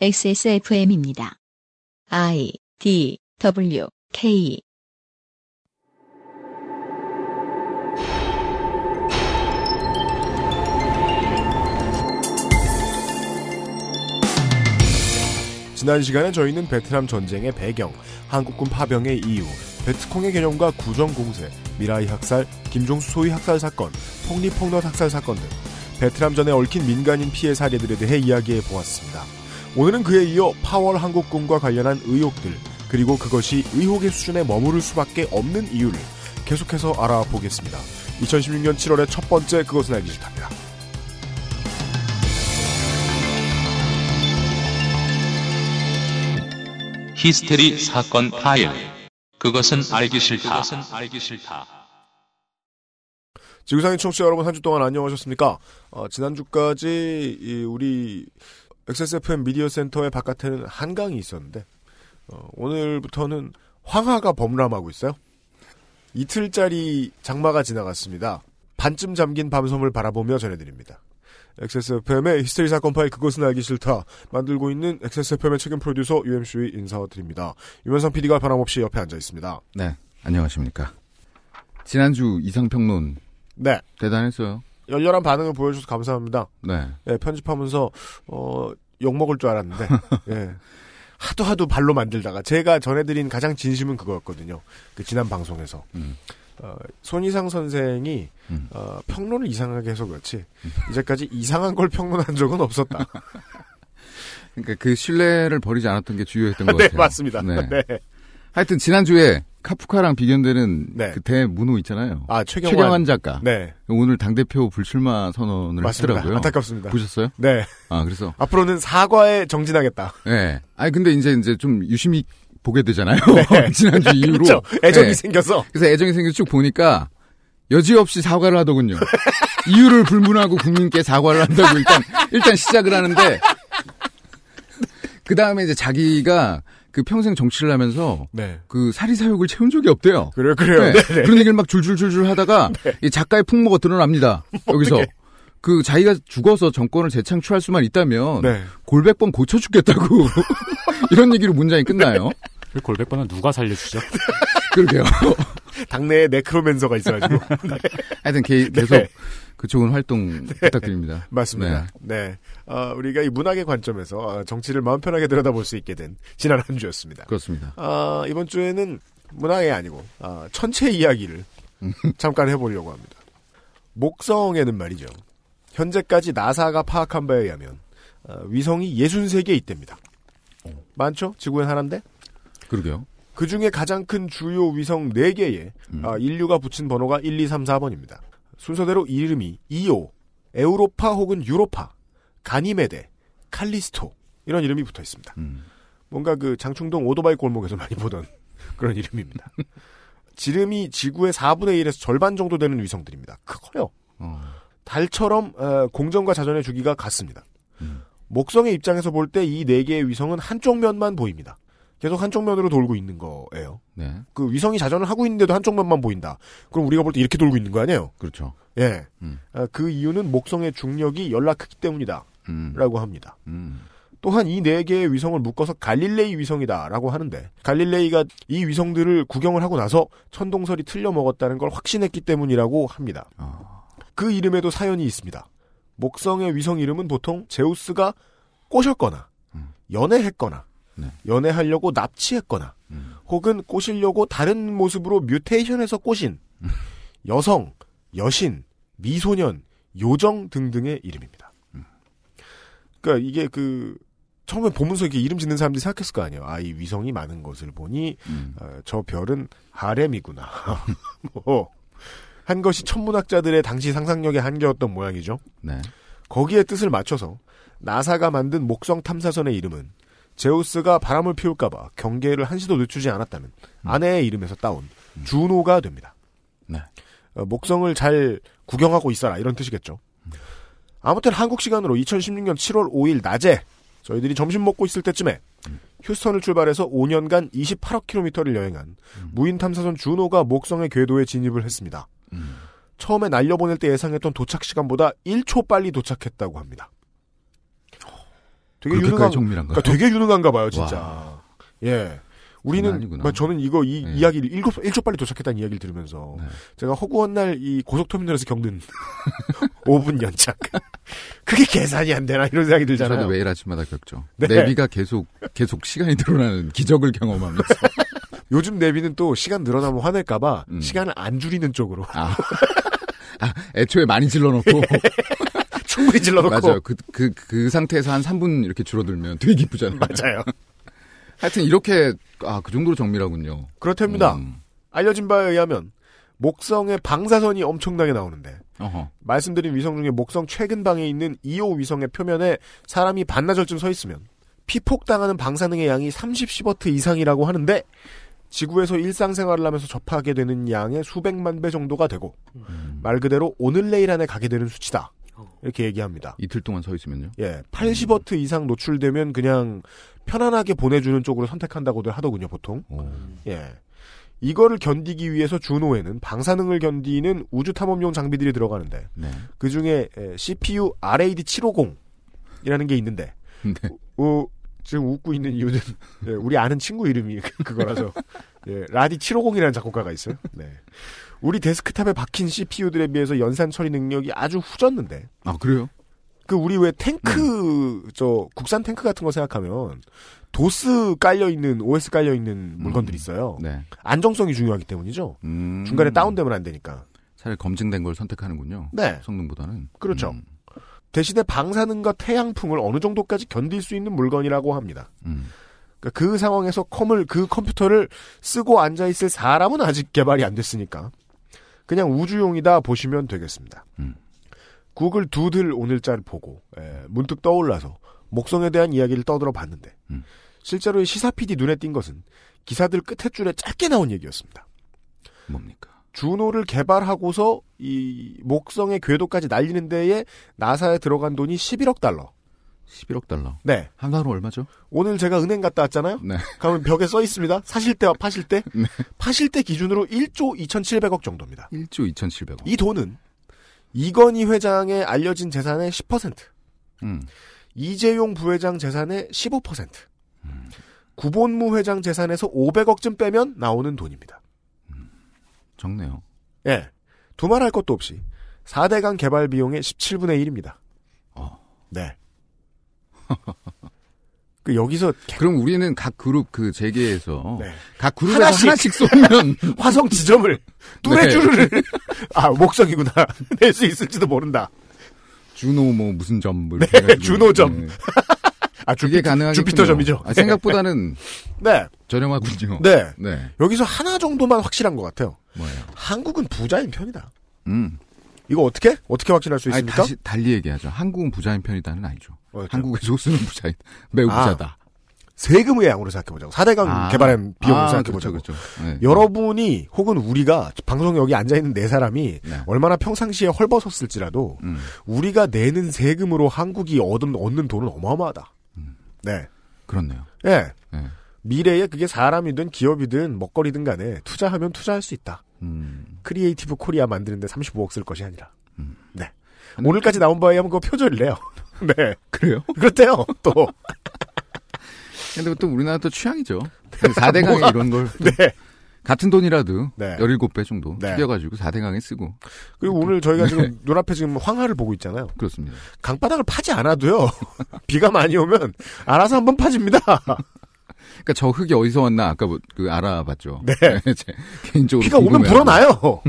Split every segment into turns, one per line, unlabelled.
XSFM입니다. I D W K
지난 시간에 저희는 베트남 전쟁의 배경, 한국군 파병의 이유, 베트콩의 개념과 구정 공세, 미라이 학살, 김종수 소위 학살 사건, 폭리 폭넛 학살 사건 등 베트남 전에 얽힌 민간인 피해 사례들에 대해 이야기해 보았습니다. 오늘은 그에 이어 파월 한국군과 관련한 의혹들, 그리고 그것이 의혹의 수준에 머무를 수밖에 없는 이유를 계속해서 알아보겠습니다. 2016년 7월의 첫 번째 그것은 알기 싫답니다.
히스테리 사건 파일. 그것은 알기 싫다. 알기 싫다.
지구상의 청취자 여러분 한 주 동안 안녕하셨습니까? 어, 지난주까지 이 우리 XSFM 미디어 센터의 바깥에는 한강이 있었는데 어, 오늘부터는 황하가 범람하고 있어요. 이틀짜리 장마가 지나갔습니다. 반쯤 잠긴 밤섬을 바라보며 전해드립니다. XSFM의 히스테리 사건 파일 그것은 알기 싫다 만들고 있는 XSFM의 책임 프로듀서 UMC의 인사드립니다. 유면상 PD가 변함없이 옆에 앉아 있습니다.
네, 안녕하십니까. 지난주 이상평론
네,
대단했어요.
열렬한 반응을 보여주셔서 감사합니다.
네.
예, 편집하면서 어, 욕 먹을 줄 알았는데 예. 하도 하도 발로 만들다가 제가 전해드린 가장 진심은 그거였거든요. 그 지난 방송에서
음.
어, 손이상 선생이
음.
어, 평론을 이상하게 해서 그렇지 이제까지 이상한 걸 평론한 적은 없었다.
그러니까 그 신뢰를 버리지 않았던 게 주요했던
것네
같아요.
맞습니다.
네.
네.
하여튼 지난주에 카프카랑 비견되는
네.
그 대문호 있잖아요.
아 최경환,
최경환 작가.
네
오늘 당 대표 불출마 선언을
맞습니다.
했더라고요.
안타깝습니다.
보셨어요?
네
아, 그래서.
앞으로는 사과에 정진하겠다.
네. 아니, 근데 이제, 이제 좀 유심히 보게 되잖아요. 지난주 이후로.
그렇죠. 애정이
네.
생겨서
그래서 애정이 생겨 쭉 보니까 여지없이 사과를 하더군요. 이유를 불문하고 국민께 사과를 한다고 일단 일단 시작을 하는데 그 다음에 이제 자기가 그 평생 정치를 하면서
네
그 사리사욕을 채운 적이 없대요.
그래요 그래요.
네.
네. 네.
그런 얘기를 막 줄줄줄줄 하다가 이 작가의 풍모가 드러납니다. 여기서. 그 자기가 죽어서 정권을 재창출할 수만 있다면
네.
골백번 고쳐 죽겠다고 이런 얘기로 문장이 끝나요.
그 골백번은 누가 살려주죠?
그러게요.
당내에 네크로맨서가 있어가지고
하여튼 개- 계속
네.
그쪽은 활동 부탁드립니다.
맞습니다. 네. 어, 우리가 이 문학의 관점에서 어, 정치를 마음 편하게 들여다볼 수 있게 된 지난 한 주였습니다.
그렇습니다.
아, 이번 주에는 문학이 아니고 아, 천체 이야기를 잠깐 해보려고 합니다. 목성에는 말이죠. 현재까지 나사가 파악한 바에 의하면 어, 위성이 63개 있답니다. 많죠? 지구엔 하나인데?
그러게요.
그 중에 가장 큰 주요 위성 4개에
음.
아, 인류가 붙인 번호가 1, 2, 3, 4번입니다. 순서대로 이름이 이오, 에우로파 혹은 유로파, 가니메데, 칼리스토 이런 이름이 붙어 있습니다.
음.
뭔가 그 장충동 오토바이 골목에서 많이 보던 그런 이름입니다. 지름이 지구의 4분의 1에서 절반 정도 되는 위성들입니다. 크고요.
어.
달처럼 어, 공전과 자전의 주기가 같습니다.
음.
목성의 입장에서 볼 때 이 네 개의 위성은 한쪽 면만 보입니다. 계속 한쪽 면으로 돌고 있는 거예요.
네.
그 위성이 자전을 하고 있는데도 한쪽 면만 보인다. 그럼 우리가 볼 때 이렇게 돌고 있는 거 아니에요?
그렇죠.
예.
음.
아, 그 이유는 목성의 중력이 연락 크기 때문이다.
음.
라고 합니다.
음.
또한 이 네 개의 위성을 묶어서 갈릴레이 위성이다라고 하는데 갈릴레이가 이 위성들을 구경을 하고 나서 천동설이 틀려 먹었다는 걸 확신했기 때문이라고 합니다.
아.
그 이름에도 사연이 있습니다. 목성의 위성 이름은 보통 제우스가 꼬셨거나
음.
연애했거나
네.
연애하려고 납치했거나
음.
혹은 꼬시려고 다른 모습으로 뮤테이션해서 꼬신 여성, 여신, 미소년, 요정 등등의 이름입니다. 그러니까 이게 그 처음에 보면서 이렇게 이름 짓는 사람들이 생각했을 거 아니에요. 아, 이 위성이 많은 것을 보니
음.
어, 저 별은 하렘이구나. 뭐, 한 것이 천문학자들의 당시 상상력의 한계였던 모양이죠.
네.
거기에 뜻을 맞춰서 나사가 만든 목성 탐사선의 이름은 제우스가 바람을 피울까봐 경계를 한시도 늦추지 않았다는 아내의 이름에서 따온 주노가 됩니다.
네.
어, 목성을 잘 구경하고 있어라 이런 뜻이겠죠. 아무튼 한국 시간으로 2016년 7월 5일 낮에 저희들이 점심 먹고 있을 때쯤에 휴스턴을 출발해서 5년간 28억 킬로미터를 여행한 무인 탐사선 주노가 목성의 궤도에 진입을 했습니다.
음.
처음에 날려보낼 때 예상했던 도착 시간보다 1초 빨리 도착했다고 합니다. 되게
그렇게까지
유능한
정밀한가요?
그러니까 되게 유능한가 봐요, 진짜.
와.
예. 우리는 저는 이거 이
네.
이야기를 일곱 일초 빨리 도착했다는 이야기를 들으면서
네.
제가 허구한 날 이 고속터미널에서 겪는 5분 연착. 그게 계산이 안 되나 이런 생각이 들잖아요.
저도 매일 아침마다 겪죠.
네.
내비가 계속 계속 시간이 늘어나는 기적을 경험하면서
요즘 내비는 또 시간 늘어나면 화낼까봐
음.
시간을 안 줄이는 쪽으로
아, 아 애초에 많이 질러놓고
충분히 질러놓고
맞아요. 그 그 그 상태에서 한 3분 이렇게 줄어들면 되게 기쁘잖아요.
맞아요.
하여튼 이렇게 아 그 정도로 정밀하군요.
그렇답니다.
음.
알려진 바에 의하면 목성에 방사선이 엄청나게 나오는데
어허.
말씀드린 위성 중에 목성 최근 방에 있는 2호 위성의 표면에 사람이 반나절쯤 서 있으면 피폭당하는 방사능의 양이 30시버트 이상이라고 하는데 지구에서 일상생활을 하면서 접하게 되는 양의 수백만 배 정도가 되고
음.
말 그대로 오늘 내일 안에 가게 되는 수치다. 이렇게 얘기합니다.
이틀 동안 서 있으면요.
예, 80버트 이상 노출되면 그냥 편안하게 보내주는 쪽으로 선택한다고들 하더군요, 보통.
오.
예. 이거를 견디기 위해서 주노에는 방사능을 견디는 우주 탐험용 장비들이 들어가는데
네.
그 중에 CPU RAD750이라는 게 있는데
네.
어, 지금 웃고 있는 이유는 예, 우리 아는 친구 이름이 그거라서 예, 라디 750이라는 작곡가가 있어요. 네. 우리 데스크탑에 박힌 CPU들에 비해서 연산 처리 능력이 아주 후졌는데
아 그래요?
그 우리 왜 탱크 저 국산 탱크 같은 거 생각하면 도스 깔려 있는 OS 깔려 있는 물건들이 있어요.
네.
안정성이 중요하기 때문이죠.
음.
중간에 다운되면 안 되니까.
차라리 검증된 걸 선택하는군요.
네.
성능보다는.
그렇죠.
음.
대신에 방사능과 태양풍을 어느 정도까지 견딜 수 있는 물건이라고 합니다.
음.
그러니까 그 상황에서 컴을 그 컴퓨터를 쓰고 앉아 있을 사람은 아직 개발이 안 됐으니까 그냥 우주용이다 보시면 되겠습니다.
음.
구글 두들 오늘자를 보고 에, 문득 떠올라서 목성에 대한 이야기를 떠들어 봤는데
음.
실제로 이 시사 PD 눈에 띈 것은 기사들 끝에 줄에 짧게 나온 얘기였습니다.
뭡니까?
주노를 개발하고서 이 목성의 궤도까지 날리는 데에 나사에 들어간 돈이 11억 달러.
11억 달러.
네.
한 달로 얼마죠?
오늘 제가 은행 갔다 왔잖아요.
네.
가면 벽에 써 있습니다. 사실 때와 파실 때.
네.
파실 때 기준으로 1조 2,700억 정도입니다.
1조 2,700억.
이 돈은 이건희 회장의 알려진 재산의 10%,
음.
이재용 부회장 재산의 15%, 구본무 회장 재산에서 500억쯤 빼면 나오는 돈입니다.
적네요.
예. 두말할 것도 없이 4대강 개발 비용의 17분의 1입니다.
어.
네. 그 여기서
그럼 우리는 각 그룹 그 재계에서
네.
각 그룹에서
하나씩.
하나씩, 쏘면
화성 지점을 뚜레쥬르를 아 목성이구나 낼 수 있을지도 모른다.
준호 뭐 무슨 점뭐
네,
해가지고.
준호점.
네.
아 주피,
가능하겠군요.
주피터점이죠.
아, 생각보다는
네,
저렴하군요.
네.
네.
여기서 하나 정도만 확실한 것 같아요.
뭐예요?
한국은 부자인 편이다.
음.
이거 어떻게 어떻게 확신할 수
아니,
있습니까?
다시 달리 얘기하죠. 한국은 부자인 편이다는 아니죠.
뭐였죠?
한국의 소수는 부자인 매우
아,
부자다.
세금의 양으로 생각해보자고. 4대강
아.
개발한 비용으로
아,
생각해보자고.
그렇죠, 그렇죠. 네.
여러분이 혹은 우리가 방송에 여기 앉아있는 네 사람이
네.
얼마나 평상시에 헐벗었을지라도
음.
우리가 내는 세금으로 한국이 얻은, 얻는 돈은 어마어마하다.
음.
네.
그렇네요.
예.
네.
미래에 그게 사람이든 기업이든 먹거리든 간에 투자하면 투자할 수 있다.
음.
Creative Korea 만드는데 35억 쓸 것이 아니라.
음.
네. 오늘까지 나온 바에 하면 그거 표절이래요. 네.
그래요?
그렇대요. 또.
근데 또 우리나라 또 취향이죠. 4대 강에
뭐가?
이런 걸
네.
같은 돈이라도
네.
17배 정도
네.
튀겨가지고 4대 강에 쓰고
그리고 오늘 저희가
네.
지금 눈앞에 지금 황하를 보고 있잖아요.
그렇습니다.
강바닥을 파지 않아도요. 비가 많이 오면 알아서 한번 파집니다.
그러니까 저 흙이 어디서 왔나 아까 뭐그 알아봤죠.
네.
제 개인적으로
비가 오면. 불어나요.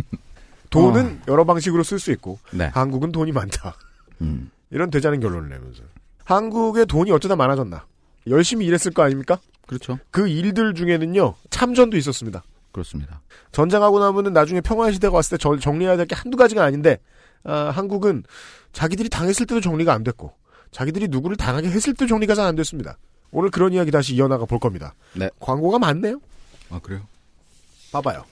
돈은 여러 방식으로 쓸 수 있고
네.
한국은 돈이 많다.
음.
이런 되자는 결론을 내면서 한국의 돈이 어쩌다 많아졌나? 열심히 일했을 거 아닙니까?
그렇죠.
그 일들 중에는요 참전도 있었습니다.
그렇습니다.
전쟁하고 나면은 나중에 평화 시대가 왔을 때 저- 정리해야 될 게 한두 가지가 아닌데 아, 한국은 자기들이 당했을 때도 정리가 안 됐고 자기들이 누구를 당하게 했을 때도 정리가 잘 안 됐습니다. 오늘 그런 이야기 다시 이어나가 볼 겁니다.
네.
광고가 많네요.
아 그래요?
봐봐요.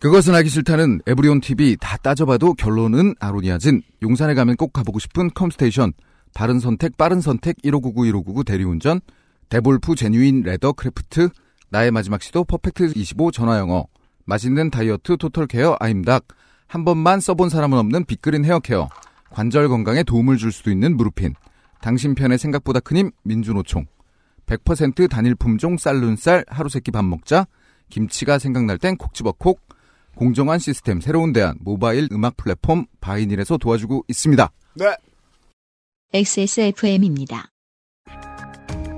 그것은 알기 싫다는 에브리온 TV 다 따져봐도 결론은 아로니아진. 용산에 가면 꼭 가보고 싶은 컴스테이션. 바른 선택, 빠른 선택, 1599, 1599 대리운전. 데볼프 genuine leather craft. 나의 마지막 시도 퍼펙트 25 전화영어. 맛있는 다이어트 total care 아임닭. 한 번만 써본 사람은 없는 빅그린 헤어 케어. 관절 건강에 도움을 줄 수도 있는 무르핀. 당신 편의 생각보다 큰 힘 민주노총 100% 단일 품종 쌀눈쌀 하루 세끼 밥 먹자 김치가 생각날 땐 콕 집어 콕 공정한 시스템 새로운 대안 모바일 음악 플랫폼 바이닐에서 도와주고 있습니다.
네.
XSFM입니다.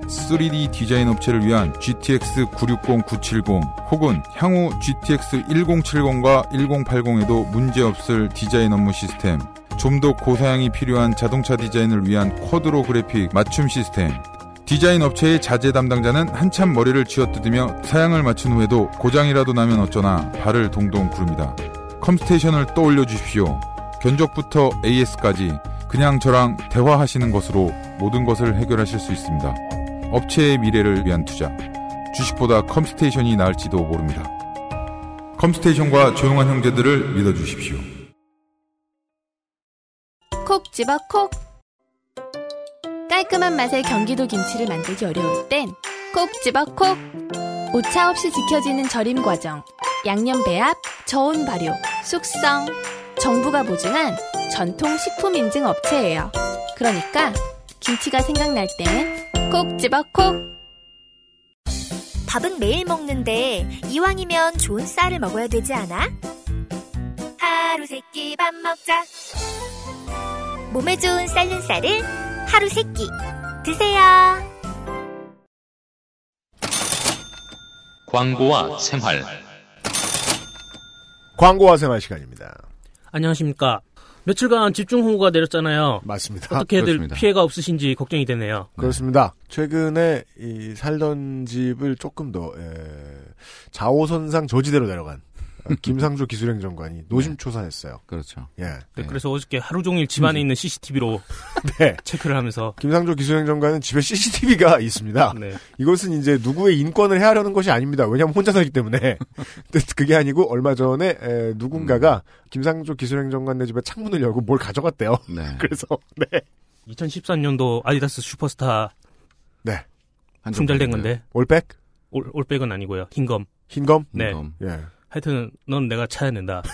3D 디자인 업체를 위한 GTX 960, 970 혹은 향후 GTX 1070과 1080에도 문제없을 디자인 업무 시스템 좀 더 고사양이 필요한 자동차 디자인을 위한 쿼드로 그래픽 맞춤 시스템 디자인 업체의 자재 담당자는 한참 머리를 쥐어뜯으며 사양을 맞춘 후에도 고장이라도 나면 어쩌나 발을 동동 구릅니다. 컴스테이션을 떠올려 주십시오. 견적부터 AS까지 그냥 저랑 대화하시는 것으로 모든 것을 해결하실 수 있습니다. 업체의 미래를 위한 투자. 주식보다 컴스테이션이 나을지도 모릅니다. 컴스테이션과 조용한 형제들을 믿어주십시오.
콕 집어 콕 깔끔한 맛의 경기도 김치를 만들기 어려울 땐 콕 집어 콕 오차 없이 지켜지는 절임 과정 양념 배합, 저온 발효, 숙성 정부가 보증한 전통 식품 인증 업체예요 그러니까 김치가 생각날 땐콕 집어 콕
밥은 매일 먹는데 이왕이면 좋은 쌀을 먹어야 되지 않아? 하루 세끼 밥 먹자. 몸에 좋은 쌀는 쌀을 하루 세끼 드세요.
광고와 생활.
광고와 생활 시간입니다.
안녕하십니까. 며칠간 집중 호우가 내렸잖아요.
맞습니다.
어떻게들
그렇습니다.
피해가 없으신지 걱정이 되네요.
그렇습니다. 최근에 이 살던 집을 조금 더 에, 자오선상 저지대로 내려간 어, 김상조 기술행정관이 노심초사했어요.
그렇죠.
예.
네,
네.
그래서 어저께 하루 종일 집안에 있는 CCTV로
네.
체크를 하면서
김상조 기술행정관은 집에 CCTV가 있습니다.
네.
이것은 이제 누구의 인권을 헤아려는 것이 아닙니다. 왜냐하면 혼자 살기 때문에. 근데 그게 아니고 얼마 전에 에, 누군가가 김상조 기술행정관 네 집에 창문을 열고 뭘 가져갔대요.
네.
그래서 네.
2013년도 아디다스 슈퍼스타
네.
품절된. 건데
올백?
올, 올백은 아니고요. 흰검.
흰검?
네.
이건.
예.
하여튼 넌 내가 찾아낸다.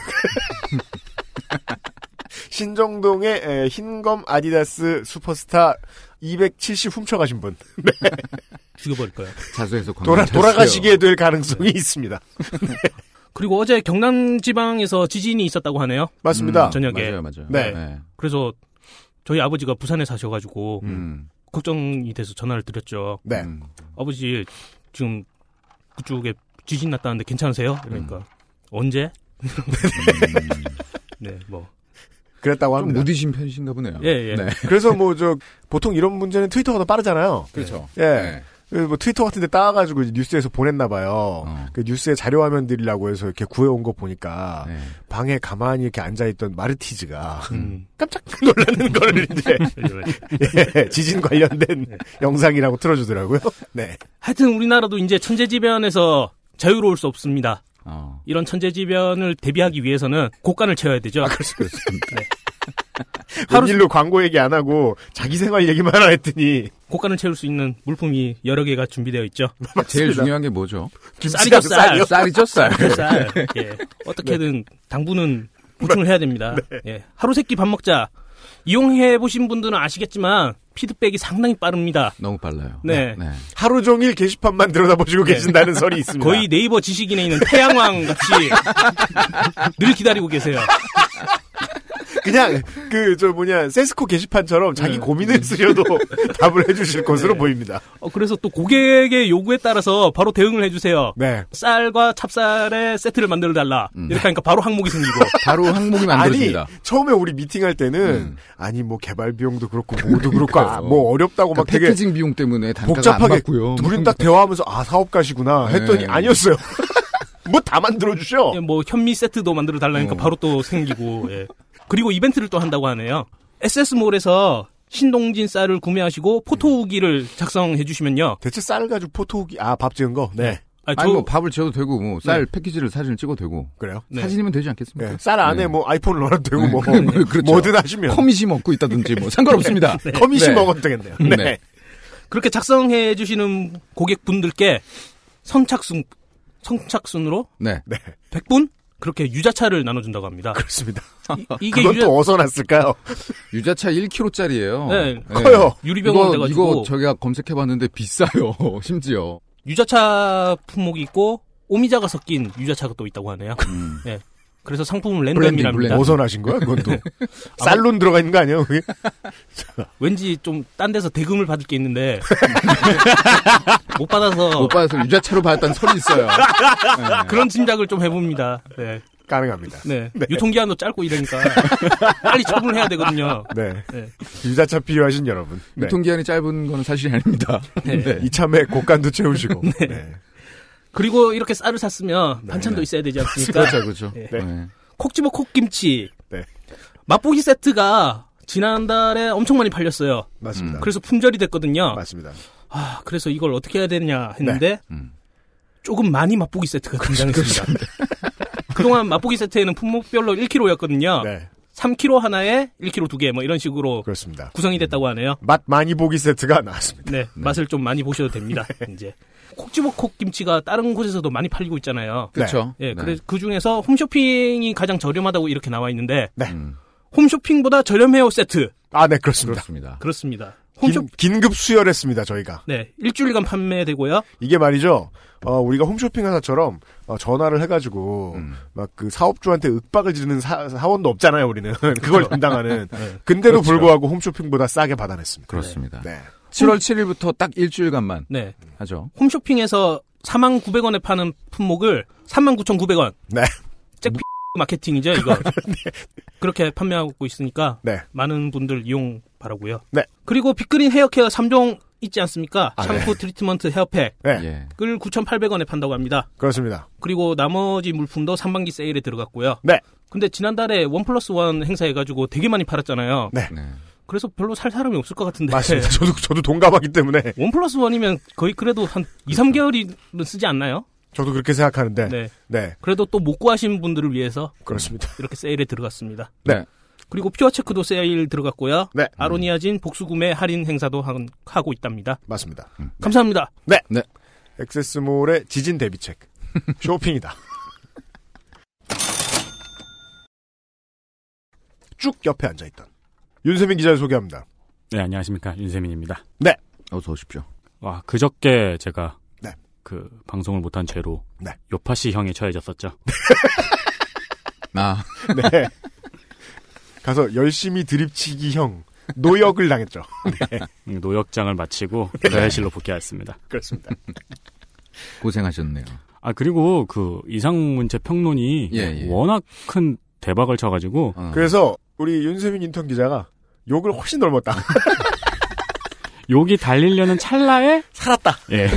신정동의 에, 흰검 아디다스 슈퍼스타 270 훔쳐가신 분.
죽여버릴 거야.
자수해서
돌아,
잘
돌아가시게 될 가능성이 있습니다.
그리고 어제 경남 지방에서 지진이 있었다고 하네요.
맞습니다.
음,
저녁에.
맞아요, 맞아요.
네.
그래서 저희 아버지가 부산에 사셔가지고
음.
걱정이 돼서 전화를 드렸죠.
네.
음.
아버지 지금 그쪽에 지진 났다는데 괜찮으세요? 그러니까
음.
언제? 네, 뭐
그랬다고
좀
합니다.
무디신 편이신가 보네요.
예, 예.
네.
그래서 뭐 저 보통 이런 문제는 트위터가 더 빠르잖아요.
그렇죠.
예.
네.
그래서 뭐 트위터 같은 데 따가지고 이제 뉴스에서 보냈나 봐요.
어.
그 뉴스에 자료 화면들이라고 해서 이렇게 구해온 거 보니까
네.
방에 가만히 이렇게 앉아있던 마르티즈가
음.
깜짝 놀라는 걸 이제 예, 지진 관련된 영상이라고 틀어주더라고요. 네.
하여튼 우리나라도 이제 천재지변에서 자유로울 수 없습니다.
어.
이런 천재지변을 대비하기 위해서는 곡간을 채워야 되죠.
아, 그렇죠. 그렇습니다.
하루
웬일로 광고 얘기 안 하고 자기 생활 얘기만 하라 했더니
곡간을 채울 수 있는 물품이 여러 개가 준비되어 있죠.
제일 중요한 게 뭐죠?
쌀이죠, 쌀.
쌀이죠, 쌀.
쌀. 예. 어떻게든 당분은 보충을 해야 됩니다. 예. 하루 세끼 밥 먹자. 이용해 보신 분들은 아시겠지만 피드백이 상당히 빠릅니다.
너무 빨라요.
네.
하루 종일 게시판만 들여다보시고 계신다는 설이 있습니다.
거의 네이버 지식인에 있는 태양왕 같이 늘 기다리고 계세요.
그냥 그 저 뭐냐 세스코 게시판처럼 자기 고민을 쓰셔도 답을 해주실 것으로
네.
보입니다.
어, 그래서 또 고객의 요구에 따라서 바로 대응을 해주세요.
네.
쌀과 찹쌀의 세트를 만들어 달라.
음.
이렇게 하니까 바로 항목이 생기고.
바로 항목이
아니
만들어집니다.
처음에 우리 미팅할 때는
음.
아니 뭐 개발 비용도 그렇고 뭐도 그렇고 아, 뭐 어렵다고 막
그러니까
되게
패키징 비용 때문에
복잡하게. 우린 딱 대화하면서 아 사업가시구나 했더니
네.
아니었어요. 뭐다 만들어 주셔.
예, 뭐 현미 세트도 만들어 달라니까
어.
바로 또 생기고. 예. 그리고 이벤트를 또 한다고 하네요. SS몰에서 신동진 쌀을 구매하시고 포토우기를 작성해 주시면요.
대체 쌀 가지고 포토기 아 밥 지은 거. 네.
아, 저
아니 뭐 밥을 지어도 되고 뭐쌀
네.
패키지를 사진을 찍어도 되고
그래요.
네.
사진이면 되지 않겠습니까?
네. 쌀 안에
네.
뭐 아이폰을 넣어도 되고
네.
뭐
그렇죠.
뭐든 하시면
커밋이 먹고 있다든지 뭐 상관없습니다. 네.
먹어도 되겠네요. 네.
네.
그렇게 작성해 주시는 고객분들께 선착순 선착순으로
네.
100분 그렇게 유자차를 나눠준다고 합니다.
그렇습니다.
이, 이게
그건
유자,
또 어디서 났을까요?
유자차 1kg짜리예요.
네,
커요.
유리병으로 돼가지고
이거 저기가 검색해봤는데 비싸요. 심지어.
유자차 품목이 있고 오미자가 섞인 유자차가 또 있다고 하네요.
음.
네. 그래서 상품은 blending, random이랍니다.
blending.
어디서 나신 거야, 그건 또?
네.
쌀론 들어가 있는 거 아니에요, 그게?
왠지 좀 딴 데서 대금을 받을 게 있는데 못 받아서
못 받아서 유자차로 받았다는 설이 있어요. 네.
그런 짐작을 좀 해봅니다. 네.
가능합니다.
네. 유통기한도 짧고 이러니까 빨리 처분을 해야 되거든요.
네.
네.
유자차 필요하신 여러분. 네.
유통기한이 짧은 거는 사실이 아닙니다.
네.
네.
이참에 곡간도 채우시고. 네.
그리고 이렇게 쌀을 샀으면 반찬도 있어야 되지 않습니까?
그렇죠, 그렇죠.
네.
네.
콕 집어 콕김치.
네.
맛보기 세트가 지난달에 엄청 많이 팔렸어요.
맞습니다.
그래서 품절이 됐거든요.
맞습니다.
아, 그래서 이걸 어떻게 해야 되느냐 했는데
음.
조금 많이 맛보기 세트가 등장했습니다. 그동안 맛보기 세트에는 품목별로 1kg였거든요.
네.
3kg 하나에 1kg 두 개 뭐 이런 식으로
그렇습니다.
구성이 됐다고 하네요.
맛 많이 보기 세트가 나왔습니다.
네, 맛을 좀 많이 보셔도 됩니다. 이제 콕집어 콕김치가 다른 곳에서도 많이 팔리고 있잖아요.
그렇죠.
예,
네.
그래 그 중에서 홈쇼핑이 가장 저렴하다고 이렇게 나와 있는데
네.
음,
홈쇼핑보다 저렴해요 세트
아, 네, 그렇습니다.
그렇습니다.
그렇습니다. 홈쇼
긴, 긴급 수혈했습니다, 저희가.
네 일주일간 판매되고요.
이게 말이죠. 어, 우리가 홈쇼핑 하나처럼 어, 전화를 해가지고
음.
막그 사업주한테 윽박을 지르는 사, 사원도 없잖아요, 우리는. 그걸 담당하는.
네.
근데도
그렇죠.
불구하고 홈쇼핑보다 싸게 받아냈습니다.
그렇습니다.
네.
7월 7일부터 딱 일주일간만
네
하죠.
홈쇼핑에서 4만 900원에 파는 품목을 39,900원.
네.
잭 마케팅이죠 이거. 그렇게 판매하고 있으니까
네.
많은 분들 이용 바라고요.
네.
그리고 빅그린 헤어케어 3종 있지 않습니까?
아,
샴푸, 트리트먼트, 헤어팩을
네.
예.
9,800원에 판다고 합니다.
그렇습니다.
그리고 나머지 물품도 상반기 세일에 들어갔고요.
네.
근데 지난달에 one plus one 행사해가지고 되게 많이 팔았잖아요.
네.
네.
그래서 별로 살 사람이 없을 것 같은데.
맞습니다. 저도, 저도 동감하기 때문에
one plus one이면 거의 그래도 한 2, 3개월은 쓰지 않나요?
저도 그렇게 생각하는데. 네.
네. 그래도 또 못 구하신 분들을 위해서
그렇습니다.
이렇게 세일에 들어갔습니다.
네.
그리고 퓨어 체크도 세일 들어갔고요.
네.
아로니아진 복수 구매 할인 행사도 하- 하고 있답니다.
맞습니다.
감사합니다.
네.
네.
액세스몰의 지진 대비책. 쇼핑이다. 쭉 옆에 앉아있던 윤세민 기자를 소개합니다.
네, 안녕하십니까. 윤세민입니다.
어서 오십시오.
와, 그저께 제가
네.
그 방송을 못한 죄로
네.
요파시 형에 처해졌었죠.
아,
네. 가서 열심히 드립치기 형 노역을 당했죠. 네.
음, 노역장을 마치고 대회실로 복귀했습니다.
그렇습니다.
고생하셨네요.
아, 그리고 그 이상문체 평론이
예, 예.
워낙 큰 대박을 쳐가지고
어.
그래서 우리 윤세민 인턴 기자가 욕을 훨씬 넓었다.
욕이 달리려는 찰나에
살았다.
예.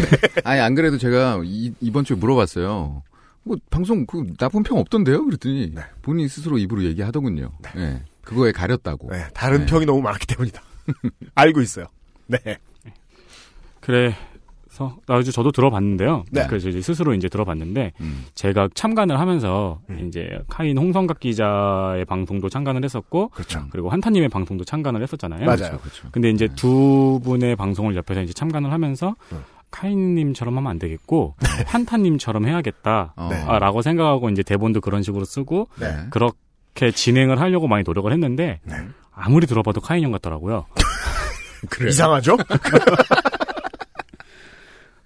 아니, 안 그래도 제가 이, 이번 주에 물어봤어요. 뭐, 방송, 그, 나쁜 평 없던데요? 그랬더니,
네.
본인 스스로 입으로 얘기하더군요. 네. 그거에 가렸다고.
네, 다른
네.
평이 너무 많기 때문이다. 알고 있어요. 네.
그래서 나주 저도 들어봤는데요.
네.
그래서 이제 스스로 이제 들어봤는데
음.
제가 참관을 하면서
음.
이제 카인 홍성각 기자의 방송도 참관을 했었고
그렇죠.
그리고 한타님의 방송도 참관을 했었잖아요.
맞아요.
그렇죠.
근데 이제
네.
두 분의 방송을 옆에서 이제 참관을 하면서
음.
카인님처럼 하면 안 되겠고 환타님처럼 해야겠다.
어.
네.
아, 라고 생각하고 이제 대본도 그런 식으로 쓰고
네.
그렇게 진행을 하려고 많이 노력을 했는데
네.
아무리 들어봐도 카인 형 같더라고요.
이상하죠?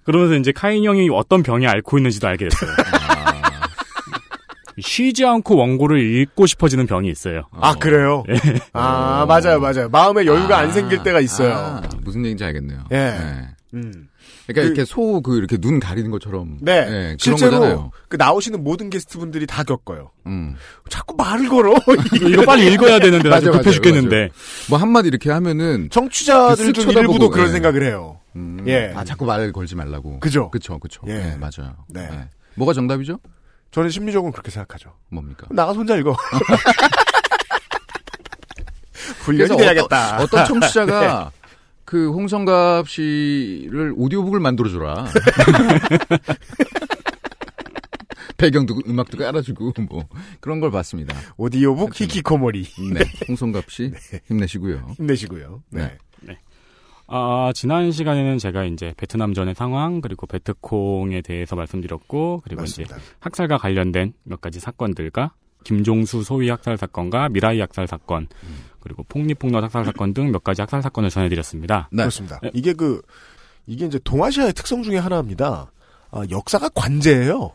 그러면서 이제 카인 형이 어떤 병에 앓고 있는지도 알게 됐어요.
아,
쉬지 않고 원고를 읽고 싶어지는 병이 있어요.
아, 그래요? 아,
어.
맞아요, 맞아요. 마음의 여유가
아,
안 생길 때가 있어요.
아, 무슨 얘기인지 알겠네요.
예.
네.
음.
그러니까
그-
이렇게 소 그 이렇게 눈 가리는 것처럼
네.
예, 그런
실제로
거잖아요.
그 나오시는 모든 게스트분들이 다 겪어요.
음.
자꾸 말을 걸어.
이거 빨리 읽어야 되는데 나 지금 급해 죽겠는데.
뭐 한마디 이렇게 하면은
청취자들
그
일부도 그런
예.
생각을 해요.
음,
예.
아 자꾸 말을 걸지 말라고.
그죠?
그쵸, 그쵸.
예.
예, 맞아요.
네.
예. 뭐가 정답이죠?
저는 심리적으로 그렇게 생각하죠.
뭡니까?
나가서 혼자 읽어. 훈련이
그래서
돼야겠다.
어떤, 어떤 청취자가 그 홍성갑 씨를 오디오북을 만들어줘라. 배경도 음악도 깔아주고 뭐 그런 걸 봤습니다.
오디오북 히키코모리
네, 홍성갑 씨 힘내시고요.
힘내시고요. 네.
네.
아, 지난 시간에는 제가 이제 베트남전의 상황 그리고 베트콩에 대해서 말씀드렸고 그리고
맞습니다.
이제 학살과 관련된 몇 가지 사건들과 김종수 소위 학살 사건과 미라이 학살 사건 그리고 폭리폭력 학살 사건 등 몇 가지 학살 사건을 전해드렸습니다.
네.
그렇습니다.
네.
이게 그 이게 이제 동아시아의 특성 중에 하나입니다. 아, 역사가 관제예요.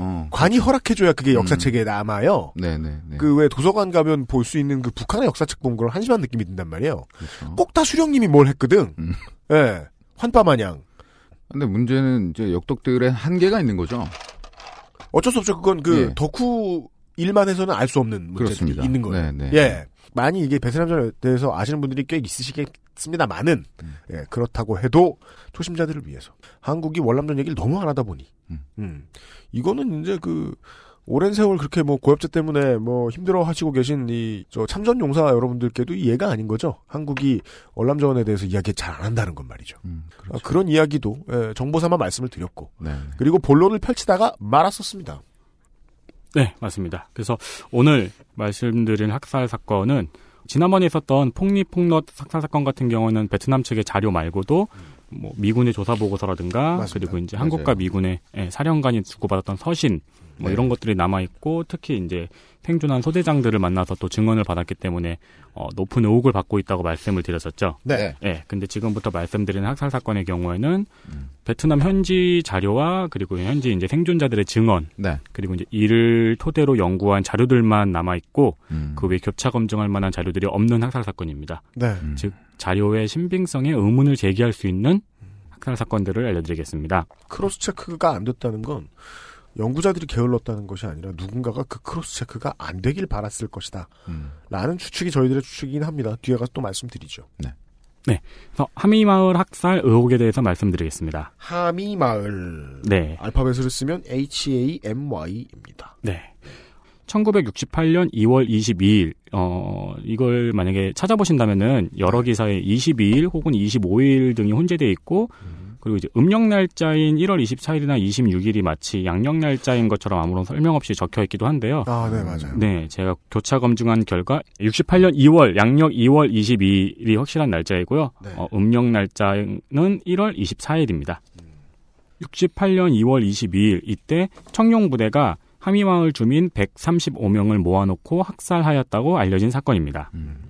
어.
관이 허락해줘야 그게
음.
역사책에 남아요.
네네. 네.
그왜 도서관 가면 볼 수 있는 그 북한의 역사책 본걸 한심한 느낌이 든단 말이에요.
그렇죠.
꼭다 수령님이 뭘 했거든.
음.
예. 환빠 마냥.
근데 문제는 이제 역독들의 한계가 있는 거죠.
어쩔 수 없죠. 그건 그
예.
덕후 일만 해서는 알 수 없는 문제들이
그렇습니다.
있는 거예요.
네, 네.
예. 많이 이게 베트남전에 대해서 아시는 분들이 꽤 있으시겠습니다만은
음.
예, 그렇다고 해도 초심자들을 위해서 한국이 월남전 얘기를 너무 안 하다 보니
음.
음. 이거는 이제 그 오랜 세월 그렇게 뭐 고엽제 때문에 뭐 힘들어 하시고 계신 이 저 참전 용사 여러분들께도 이해가 아닌 거죠. 한국이 월남전에 대해서 이야기 잘 안 한다는 건 말이죠.
음,
아,
그렇죠.
그런 이야기도 예, 정보 삼아 말씀을 드렸고
네.
그리고 본론을 펼치다가 말았었습니다.
네, 맞습니다. 그래서 오늘 말씀드린 학살 사건은 지난번에 있었던 폭리폭력 학살 사건 같은 경우는 베트남 측의 자료 말고도 뭐 미군의 조사 보고서라든가
맞습니다.
그리고 이제
맞아요.
한국과 미군의 예, 사령관이 주고받았던 서신 뭐
네.
이런 것들이 남아 있고 특히 이제 생존한 소대장들을 만나서 또 증언을 받았기 때문에 어, 높은 의혹을 받고 있다고 말씀을 드렸었죠.
네.
예, 근데 지금부터 말씀드리는 학살 사건의 경우에는
음.
베트남 현지 자료와 그리고 현지 이제 생존자들의 증언
네.
그리고 이제 이를 토대로 연구한 자료들만 남아 있고
음.
그외 교차 검증할 만한 자료들이 없는 학살 사건입니다.
네.
음.
즉 자료의 신빙성에 의문을 제기할 수 있는 학살 사건들을 알려드리겠습니다.
cross check가 안 됐다는 건 연구자들이 게을렀다는 것이 아니라 누군가가 그 cross check가 안 되길 바랐을 것이다.
음.
라는 추측이 저희들의 추측이긴 합니다. 뒤에 가서 또 말씀드리죠.
그래서 하미마을 학살 의혹에 대해서 말씀드리겠습니다.
하미마을.
네,
알파벳으로 쓰면 H-A-M-Y입니다.
네. 1968년 2월 22일, 어, 이걸 만약에 찾아보신다면은 여러 기사에 22일 혹은 25일 등이 혼재되어 있고, 그리고 이제 음력 날짜인 1월 24일이나 26일이 마치 양력 날짜인 것처럼 아무런 설명 없이 적혀 있기도 한데요.
아, 네, 맞아요.
네, 제가 교차 검증한 결과 68년 2월, 양력 2월 22일이 확실한 날짜이고요.
네.
어, 음력 날짜는 1월 24일입니다. 68년 2월 22일 이때 청룡 부대가 하미마을 주민 135명을 모아놓고 학살하였다고 알려진 사건입니다.
음.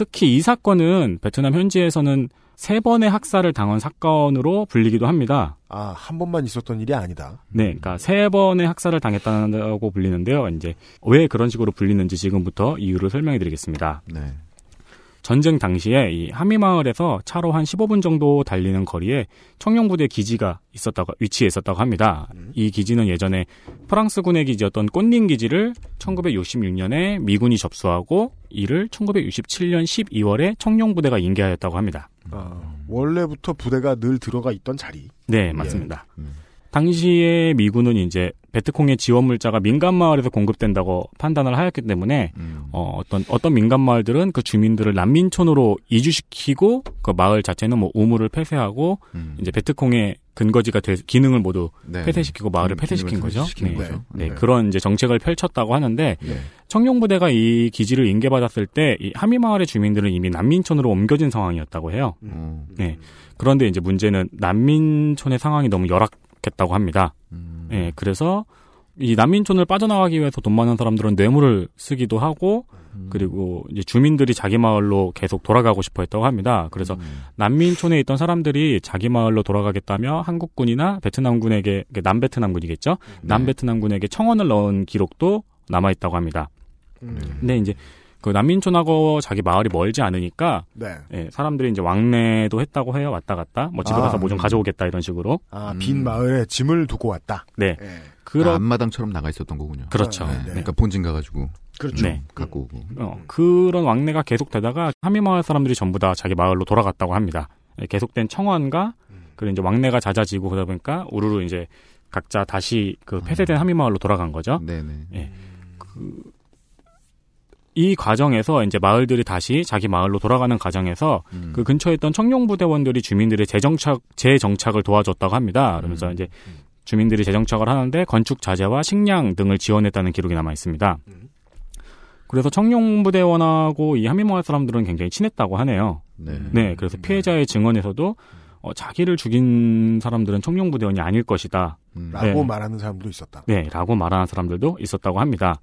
특히 이 사건은 베트남 현지에서는 세 번의 학살을 당한 사건으로 불리기도 합니다.
아, 한 번만 있었던 일이 아니다.
네, 그러니까 세 번의 학살을 당했다고 불리는데요. 이제 왜 그런 식으로 불리는지 지금부터 이유를 설명해 드리겠습니다.
네.
전쟁 당시에 이 하미마을에서 차로 한 15분 정도 달리는 거리에 청룡부대 기지가 있었다고 위치해 있었다고 합니다. 이 기지는 예전에 프랑스군의 기지였던 꽃린 기지를 1966년에 미군이 접수하고 이를 1967년 12월에 청룡부대가 인계하였다고 합니다.
아, 원래부터 부대가 늘 들어가 있던 자리.
네, 맞습니다.
음.
당시에 미군은 이제 베트콩의 지원 물자가 민간 마을에서 공급된다고 판단을 하였기 때문에
음.
어, 어떤 어떤 민간 마을들은 그 주민들을 난민촌으로 이주시키고 그 마을 자체는 뭐 우물을 폐쇄하고
음.
이제 베트콩의 근거지가 될 기능을 모두
네.
폐쇄시키고 마을을
음,
폐쇄시킨 거죠. 네.
거죠.
네,
네.
그런 이제 정책을 펼쳤다고 하는데
네.
청룡 부대가 이 기지를 인계받았을 때 이 하미 마을의 주민들은 이미 난민촌으로 옮겨진 상황이었다고 해요.
어.
네. 그런데 이제 문제는 난민촌의 상황이 너무 열악 했다고 합니다.
음.
예, 그래서 이 난민촌을 빠져나가기 위해서 돈 많은 사람들은 뇌물을 쓰기도 하고
음.
그리고 이제 주민들이 자기 마을로 계속 돌아가고 싶어 했다고 합니다. 그래서
음.
난민촌에 있던 사람들이 자기 마을로 돌아가겠다며 한국군이나 베트남군에게 남베트남군이겠죠.
네.
남베트남군에게 청원을 넣은 기록도 남아 있다고 합니다.
음.
근데 이제 그 난민촌하고 자기 마을이 멀지 않으니까
네.
예, 사람들이 이제 왕래도 했다고 해요. 왔다 갔다. 뭐 집에
아,
가서 뭐좀
음.
가져오겠다 이런 식으로.
아,
음.
빈 마을에 짐을 두고 왔다.
네.
예.
그런
앞마당처럼 나가 있었던 거군요.
그렇죠.
네,
네.
네.
그러니까 본진 가가지고
그렇죠.
네.
갖고 오고.
어, 그런 왕래가 계속되다가 하미 마을 사람들이 전부 다 자기 마을로 돌아갔다고 합니다. 예, 계속된 청원과 그리고 이제 왕래가 잦아지고 그러다 보니까 우르르 이제 각자 다시 그 폐쇄된 하미 마을로 돌아간 거죠.
네네.
예. 이 과정에서 이제 마을들이 다시 자기 마을로 돌아가는 과정에서
음.
그 근처에 있던 청룡 부대원들이 주민들의 재정착 재정착을 도와줬다고 합니다. 그러면서
음.
이제 주민들이 재정착을 하는데 건축 자재와 식량 등을 지원했다는 기록이 남아 있습니다. 그래서 청룡 부대원하고 이 한미마을 사람들은 굉장히 친했다고 하네요.
네.
네, 그래서 피해자의 증언에서도 어, 자기를 죽인 사람들은 청룡 부대원이 아닐 것이다.
음.
라고
네.
말하는 사람도 있었다.
네, 라고 말하는 사람들도 있었다고 합니다.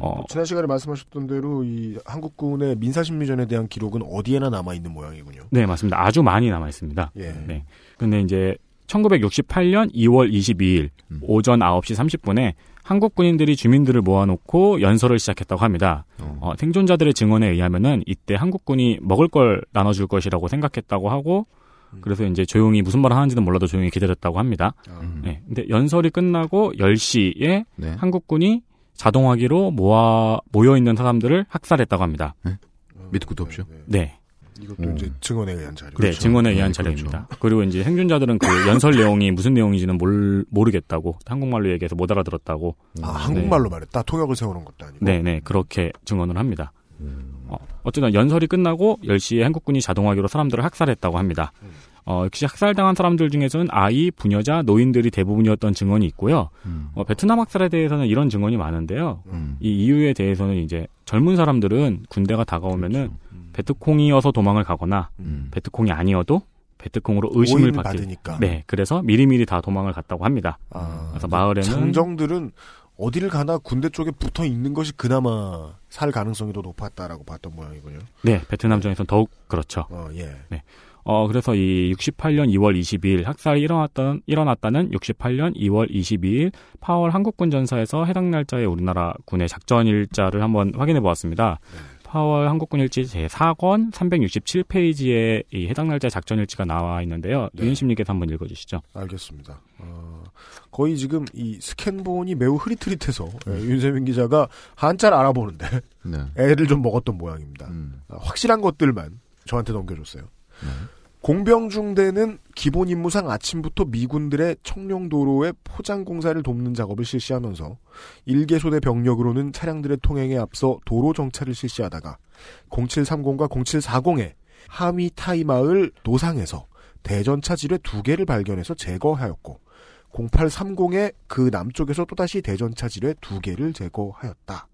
어,
지난 시간에 말씀하셨던 대로 이 한국군의 민사심리전에 대한 기록은 어디에나 남아 있는 모양이군요.
네, 맞습니다. 아주 많이 남아 있습니다.
예.
네. 근데 이제 1968년 2월 22일
음.
오전 9시 30분에 한국 군인들이 주민들을 모아놓고 연설을 시작했다고 합니다.
어.
어, 생존자들의 증언에 의하면은 이때 한국군이 먹을 걸 나눠줄 것이라고 생각했다고 하고 그래서 이제 조용히 무슨 말을 하는지는 몰라도 조용히 기다렸다고 합니다.
음.
네. 근데 연설이 끝나고 10시에
네.
한국군이 자동화기로 모아 모여 있는 사람들을 학살했다고 합니다.
밑도 끝도 없죠.
네.
이것도 이제 증언에 의한 자료.
네, 증언에 의한
네, 그렇죠.
자료입니다. 그리고 이제 생존자들은 그 연설 내용이 무슨 내용인지는 몰, 모르겠다고 한국말로 얘기해서 못 알아들었다고.
아, 한국말로 말했다. 통역을 세우는 것도 아니고.
네, 네, 그렇게 증언을 합니다. 어, 어쨌든 연설이 끝나고 10시에 한국군이 자동화기로 사람들을 학살했다고 합니다. 어, 역시 학살당한 사람들 중에서는 아이, 부녀자, 노인들이 대부분이었던 증언이 있고요.
음.
어, 베트남 학살에 대해서는 이런 증언이 많은데요.
음.
이 이유에 대해서는 이제 젊은 사람들은 군대가 다가오면은 베트콩이어서 도망을 가거나
음.
베트콩이 아니어도 베트콩으로 의심을 받기.
받으니까.
네, 그래서 미리미리 다 도망을 갔다고 합니다.
아,
그래서 마을에는
장정들은 어디를 가나 군대 쪽에 붙어 있는 것이 그나마 살 가능성이 더 높았다라고 봤던 모양이군요.
네, 베트남전에서는 더욱 그렇죠.
어, 예.
어, 그래서 이 68년 2월 22일 학살이 일어났던, 일어났다는 68년 2월 22일 파월 한국군 전사에서 해당 날짜의 우리나라 군의 작전 일자를 한번 확인해 보았습니다. 파월 한국군 일지 제4권 367페이지에 이 해당 날짜의 작전 일지가 나와 있는데요.
네.
유인심님께서 한번 읽어주시죠.
알겠습니다. 어, 거의 지금 이 스캔본이 매우 흐릿흐릿해서 예, 윤세민 기자가 한자를 알아보는데
네.
애를 좀 먹었던 모양입니다.
음.
아, 확실한 것들만 저한테 넘겨줬어요.
네.
공병중대는 기본 임무상 아침부터 미군들의 청룡도로의 포장 공사를 돕는 작업을 실시하면서 일개 소대 병력으로는 차량들의 통행에 앞서 도로 정찰을 실시하다가 0730과 0740에 하미 타이 마을 노상에서 대전차 지뢰 두 개를 발견해서 제거하였고 0830에 그 남쪽에서 또다시 대전차 지뢰 두 개를 제거하였다.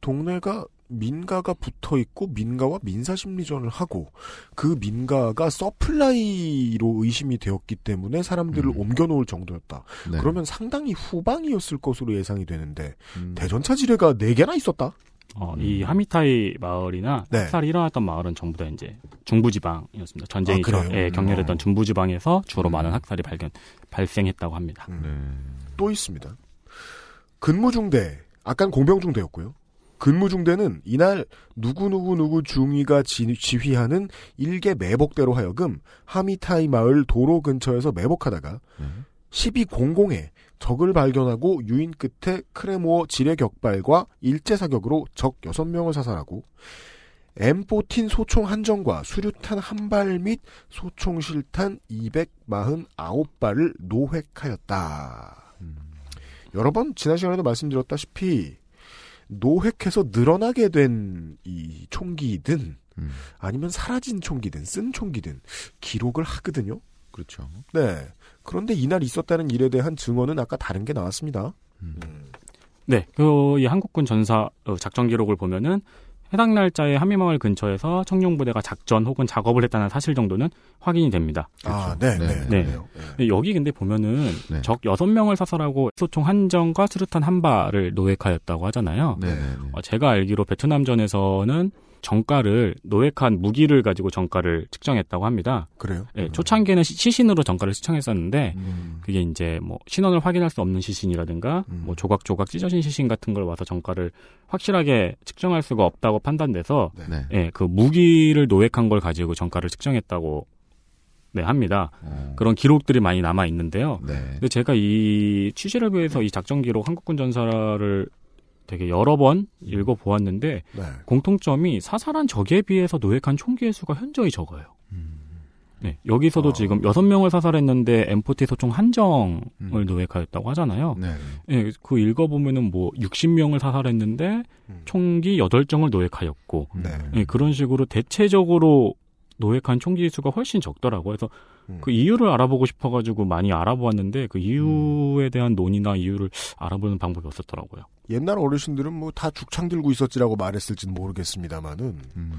동네가 민가가 붙어 있고 민가와 민사 심리전을 하고 그 민가가 supply로 의심이 되었기 때문에 사람들을
음.
옮겨 놓을 정도였다.
네.
그러면 상당히 후방이었을 것으로 예상이 되는데
음.
대전차 지뢰가 4 개나 있었다.
어, 이 하미타이 마을이나
네.
학살이 일어났던 마을은 전부 다 이제 중부지방이었습니다. 전쟁이
아,
예, 격렬했던
어.
중부지방에서 주로 많은 학살이 발견 발생했다고 합니다.
음.
네.
또 있습니다. 근무 중대, 아깐 공병 중대였고요. 근무 중대는 이날 누구누구누구 중위가 지, 지휘하는 일개 매복대로 하여금 하미타이 마을 도로 근처에서 매복하다가
네.
1200에 적을 발견하고 유인 끝에 크레모어 지뢰 격발과 일제 사격으로 적 6명을 사살하고 M14 소총 한정과 수류탄 한 발 및 소총 실탄 249발을 노획하였다. 여러 번 지난 시간에도 말씀드렸다시피 노획해서 늘어나게 된 이 총기든
음.
아니면 사라진 총기든 쓴 총기든 기록을 하거든요.
그렇죠.
네. 그런데 이날 있었다는 일에 대한 증언은 아까 다른 게 나왔습니다.
음.
네, 그 이 한국군 전사 어, 작전 기록을 보면은 해당 날짜에 한미마을 근처에서 청룡부대가 작전 혹은 작업을 했다는 사실 정도는 확인이 됩니다.
아, 네, 네.
네.
네.
네.
근데 여기 근데 보면은
네.
적 6명을 사살하고 소총 한 정과 수류탄 한 발을 노획하였다고 하잖아요.
네. 네. 네.
어, 제가 알기로 베트남전에서는 정가를 노획한 무기를 가지고 정가를 측정했다고 합니다.
그래요?
예, 초창기에는 시- 시신으로 정가를 측정했었는데
음.
그게 이제 뭐 신원을 확인할 수 없는 시신이라든가
음.
뭐 조각조각 찢어진 시신 같은 걸 와서 정가를 확실하게 측정할 수가 없다고 판단돼서
네.
예, 그 무기를 노획한 걸 가지고 정가를 측정했다고 네, 합니다.
어.
그런 기록들이 많이 남아 있는데요.
네.
근데 제가 이 취재를 위해서 이 작전 기록 한국군 전사를 되게 여러 번 읽어 보았는데
네.
공통점이 사살한 적에 비해서 노획한 총기의 수가 현저히 적어요. 네, 여기서도
아.
지금 여섯 명을 사살했는데 M40 소총 한정을
음.
노획하였다고 하잖아요.
네.
예, 그 읽어보면은 뭐 60명을 사살했는데
음.
총기 8정을 노획하였고
네.
예, 그런 식으로 대체적으로 노획한 총기 수가 훨씬 적더라고요. 그래서
음.
그 이유를 알아보고 싶어가지고 많이 알아보았는데 그 이유에 대한 논의나 이유를 알아보는 방법이 없었더라고요.
옛날 어르신들은 뭐 다 죽창 들고 있었지라고 말했을지는 모르겠습니다만은
음.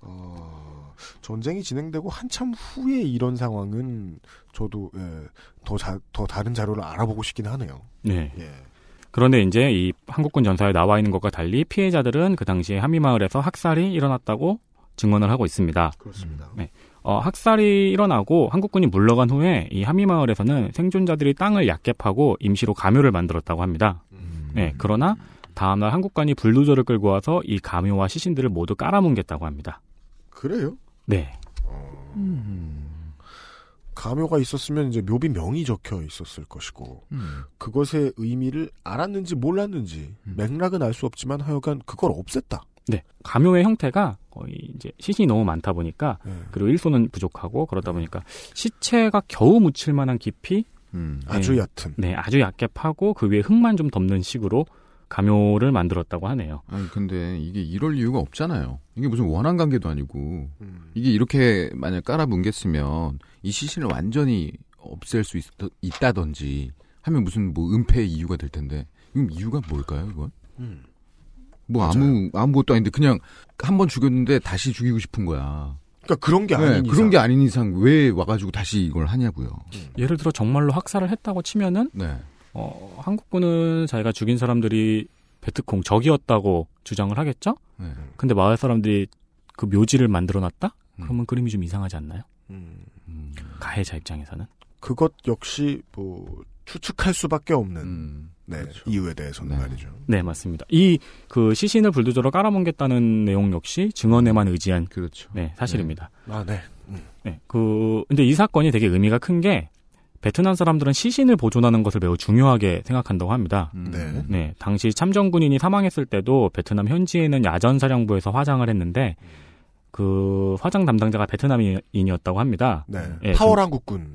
어, 전쟁이 진행되고 한참 후에 이런 상황은 저도 예, 더, 자, 더 다른 자료를 알아보고 싶긴 하네요.
네.
예.
그런데 이제 이 한국군 전사에 나와 있는 것과 달리 피해자들은 그 당시에 한미마을에서 학살이 일어났다고 증언을 하고 있습니다.
그렇습니다.
네. 어, 학살이 일어나고 한국군이 물러간 후에 이 한미 마을에서는 생존자들이 땅을 얕게 파고 임시로 가묘를 만들었다고 합니다.
음.
네. 그러나 다음날 한국관이 불도저를 끌고 와서 이 가묘와 시신들을 모두 깔아뭉갰다고 합니다.
그래요?
네.
가묘가 있었으면 이제 묘비 명이 적혀 있었을 것이고
음.
그것의 의미를 알았는지 몰랐는지
음.
맥락은 알 수 없지만 하여간 그걸 없앴다.
네. 가묘의 형태가 거의 이제 시신이 너무 많다 보니까
예.
그리고 일손은 부족하고 그러다 보니까 시체가 겨우 묻힐 만한 깊이
음.
아주
네.
얕은.
네, 아주 얕게 파고 그 위에 흙만 좀 덮는 식으로 가묘를 만들었다고 하네요.
아니 근데 이게 이럴 이유가 없잖아요. 이게 무슨 원한 관계도 아니고
음.
이게 이렇게 만약 깔아 뭉갰으면 이 시신을 완전히 없앨 수 있, 있다든지 하면 무슨 뭐 은폐의 이유가 될 텐데 이건 이유가 뭘까요 이건?
음.
뭐 아무 아무것도 아닌데 그냥 한 번 죽였는데 다시 죽이고 싶은 거야.
그러니까 그런 게
네,
아닌
그런
이상.
게 아닌 이상 왜 와가지고 다시 이걸 하냐고요.
예를 들어 정말로 학살을 했다고 치면은
네.
어, 한국군은 자기가 죽인 사람들이 베트콩 적이었다고 주장을 하겠죠?
네.
근데 마을 사람들이 그 묘지를 만들어 놨다?
음.
그러면 그림이 좀 이상하지 않나요?
음.
음.
가해자 입장에서는.
그것 역시 뭐 추측할 수밖에 없는
음.
네,
그렇죠.
이유에 대해서는
네.
말이죠.
네, 맞습니다. 이 그 시신을 불도저로 깔아뭉갰다는 내용 역시 증언에만 의지한
그렇죠.
네, 사실입니다.
아, 네.
네. 그 근데 이 사건이 되게 의미가 큰 게 베트남 사람들은 시신을 보존하는 것을 매우 중요하게 생각한다고 합니다.
음.
네.
네, 당시 참전 군인이 사망했을 때도 베트남 현지에는 야전 사령부에서 화장을 했는데 그 화장 담당자가 베트남인이었다고 합니다.
네.
예,
파월 한국군.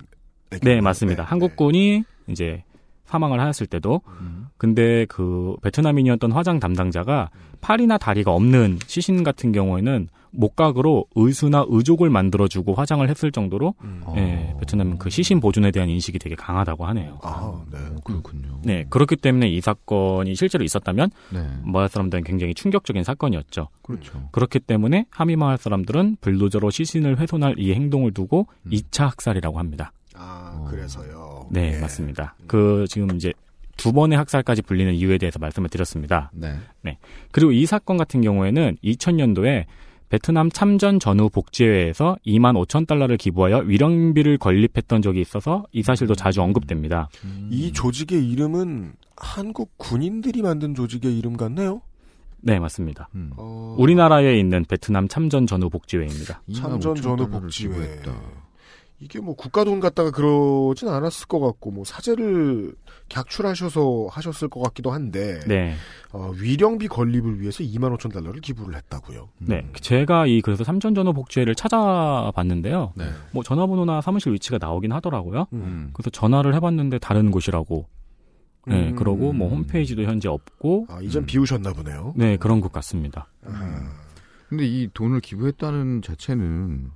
네, 맞습니다. 한국군이 이제 사망을 하였을 때도
음.
근데 그 베트남인이었던 화장 담당자가 팔이나 다리가 없는 시신 같은 경우에는 목각으로 의수나 의족을 만들어주고 화장을 했을 정도로
음.
어.
예, 베트남 그 시신 보존에 대한 인식이 되게 강하다고 하네요.
아, 네.
어, 그렇군요.
네, 그렇기 때문에 이 사건이 실제로 있었다면
네.
마을 사람들은 굉장히 충격적인 사건이었죠.
그렇죠.
그렇기 때문에 하미 마을 사람들은 불도저로 시신을 훼손할 이 행동을 두고
음.
2차 학살이라고 합니다.
아,
어.
그래서요.
네,
예.
맞습니다. 그 지금 이제 두 번의 학살까지 불리는 이유에 대해서 말씀을 드렸습니다.
네.
그리고 이 사건 같은 경우에는 2000년도에 베트남 참전 전후 복지회에서 2만 5천 달러를 기부하여 위령비를 건립했던 적이 있어서 이 사실도 자주 언급됩니다.
음.
이 조직의 이름은 한국 군인들이 만든 조직의 이름 같네요.
네, 맞습니다.
음.
어,
우리나라에 있는 베트남 참전 전후 복지회입니다.
참전
25,000
전후 복지회.
기부했다.
이게 뭐 국가 돈 갖다가 그러진 않았을 것 같고 뭐 사제를 객출하셔서 하셨을 것 같기도 한데
네.
어, 위령비 건립을 위해서 2만 5천 달러를 기부를 했다고요.
네. 제가 이 그래서 삼전 전후 복지회를 찾아봤는데요.
네.
뭐 전화번호나 사무실 위치가 나오긴 하더라고요.
음.
그래서 전화를 해봤는데 다른 곳이라고. 네,
음.
그러고 뭐 홈페이지도 현재 없고.
아, 이젠
음.
비우셨나 보네요.
네, 그런 것 같습니다.
아하.
근데 이 돈을 기부했다는 자체는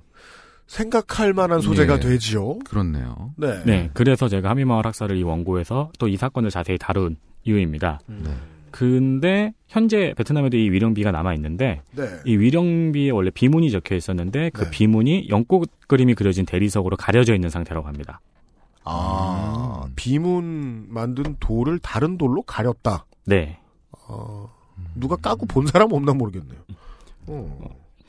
생각할 만한 소재가
예.
되지요.
그렇네요.
네.
네, 그래서 제가 하미마을 학살을 이 원고에서 또 이 사건을 자세히 다룬 이유입니다.
음.
네.
근데 현재 베트남에도 이 위령비가 남아 있는데
네.
이 위령비에 원래 비문이 적혀 있었는데 그
네.
비문이 연꽃 그림이 그려진 대리석으로 가려져 있는 상태라고 합니다.
아, 비문 만든 돌을 다른 돌로 가렸다.
네.
어, 누가 까고 본 사람 없나 모르겠네요. 어.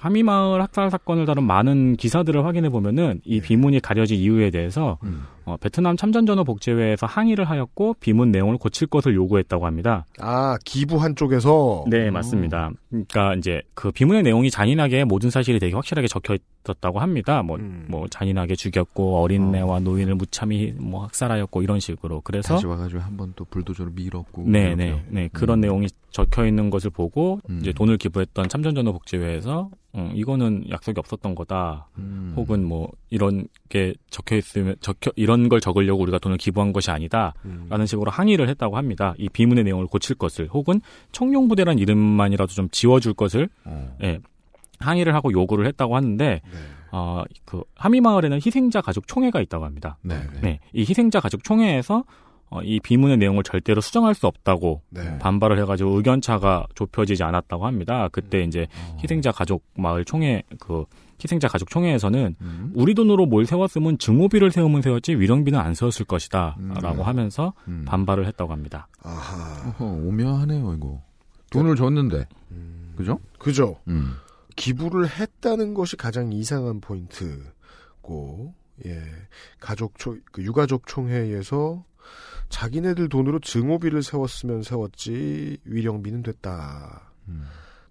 하미마을 학살 사건을 다룬 많은 기사들을 확인해 보면은 이
네.
비문이 가려진 이유에 대해서
음.
어, 베트남 참전전후 복제회에서 항의를 하였고 비문 내용을 고칠 것을 요구했다고 합니다.
아, 기부한 쪽에서
네, 맞습니다. 그러니까 이제 그 비문의 내용이 잔인하게 모든 사실이 되게 확실하게 적혀 있었다고 합니다. 뭐,
음.
뭐 잔인하게 죽였고 어린애와 노인을 무참히 뭐 학살하였고 이런 식으로. 그래서
다시 와가지고 한 번 또 불도저로 밀었고.
네,
그렇고요.
네, 네 그런
음.
내용이 적혀 있는 것을 보고
음.
이제 돈을 기부했던 참전전후 복제회에서 음, 이거는 약속이 없었던 거다.
음.
혹은 뭐 이런 게 적혀 있으면 적혀 이런 걸 적으려고 우리가 돈을 기부한 것이 아니다라는
음.
식으로 항의를 했다고 합니다. 이 비문의 내용을 고칠 것을 혹은 청룡부대란 이름만이라도 좀 지워줄 것을
어.
예, 항의를 하고 요구를 했다고 하는데
네.
어, 그 하미마을에는 희생자 가족 총회가 있다고 합니다.
네.
네, 이 희생자 가족 총회에서 어, 이 비문의 내용을 절대로 수정할 수 없다고
네.
반발을 해가지고 의견차가 좁혀지지 않았다고 합니다. 그때 이제
어.
희생자 가족 마을 총회 그 희생자 가족 총회에서는
음.
우리 돈으로 뭘 세웠으면 증오비를 세우면 세웠지 위령비는 안 세웠을
음.
것이다라고 하면서
음.
반발을 했다고 합니다.
아하.
어허, 오묘하네요, 이거. 돈을 줬는데. 그죠?
그죠.
음.
기부를 했다는 것이 가장 이상한 포인트고, 예. 가족 총, 그 유가족 총회에서 자기네들 돈으로 증오비를 세웠으면 세웠지, 위령비는 됐다.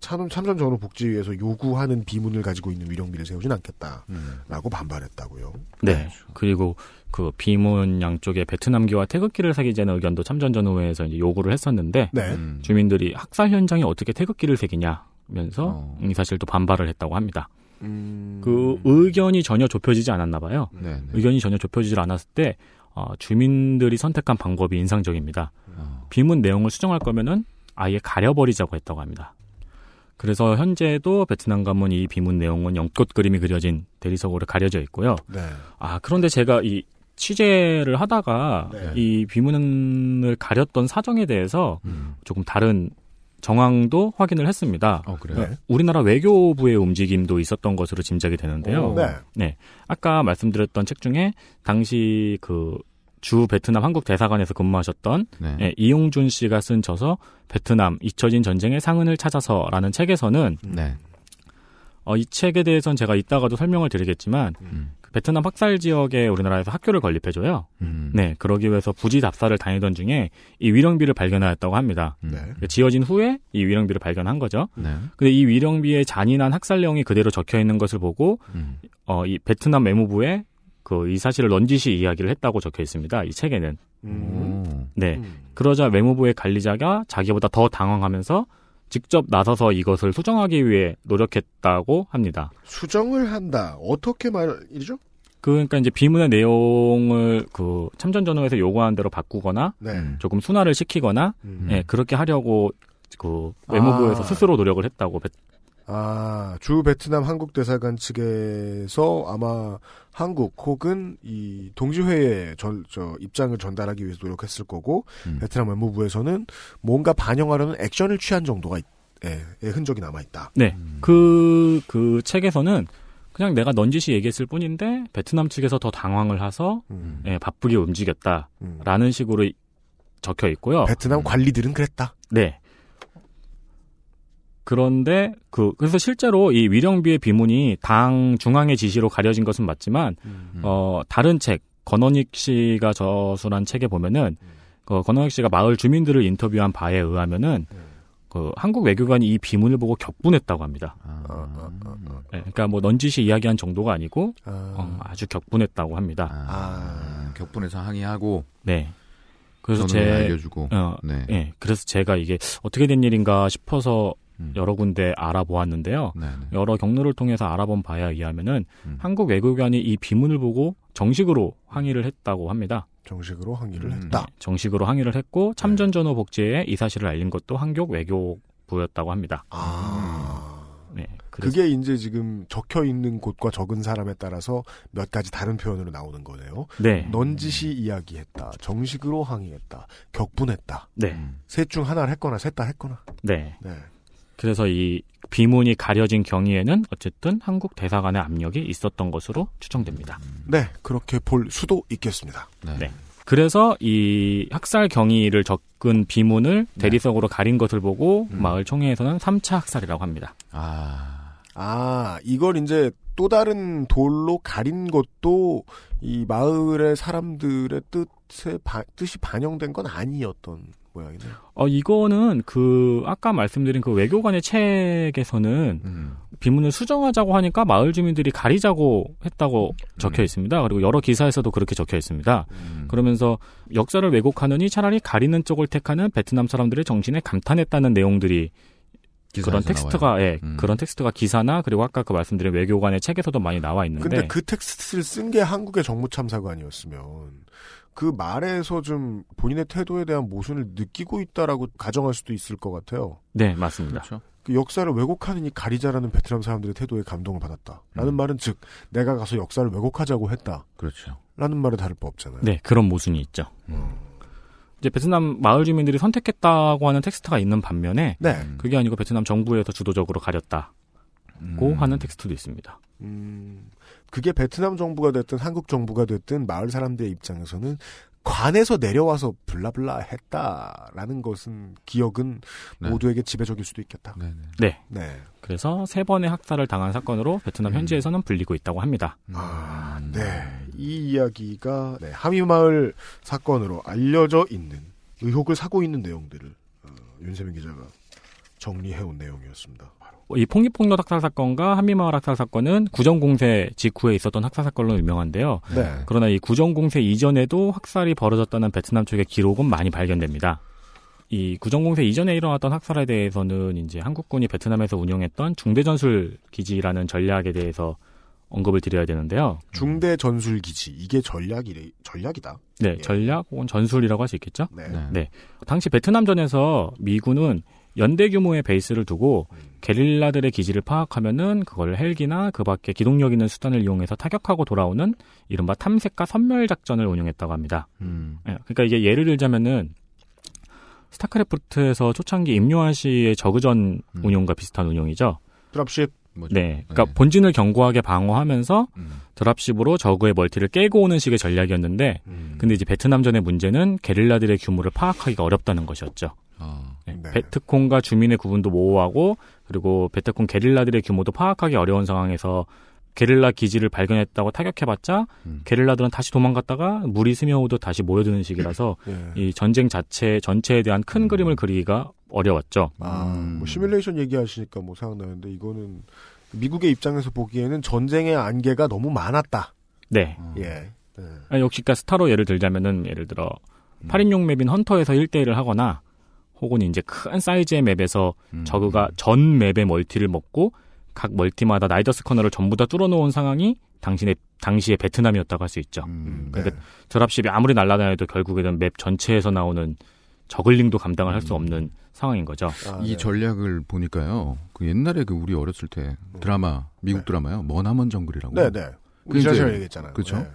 음.
참, 참전 전후 복지위에서 요구하는 비문을 가지고 있는 위령비를 세우진 않겠다.
음.
라고 반발했다고요.
네. 그리고 그 비문 양쪽에 베트남기와 태극기를 새기자는 의견도 참전 전후회에서 이제 요구를 했었는데
네.
음.
주민들이 학살 현장에 어떻게 태극기를 새기냐면서
어.
이 사실 또 반발을 했다고 합니다.
음.
그 의견이 전혀 좁혀지지 않았나 봐요.
네, 네.
의견이 전혀 좁혀지질 않았을 때 어, 주민들이 선택한 방법이 인상적입니다.
어.
비문 내용을 수정할 거면은 아예 가려버리자고 했다고 합니다. 그래서 현재도 베트남 가문 이 비문 내용은 연꽃 그림이 그려진 대리석으로 가려져 있고요.
네.
아 그런데 제가 이 취재를 하다가
네.
이 비문을 가렸던 사정에 대해서
음.
조금 다른 정황도 확인을 했습니다.
어, 그래요?
네.
우리나라 외교부의 움직임도 있었던 것으로 짐작이 되는데요.
네.
네. 아까 말씀드렸던 책 중에 당시 그 주 베트남 한국 대사관에서 근무하셨던
네.
예, 이용준 씨가 쓴 저서 베트남 잊혀진 전쟁의 상흔을 찾아서라는 책에서는
네.
어, 이 책에 대해서는 제가 이따가도 설명을 드리겠지만
음.
그 베트남 학살 지역에 우리나라에서 학교를 건립해줘요.
음.
네, 그러기 위해서 부지 답사를 다니던 중에 이 위령비를 발견하였다고 합니다.
음.
네.
지어진 후에 이 위령비를 발견한 거죠.
네.
근데 이 위령비의 잔인한 학살 내용이 그대로 적혀 있는 것을 보고
음.
어, 이 베트남 외무부에 그 이 사실을 넌지시 이야기를 했다고 적혀 있습니다. 이 책에는.
음.
오.
네.
음.
그러자 외무부의 관리자가 자기보다 더 당황하면서 직접 나서서 이것을 수정하기 위해 노력했다고 합니다.
수정을 한다. 어떻게 말이죠?
그러니까 이제 비문의 내용을 그 참전 전후에서 요구하는 대로 바꾸거나
네.
음.
조금 순화를 시키거나
음.
예, 그렇게 하려고 그 외무부에서
아.
스스로 노력을 했다고 베-
아, 주 베트남 한국 대사관 측에서 아마 한국 혹은 이 동지회에 전, 저 입장을 전달하기 위해서 노력했을 거고
음.
베트남 외무부에서는 뭔가 반영하려는 액션을 취한 정도가 있, 예, 의 흔적이 남아 있다.
네.
음.
그, 그 책에서는 그냥 내가 넌지시 얘기했을 뿐인데 베트남 측에서 더 당황을 해서
음.
예, 바쁘게 움직였다라는
음.
식으로 적혀 있고요.
베트남
음.
관리들은 그랬다.
네. 그런데 그 그래서 실제로 이 위령비의 비문이 당 중앙의 지시로 가려진 것은 맞지만
음.
어 다른 책 건원익 씨가 저술한 책에 보면은 그 건원익 씨가 마을 주민들을 인터뷰한 바에 의하면은 그 한국 외교관이 이 비문을 보고 격분했다고 합니다.
아.
어, 어, 어, 어.
네, 그러니까 뭐 넌지시 이야기한 정도가 아니고
아,
어, 아주 격분했다고 합니다.
아. 격분해서 항의하고
네. 그래서 제
알려주고.
어,
네.
예, 그래서 제가 이게 어떻게 된 일인가 싶어서
음.
여러 군데 알아보았는데요.
네. 네.
여러 경로를 통해서 알아본 바에 의하면은
음.
한국 외교관이 이 비문을 보고 정식으로 항의를 했다고 합니다.
정식으로 항의를
음.
했다.
정식으로 항의를 했고 참전 전후 복지에 이 사실을 알린 것도 한국 외교부였다고 합니다.
아.
네. 그래서
그게 이제 지금 적혀 있는 곳과 적은 사람에 따라서 몇 가지 다른 표현으로 나오는 거네요.
네.
넌지시 이야기했다. 정식으로 항의했다. 격분했다.
네.
음.
셋중 하나를 했거나 셋 다 했거나.
네.
네.
그래서 이 비문이 가려진 경위에는 어쨌든 한국 대사관의 압력이 있었던 것으로 추정됩니다.
네, 그렇게 볼 수도 있겠습니다.
네.
네. 그래서 이 학살 경위를 적은 비문을 대리석으로 가린 것을 보고
음.
마을 총회에서는 3차 학살이라고 합니다.
아.
아, 이걸 이제 또 다른 돌로 가린 것도 이 마을의 사람들의 뜻에 바- 뜻이 반영된 건 아니었던 모양이네요.
어, 이거는 그, 아까 말씀드린 그 외교관의 책에서는
음.
비문을 수정하자고 하니까 마을 주민들이 가리자고 했다고 적혀 있습니다. 그리고 여러 기사에서도 그렇게 적혀 있습니다.
음.
그러면서 역사를 왜곡하느니 차라리 가리는 쪽을 택하는 베트남 사람들의 정신에 감탄했다는 내용들이 그런 텍스트가,
나와요.
예,
음.
그런 텍스트가 기사나 그리고 아까 그 말씀드린 외교관의 책에서도 많이 나와 있는데.
근데 그 텍스트를 쓴 게 한국의 정무참사관이었으면 그 말에서 좀 본인의 태도에 대한 모순을 느끼고 있다라고 가정할 수도 있을 것 같아요.
네, 맞습니다.
그렇죠.
그 역사를 왜곡하는 이 가리자라는 베트남 사람들의 태도에 감동을 받았다. 라는
음.
말은 즉 내가 가서 역사를 왜곡하자고 했다.
그렇죠.
라는 말에 다를 바 없잖아요.
네, 그런 모순이 있죠. 이제 베트남 마을 주민들이 선택했다고 하는 텍스트가 있는 반면에
네.
그게 아니고 베트남 정부에서 주도적으로 가렸다고
음.
하는 텍스트도 있습니다.
음, 그게 베트남 정부가 됐든 한국 정부가 됐든 마을 사람들의 입장에서는 관에서 내려와서 blah blah 했다라는 것은 기억은
네.
모두에게 지배적일 수도 있겠다.
네네.
네.
네.
그래서 세 번의 학살을 당한 사건으로 베트남
음.
현지에서는 불리고 있다고 합니다.
아, 네. 이 이야기가 네, 하미마을 사건으로 알려져 있는 의혹을 사고 있는 내용들을 어, 윤세민 기자가 정리해온 내용이었습니다.
이 폭리폭력 학살 사건과 한미마을 학살 사건은 구정공세 직후에 있었던 학살 사건으로 유명한데요.
네.
그러나 이 구정공세 이전에도 학살이 벌어졌다는 베트남 쪽의 기록은 많이 발견됩니다. 이 구정공세 이전에 일어났던 학살에 대해서는 이제 한국군이 베트남에서 운영했던 중대전술 기지라는 전략에 대해서 언급을 드려야 되는데요.
중대 전술 기지 이게 전략이래 전략이다.
네,
예.
전략 혹은 전술이라고 할 수 있겠죠.
네.
네.
네. 당시 베트남전에서 미군은 연대 규모의 베이스를 두고 게릴라들의 기지를 파악하면은 그걸 헬기나 그 밖에 기동력 있는 수단을 이용해서 타격하고 돌아오는 이른바 탐색과 선멸 작전을 운영했다고 합니다.
음.
예, 그러니까 이게 예를 들자면은 스타크래프트에서 초창기 임요한 씨의 저그전
음.
운용과 비슷한 운용이죠.
드랍십
뭐죠?
네. 그러니까
네.
본진을 견고하게 방어하면서
음.
드랍십으로 저그의 멀티를 깨고 오는 식의 전략이었는데
음.
근데 이제 베트남전의 문제는 게릴라들의 규모를 파악하기가 어렵다는 것이었죠.
아.
네.
네.
베트콩과 주민의 구분도 모호하고 그리고 베트콩 게릴라들의 규모도 파악하기 어려운 상황에서 게릴라 기지를 발견했다고 타격해봤자
음.
게릴라들은 다시 도망갔다가 물이 스며오도 다시 모여드는 식이라서
예.
이 전쟁 자체 전체에 대한 큰 그림을 그리기가 어려웠죠.
아,
음.
뭐 시뮬레이션 얘기하시니까 뭐 생각나는데 이거는 미국의 입장에서 보기에는 전쟁의 안개가 너무 많았다.
네.
어.
예. 네.
아니, 역시 그러니까 스타로 예를 들자면은 예를 들어
음.
8인용 map인 헌터에서 1대1을 하거나 혹은 이제 큰 사이즈의 map에서
음.
저그가 전 map의 multi를 먹고 각 multi마다 Nydus Canal을 전부 다 뚫어놓은 상황이 당신의 당시의 베트남이었다고 할 수 있죠.
음.
네.
그러니까 dropship이 아무리 날아다녀도 결국에는 map 전체에서 나오는 저글링도 감당을 할수 없는 상황인 거죠.
아,
이
네.
전략을 보니까요. 그 옛날에 그 우리 어렸을 때 드라마 미국
네.
드라마요. 머나먼 정글이라고.
네, 네. 우리
그
얘기했잖아요.
그쵸?
네.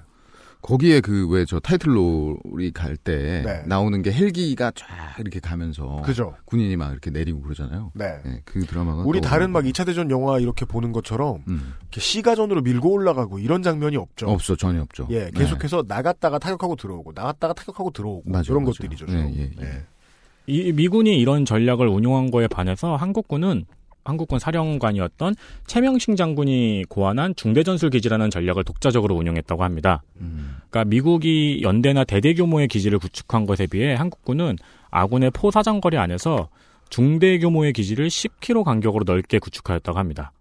거기에 그 왜 저 타이틀롤이 갈때
네.
나오는 게 헬기가 쫙 이렇게 가면서
그죠.
군인이 막 이렇게 내리고 그러잖아요.
네.
네, 그 드라마가
우리 다른 막
떠오르고.
2차 대전 영화 이렇게 보는 것처럼
음.
이렇게 시가전으로 밀고 올라가고 이런 장면이 없죠.
없어 전혀 없죠.
예,
네.
계속해서 나갔다가 타격하고 들어오고 나갔다가 타격하고 들어오고
맞아요,
이런
맞아요.
것들이죠.
예. 예, 예.
예.
이 미군이 이런 전략을 운용한 거에 반해서 한국군은 한국군 사령관이었던 최명식 장군이 고안한 중대전술 기지라는 전략을 독자적으로 운용했다고 합니다.
음.
그러니까 미국이 연대나 대대 규모의 기지를 구축한 것에 비해 한국군은 아군의 포 사정거리 안에서 중대 규모의 기지를 10km 간격으로 넓게 구축하였다고 합니다.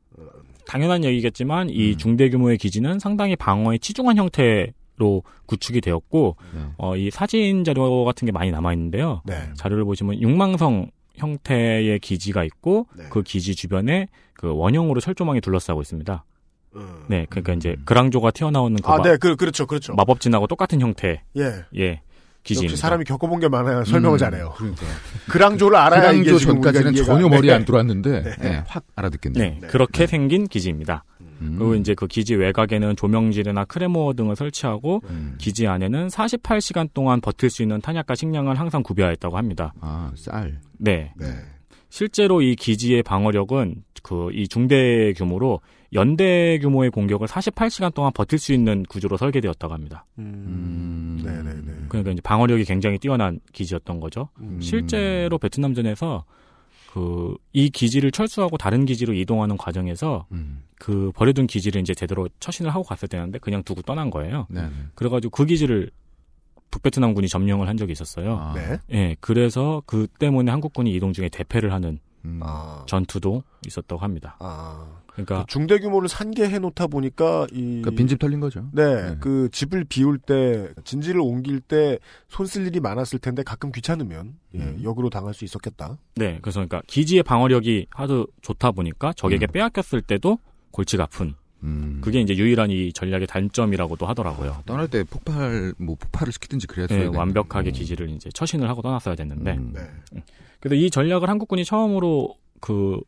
당연한 얘기겠지만 이
음.
중대 규모의 기지는 상당히 방어에 치중한 형태 로 구축이 되었고
네.
어, 이 사진 자료 같은 게 많이 남아 있는데요.
네.
자료를 보시면 육망성 형태의 기지가 있고
네.
그 기지 주변에 그 원형으로 철조망이 둘러싸고 있습니다.
음.
네, 그러니까 이제 그랑조가 튀어나오는 그
아,
마,
네, 그, 그렇죠, 그렇죠.
마법진하고 똑같은 형태
예.
예 기지입니다.
역시 사람이 겪어본 게 많아야 설명을
음,
잘해요.
그러니까.
그랑조를 알아야 이게
그랑조 전까지는 전혀
이해가-
머리에
네.
안 들어왔는데
네.
예, 확 알아듣겠네요.
네,
네.
그렇게 생긴 기지입니다.
음.
그리고 이제 그 기지 외곽에는 조명지대나 크레모 등을 설치하고
음.
기지 안에는 48시간 동안 버틸 수 있는 탄약과 식량을 항상 구비하였다고 합니다.
아, 쌀.
네,
네.
실제로 이 기지의 방어력은 그 이 중대 규모로 연대 규모의 공격을 48시간 동안 버틸 수 있는 구조로 설계되었다고 합니다.
음.
음.
네네네.
그러니까 이제 방어력이 굉장히 뛰어난 기지였던 거죠.
음.
실제로 베트남전에서 그 이 기지를 철수하고 다른 기지로 이동하는 과정에서
음.
그 버려둔 기지를 이제 제대로 처신을 하고 갔을 때는데 그냥 두고 떠난 거예요.
네. 네.
그래가지고 그 기지를 북베트남군이 점령을 한 적이 있었어요.
아.
네.
예, 그래서 그 때문에 한국군이 이동 중에 대패를 하는
음.
아.
전투도 있었다고 합니다.
아.
그러니까
그 중대 규모를 산계해 놓다 보니까 이
그러니까 빈집 털린 거죠.
네,
네.
그 집을 비울 때 진지를 옮길 때 손 쓸 일이 많았을 텐데 가끔 귀찮으면 예,
음.
역으로 당할 수 있었겠다.
네, 그래서 그러니까 기지의 방어력이 하도 좋다 보니까 적에게
음.
빼앗겼을 때도 골치가 아픈
음.
그게 이제 유일한 이 전략의 단점이라고도 하더라고요.
떠날 때 폭발 뭐 폭발을 시키든지 그래야
네. 완벽하게
음.
기지를 이제 처신을 하고 떠났어야 됐는데
음.
네.
그래서 이 전략을 한국군이 처음으로 그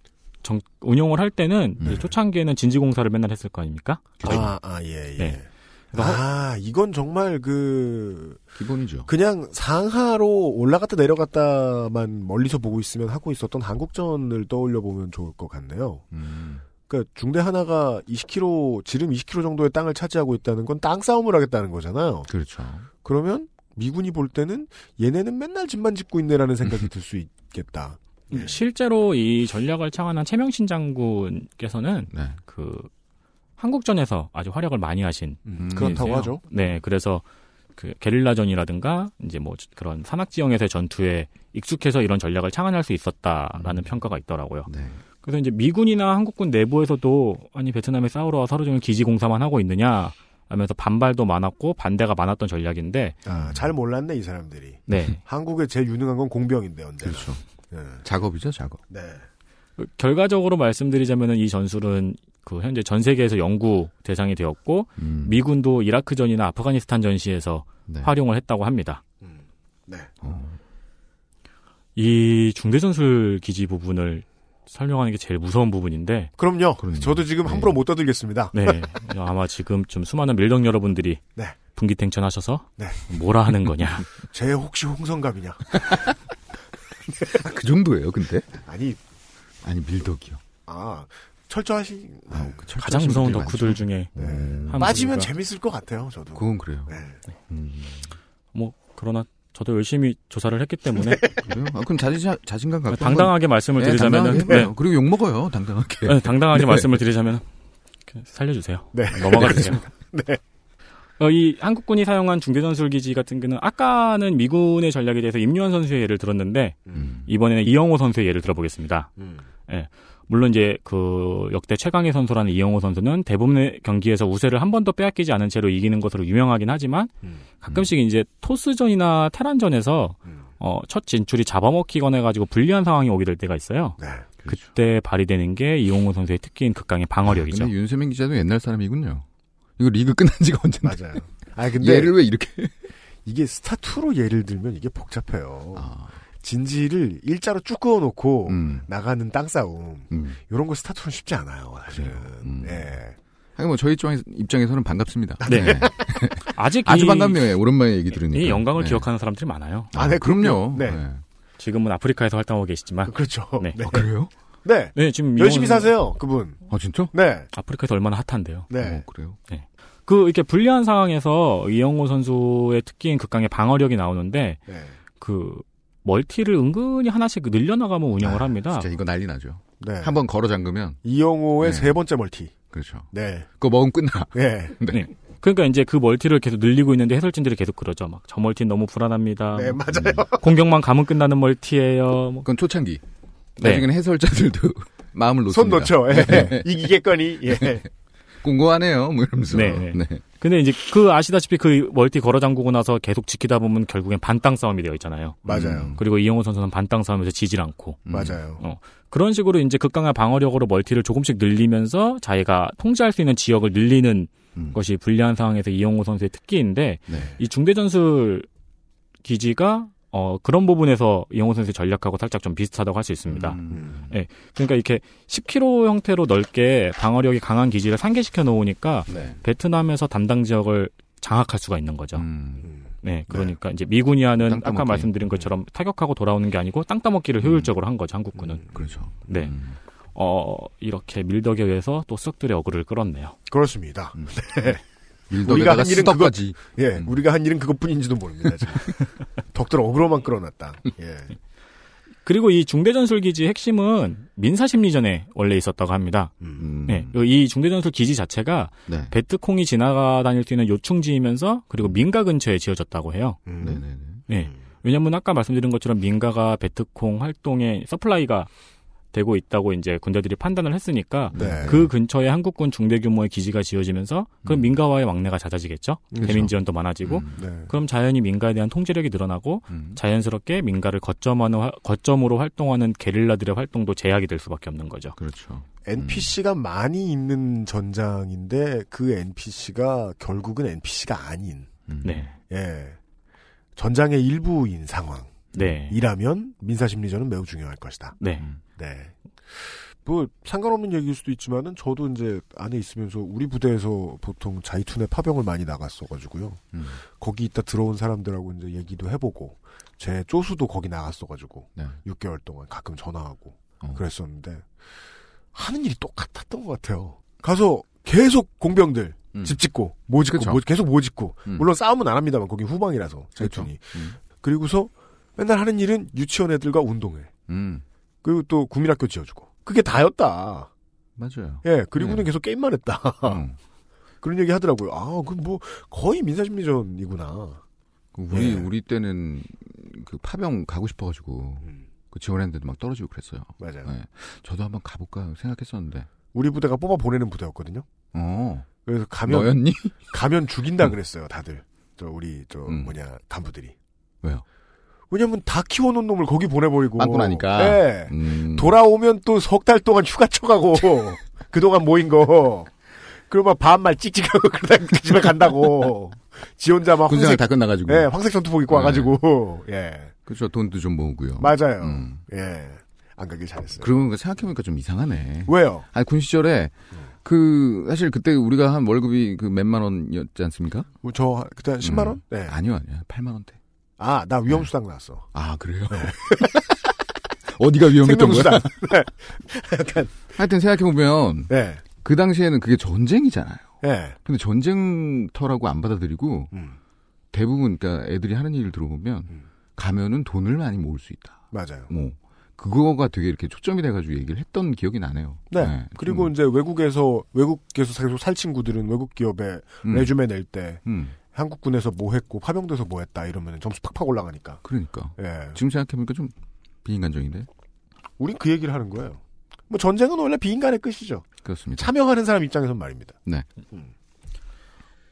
정- 운용을 할 때는
네.
초창기에는 진지 공사를 맨날 했을 거 아닙니까?
아, 아, 예, 예.
네.
아, 이건 정말 그,
기본이죠.
그냥 상하로 올라갔다 내려갔다만 멀리서 보고 있으면 하고 있었던 한국전을 떠올려 보면 좋을 것 같네요.
음.
그러니까 중대 하나가 20km, 지름 20km 정도의 땅을 차지하고 있다는 건 땅 싸움을 하겠다는 거잖아요.
그렇죠.
그러면 미군이 볼 때는 얘네는 맨날 집만 짓고 있네라는 생각이 들 수 있겠다.
음, 실제로 이 전략을 창안한 최명신 장군께서는
네.
그 한국전에서 아주 활약을 많이 하신
음, 그렇다고. 하죠.
네, 그래서 그 게릴라전이라든가 이제 뭐 그런 산악 지형에서의 전투에 익숙해서 이런 전략을 창안할 수 있었다라는 평가가 있더라고요.
네.
그래서 이제 미군이나 한국군 내부에서도 아니 베트남에 싸우러 와서 하루 종일 기지 공사만 하고 있느냐 하면서 반발도 많았고 반대가 많았던 전략인데
아, 잘 몰랐네, 이 사람들이.
네.
한국에 제일 유능한 건 공병인데, 언제나.
그렇죠.
예.
작업이죠, 작업.
네.
그 결과적으로 말씀드리자면은 이 전술은 그 현재 전 세계에서 연구 대상이 되었고
음.
미군도 이라크전이나 아프가니스탄 전시에서
네.
활용을 했다고 합니다.
음. 네.
어.
이 중대전술 기지 부분을 설명하는 게 제일 무서운 부분인데
그럼요.
그럼요.
저도 지금
네.
함부로 못 떠들겠습니다.
네 아마 지금 좀 수많은 밀덕 여러분들이
네.
분기탱천하셔서
네.
뭐라 하는 거냐
쟤 혹시 홍성갑이냐?
아, 그 정도예요, 근데?
아니,
아니, 밀덕이요.
아, 철저하시,
아, 그 철저하신
가장 무서운 덕후들
많죠.
중에
네.
음.
한
빠지면
분이가-
재밌을 것 같아요, 저도.
그건 그래요.
네.
음.
뭐 그러나 저도 열심히 조사를 했기 때문에
그래요? 아, 그럼 자신, 자신감 갖고.
당당하게 말씀을
한번- 네,
드리자면은
당당하게
네,
해봐요. 그리고 욕먹어요, 당당하게.
네, 당당하게
네.
말씀을 드리자면 살려주세요.
네.
넘어가 주세요.
네.
어, 이 한국군이 사용한 중대전술 기지 같은 경우는 아까는 미군의 전략에 대해서 임요한 선수의 예를 들었는데
음.
이번에는 이영호 선수의 예를 들어보겠습니다.
음.
물론 이제 그 역대 최강의 선수라는 이영호 선수는 대부분의 경기에서 우세를 한 번도 빼앗기지 않은 채로 이기는 것으로 유명하긴 하지만
음.
가끔씩 이제 토스전이나 테란전에서
음.
어, 첫 진출이 잡아먹히거나 해가지고 불리한 상황이 오게 될 때가 있어요.
네.
그때 발휘되는 게 이영호 선수의 특기인 극강의 방어력이죠.
근데 윤세민 기자도 옛날 사람이군요. 이거 리그 끝난 지가 언젠데.
맞아요. 아, 근데
얘를 왜 이렇게.
이게 스타2로 예를 들면 이게 복잡해요.
아,
진지를 일자로 쭉 그어놓고
음.
나가는 땅싸움.
음.
이런 거 스타2는 쉽지 않아요, 사실은.
음.
예.
하긴 뭐 저희 입장에서, 입장에서 는 반갑습니다.
네. 아직
아주
이,
반갑네요. 오랜만에 얘기 들으니까.
이 영광을
네.
기억하는 사람들이 많아요.
아, 네,
그럼요.
네.
지금은 아프리카에서 활동하고 계시지만
그렇죠.
네.
네.
아, 그래요?
네.
네, 지금
열심히 사세요, 그분.
아, 진짜?
네.
아프리카에서 얼마나 핫한데요.
네.
어, 그래요?
그 이렇게 불리한 상황에서 이영호 선수의 특기인 극강의 방어력이 나오는데
네.
그 multi를 은근히 하나씩 늘려나가면 운영을
아,
합니다.
진짜 이거 난리 나죠.
네.
한번 걸어 잠그면.
이영호의
네.
세 번째 multi.
그렇죠.
네.
그거 먹으면 끝나.
네.
네. 그러니까 이제 그 multi를 계속 늘리고 있는데 해설진들이 계속 그러죠. 막 저 multi는 너무 불안합니다.
네,
뭐
맞아요.
공격만 가면 끝나는 multi예요. 뭐.
그건 초창기.
네.
나중에는 해설자들도 마음을
손
놓습니다.
놓죠. 예. 이기겠거니. 예.
궁금하네요. 뭐 이러면서.
네, 네. 근데 이제 그 아시다시피 그 멀티 걸어 잠그고 나서 계속 지키다 보면 결국엔 반땅 싸움이 되어 있잖아요.
맞아요.
음.
그리고 이영호 선수는 반땅 싸움에서 지질 않고
음.
맞아요.
어, 그런 식으로 이제 극강한 방어력으로 멀티를 조금씩 늘리면서 자기가 통제할 수 있는 지역을 늘리는
음.
것이 불리한 상황에서 이영호 선수의 특기인데
네.
이 중대전술 기지가 어, 그런 부분에서 이영호 선수의 전략하고 살짝 좀 비슷하다고 할 수 있습니다.
음.
음.
그러니까 이렇게 10km 형태로 넓게 방어력이 강한 기지를 상계시켜 놓으니까
네.
베트남에서 담당 지역을 장악할 수가 있는 거죠.
음.
음.
네, 그러니까 이제 미군이 하는
땅
아까
따먹기.
말씀드린 것처럼 타격하고 돌아오는 게 아니고 땅 따먹기를 효율적으로 한 거죠, 한국군은.
음.
그렇죠.
네.
음.
어, 이렇게 밀덕에 의해서 또 썩들의 어그를 끌었네요.
그렇습니다.
음.
우리가 한 일은
수덕까지.
예.
음.
우리가 한 일은 그것뿐인지도 모릅니다. 지금. 덕들 어그로만 끌어놨다. 예.
그리고 이 중대전술 기지의 핵심은 민사 심리전에 원래 있었다고 합니다.
음.
음.
네, 이 중대전술 기지 자체가
네.
베트콩이 지나가 다닐 수 있는 요충지이면서 그리고 민가 근처에 지어졌다고 해요.
음.
네네네.
네. 왜냐면 아까 말씀드린 것처럼 민가가 베트콩 활동에 서플라이가 되고 있다고 이제 군대들이 판단을 했으니까
네.
그 근처에 한국군 중대 규모의 기지가 지어지면서 그럼
음.
민가와의 왕래가 잦아지겠죠.
그렇죠.
대민 지원도 많아지고
음.
네.
그럼 자연히 민가에 대한 통제력이 늘어나고
음.
자연스럽게 민가를 거점하는 화- 거점으로 활동하는 게릴라들의 활동도 제약이 될 수밖에 없는 거죠.
그렇죠.
NPC가 많이 있는 전장인데 그 NPC가 결국은 NPC가 아닌
음.
네.
예. 전장의 일부인 상황 이라면
네.
민사심리전은 매우 중요할 것이다.
네.
네. 뭐 상관없는 얘기일 수도 있지만은 저도 이제 안에 있으면서 우리 부대에서 보통 자이툰에 파병을 많이 나갔어가지고요.
음.
거기 있다 들어온 사람들하고 이제 얘기도 해보고 제 쪼수도 거기 나갔어가지고
네.
6개월 동안 가끔 전화하고
어.
그랬었는데 하는 일이 똑같았던 것 같아요. 가서 계속 공병들
음.
집 짓고 뭐 짓고. 뭐- 계속 뭐 짓고
음.
물론 싸움은 안 합니다만 거기 후방이라서 자이툰이
음.
그리고서 맨날 하는 일은 유치원 애들과 운동회
음.
그리고 또 국민학교 지어주고 그게 다였다.
맞아요.
예 그리고는
네.
계속 게임만 했다.
어.
그런 얘기 하더라고요. 아, 그 뭐 거의 민사심리전이구나.
그 우리
예.
우리 때는 그 파병 가고 싶어가지고
음,
그 지원했는데도 막 떨어지고 그랬어요.
맞아요.
네. 저도 한번 가볼까 생각했었는데.
우리 부대가 뽑아 보내는 부대였거든요.
어.
그래서 가면
너였니?
가면 죽인다 그랬어요, 다들. 저 우리 저
음.
뭐냐 간부들이.
왜요?
왜냐면 다 키워놓은 놈을 거기 보내버리고.
빵꾸 나니까.
예.
음.
돌아오면 또 석 달 동안 휴가 쳐가고 그동안 모인 거. 그러면 반말 찍찍하고 그러다 그 집에 간다고. 지 혼자 막
군생활
황색,
다 끝나가지고.
예, 황색 전투복 입고
네.
와가지고. 예.
그렇죠. 돈도 좀 모으고요.
맞아요.
음.
예. 안 가길 잘했어요.
그러고 생각해보니까 좀 이상하네.
왜요?
아니 군 시절에 그 사실 그때 우리가 한 월급이 그 몇만 원이었지 않습니까?
뭐저 그때 10만 원?
음.
네.
아니요, 아니요. 8만 원대.
아, 나 위험수당 나왔어.
아 그래요? 어디가 위험했던 거야?
네. 약간,
하여튼 생각해 보면
네.
그 당시에는 그게 전쟁이잖아요.
예.
근데 전쟁터라고 안 받아들이고
음,
대부분 그러니까 애들이 하는 얘기를 들어보면
음.
가면은 돈을 많이 모을 수 있다.
맞아요.
뭐 그거가 되게 이렇게 초점이 돼가지고 얘기를 했던 기억이 나네요.
네. 그리고
좀,
이제 외국에서, 외국에서 계속 살 친구들은 외국 기업에
음,
레주메 낼 때
음,
한국군에서 뭐 했고 파병돼서 뭐 했다 이러면 점수 팍팍 올라가니까.
그러니까
예.
지금 생각해보니까 좀 비인간적인데
우린 그 얘기를 하는 거예요. 뭐 전쟁은 원래 비인간의 끝이죠.
그렇습니다.
참여하는 사람 입장에선 말입니다.
네.
음.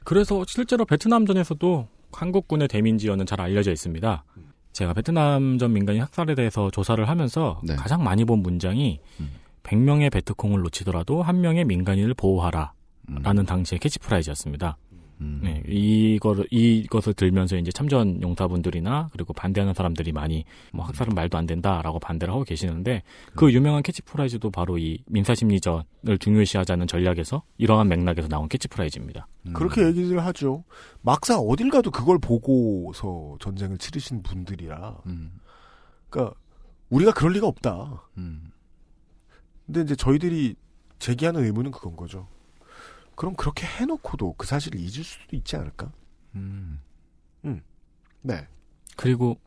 그래서 실제로 베트남전에서도 한국군의 대민 지원은 잘 알려져 있습니다. 제가 베트남전 민간인 학살에 대해서 조사를 하면서
네.
가장 많이 본 문장이
음.
100명의 베트콩을 놓치더라도 한 명의 민간인을 보호하라.
음,
라는 당시의 캐치프라이즈였습니다.
음,
네, 이거를, 이것을 들면서 이제 참전 용사분들이나 그리고 반대하는 사람들이 많이 뭐 학살은 말도 안 된다라고 반대를 하고 계시는데 그 유명한 캐치프라이즈도 바로 이 민사 심리전을 중요시하자는 전략에서 이러한 맥락에서 나온 캐치프라이즈입니다.
음.
그렇게 얘기를 하죠. 막상 어딜 가도 그걸 보고서 전쟁을 치르신 분들이라.
음,
그러니까 우리가 그럴 리가 없다.
음,
근데 이제 저희들이 제기하는 의문은 그건 거죠. 그럼 그렇게 해놓고도 그 사실을 잊을 수도 있지 않을까?
음.
네.
그리고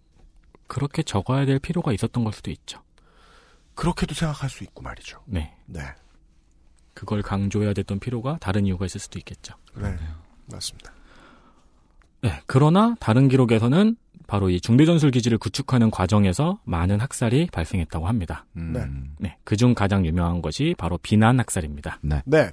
그렇게 적어야 될 필요가 있었던 걸 수도 있죠.
그렇게도 생각할 수 있고 말이죠.
네.
네.
그걸 강조해야 됐던 필요가 다른 이유가 있을 수도 있겠죠.
네. 맞습니다.
네. 그러나 다른 기록에서는 바로 이 중대전술 기지를 구축하는 과정에서 많은 학살이 발생했다고 합니다.
음.
네.
네. 그중 가장 유명한 것이 바로 비난 학살입니다.
네.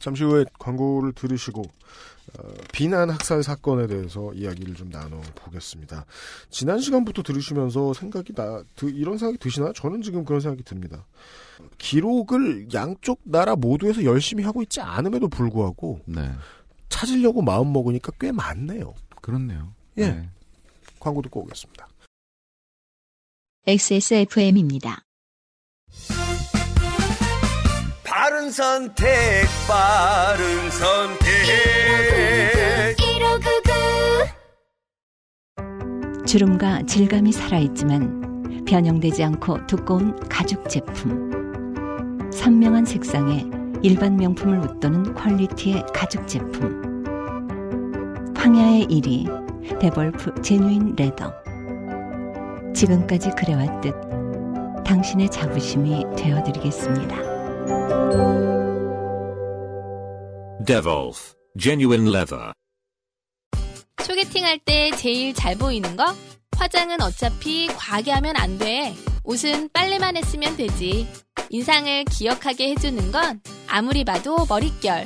잠시 후에 광고를 들으시고 어, 비난 학살 사건에 대해서 이야기를 좀 나눠보겠습니다. 지난 시간부터 들으시면서 생각이 나 드- 이런 생각이 드시나요? 저는 지금 그런 생각이 듭니다. 기록을 양쪽 나라 모두에서 열심히 하고 있지 않음에도 불구하고
네.
찾으려고 마음 먹으니까 꽤 많네요.
그렇네요.
예.
네.
광고 듣고 오겠습니다.
XSFM입니다.
바른 선택, 바른 선택.
1599
주름과 질감이 살아있지만 변형되지 않고 두꺼운 가죽 제품. 선명한 색상에 일반 명품을 웃도는 퀄리티의 가죽 제품. 황야의 1위 Devolf Genuine Leather. 지금까지 그래왔듯 당신의 자부심이 되어드리겠습니다.
Devolf Genuine Leather.
소개팅 할 때 제일 잘 보이는 거? 화장은 어차피 과하게 하면 안 돼. 옷은 빨래만 했으면 되지. 인상을 기억하게 해주는 건 아무리 봐도 머릿결.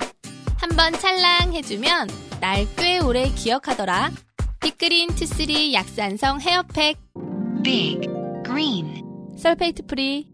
한번 찰랑 해주면 날 꽤 오래 기억하더라. Big Green two three 약산성 헤어팩.
Big Green
sulfate free.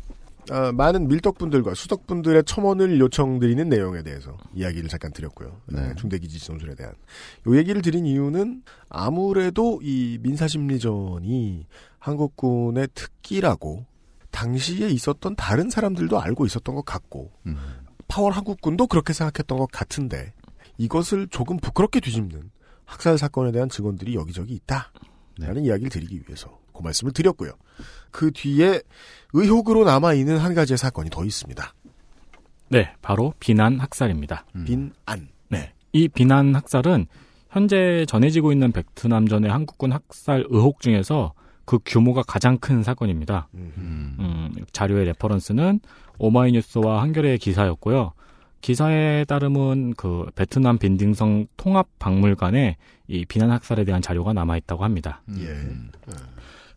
아, 많은 밀덕분들과 수덕분들의 첨언을 요청드리는 내용에 대해서 이야기를 잠깐 드렸고요.
네.
중대기지 전술에 대한. 요 얘기를 드린 이유는 아무래도 이 민사심리전이 한국군의 특기라고 당시에 있었던 다른 사람들도 알고 있었던 것 같고
음.
파월 한국군도 그렇게 생각했던 것 같은데 이것을 조금 부끄럽게 뒤집는 학살 사건에 대한 증언들이 여기저기 있다. 라는 이야기를 드리기 위해서 그 말씀을 드렸고요. 그 뒤에 의혹으로 남아있는 한 가지의 사건이 더 있습니다.
네, 바로 빈안 학살입니다.
빈안.
네. 이 빈안 학살은 현재 전해지고 있는 베트남전의 한국군 학살 의혹 중에서 그 규모가 가장 큰 사건입니다. 음, 자료의 reference는 오마이뉴스와 한겨레의 기사였고요. 기사에 따르면 그 베트남 빈딩성 통합 박물관에 이 비난 학살에 대한 자료가 남아 있다고 합니다.
예.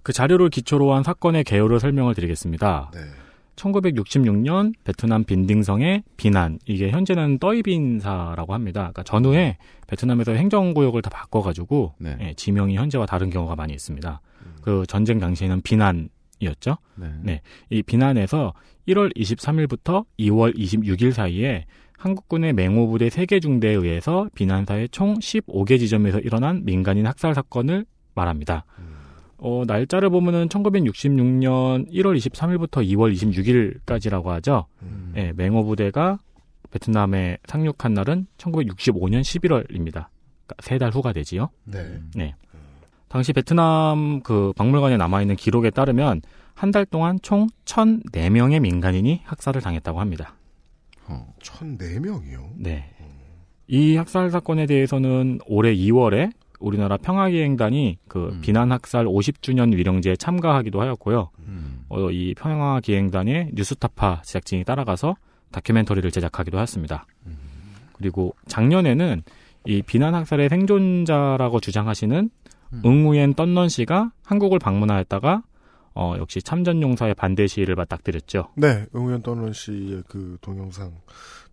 그 자료를 기초로 한 사건의 개요를 설명을 드리겠습니다. 1966년 베트남 빈딩성의 비난 이게 현재는 떠이빈사라고 합니다. 그러니까 전후에 베트남에서 행정구역을 다 바꿔가지고 예, 지명이 현재와 다른 경우가 많이 있습니다. 그 전쟁 당시에는 비난이었죠.
네.
이 비난에서 1월 23일부터 2월 26일 사이에 한국군의 맹호부대 3개 중대에 의해서 비난사의 총 15개 지점에서 일어난 민간인 학살 사건을 말합니다. 어, 날짜를 보면은 1966년 1월 23일부터 2월 26일까지라고 하죠. 예, 맹호 부대가 베트남에 상륙한 날은 1965년 11월입니다. 그러니까 세달 후가 되지요.
네.
네. 당시 베트남 그 박물관에 남아있는 기록에 따르면 한 달 동안 총 1,004명의 민간인이 학살을 당했다고 합니다.
1,004명이요?
네. 이 학살 사건에 대해서는 올해 2월에 우리나라 평화기행단이 그 비난 학살 50주년 위령제에 참가하기도 하였고요. 어, 이 평화기행단의 뉴스타파 제작진이 따라가서 다큐멘터리를 제작하기도 하였습니다. 그리고 작년에는 이 비난 학살의 생존자라고 주장하시는 응우엔 떤넌 씨가 한국을 방문하였다가 어, 역시 참전용사의 반대 시위를 맞닥뜨렸죠.
네, 응우연 떠는 씨의 그 동영상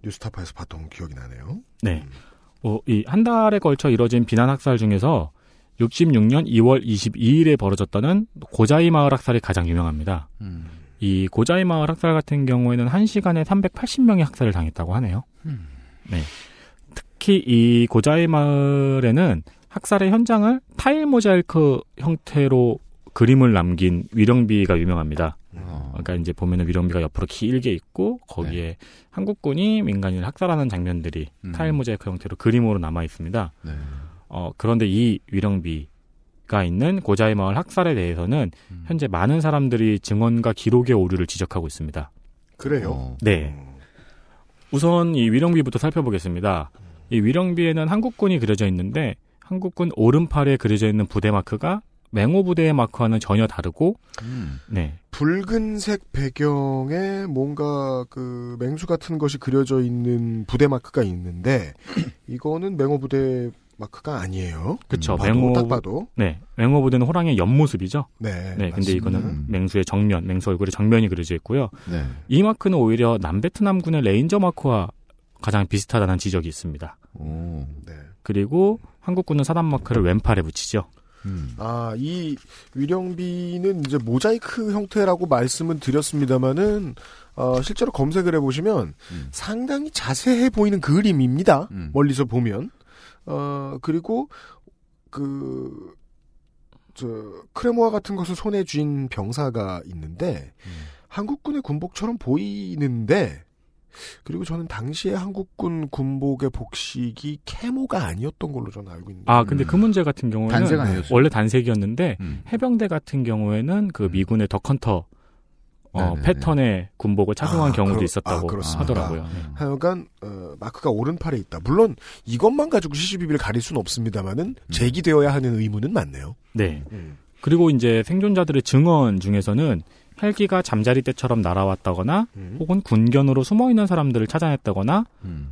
뉴스타파에서 봤던 기억이 나네요.
네. 어, 이한 달에 걸쳐 이뤄진 비난 학살 중에서 66년 2월 22일에 벌어졌다는 고자이 마을 학살이 가장 유명합니다. 이 고자이 마을 학살 같은 경우에는 한 시간에 380명이 학살을 당했다고 하네요. 네. 특히 이 고자이 마을에는 학살의 현장을 타일 모자이크 형태로 그림을 남긴 위령비가 유명합니다. 그러니까 이제 보면은 위령비가 옆으로 길게 있고 거기에 한국군이 민간인을 학살하는 장면들이
음.
타일 모자이크 형태로 그림으로 남아 있습니다.
네.
어, 그런데 이 위령비가 있는 고자이 마을 학살에 대해서는
음.
현재 많은 사람들이 증언과 기록의 오류를 지적하고 있습니다.
그래요?
네. 우선 이 위령비부터 살펴보겠습니다. 이 위령비에는 한국군이 그려져 있는데 한국군 오른팔에 그려져 있는 부대 마크가 맹호 부대의 마크와는 전혀 다르고 네.
붉은색 배경에 뭔가 그 맹수 같은 것이 그려져 있는 부대 마크가 있는데 이거는 맹호 부대 마크가 아니에요.
그렇죠.
봐도,
맹호
딱 봐도.
네. 맹호 부대는 호랑이의 옆모습이죠.
네.
네. 근데
맞습니다.
이거는 맹수의 정면, 맹수 얼굴의 정면이 그려져 있고요.
네.
이 마크는 오히려 남베트남군의 레인저 마크와 가장 비슷하다는 지적이 있습니다.
네.
그리고 한국군은 사단 마크를 왼팔에 붙이죠.
아, 이 위령비는 이제 모자이크 형태라고 말씀은 드렸습니다만은 어, 실제로 검색을 해보시면 상당히 자세해 보이는 그림입니다. 멀리서 보면. 어, 그리고 그, 저, 크레모아 같은 것을 손에 쥔 병사가 있는데 한국군의 군복처럼 보이는데 그리고 저는 당시에 한국군 군복의 복식이 캐모가 아니었던 걸로 저는 알고 있는데.
아, 근데 그 문제 같은 경우에는
단색 아니었어요?
원래 단색이었는데
음.
해병대 같은 경우에는 그 미군의 더컨터 어,
네네네.
패턴의 군복을 착용한
아,
경우도
그렇-
있었다고
아, 그렇습니다.
하더라고요. 네.
하여간 어, 마크가 오른팔에 있다. 물론 이것만 가지고 CCBB를 가릴 수는 없습니다만은 제기되어야 하는 의무는 많네요.
네.
음.
그리고 이제 생존자들의 증언 중에서는 헬기가 잠자리 때처럼 날아왔다거나
음.
혹은 군견으로 숨어 있는 사람들을 찾아냈다거나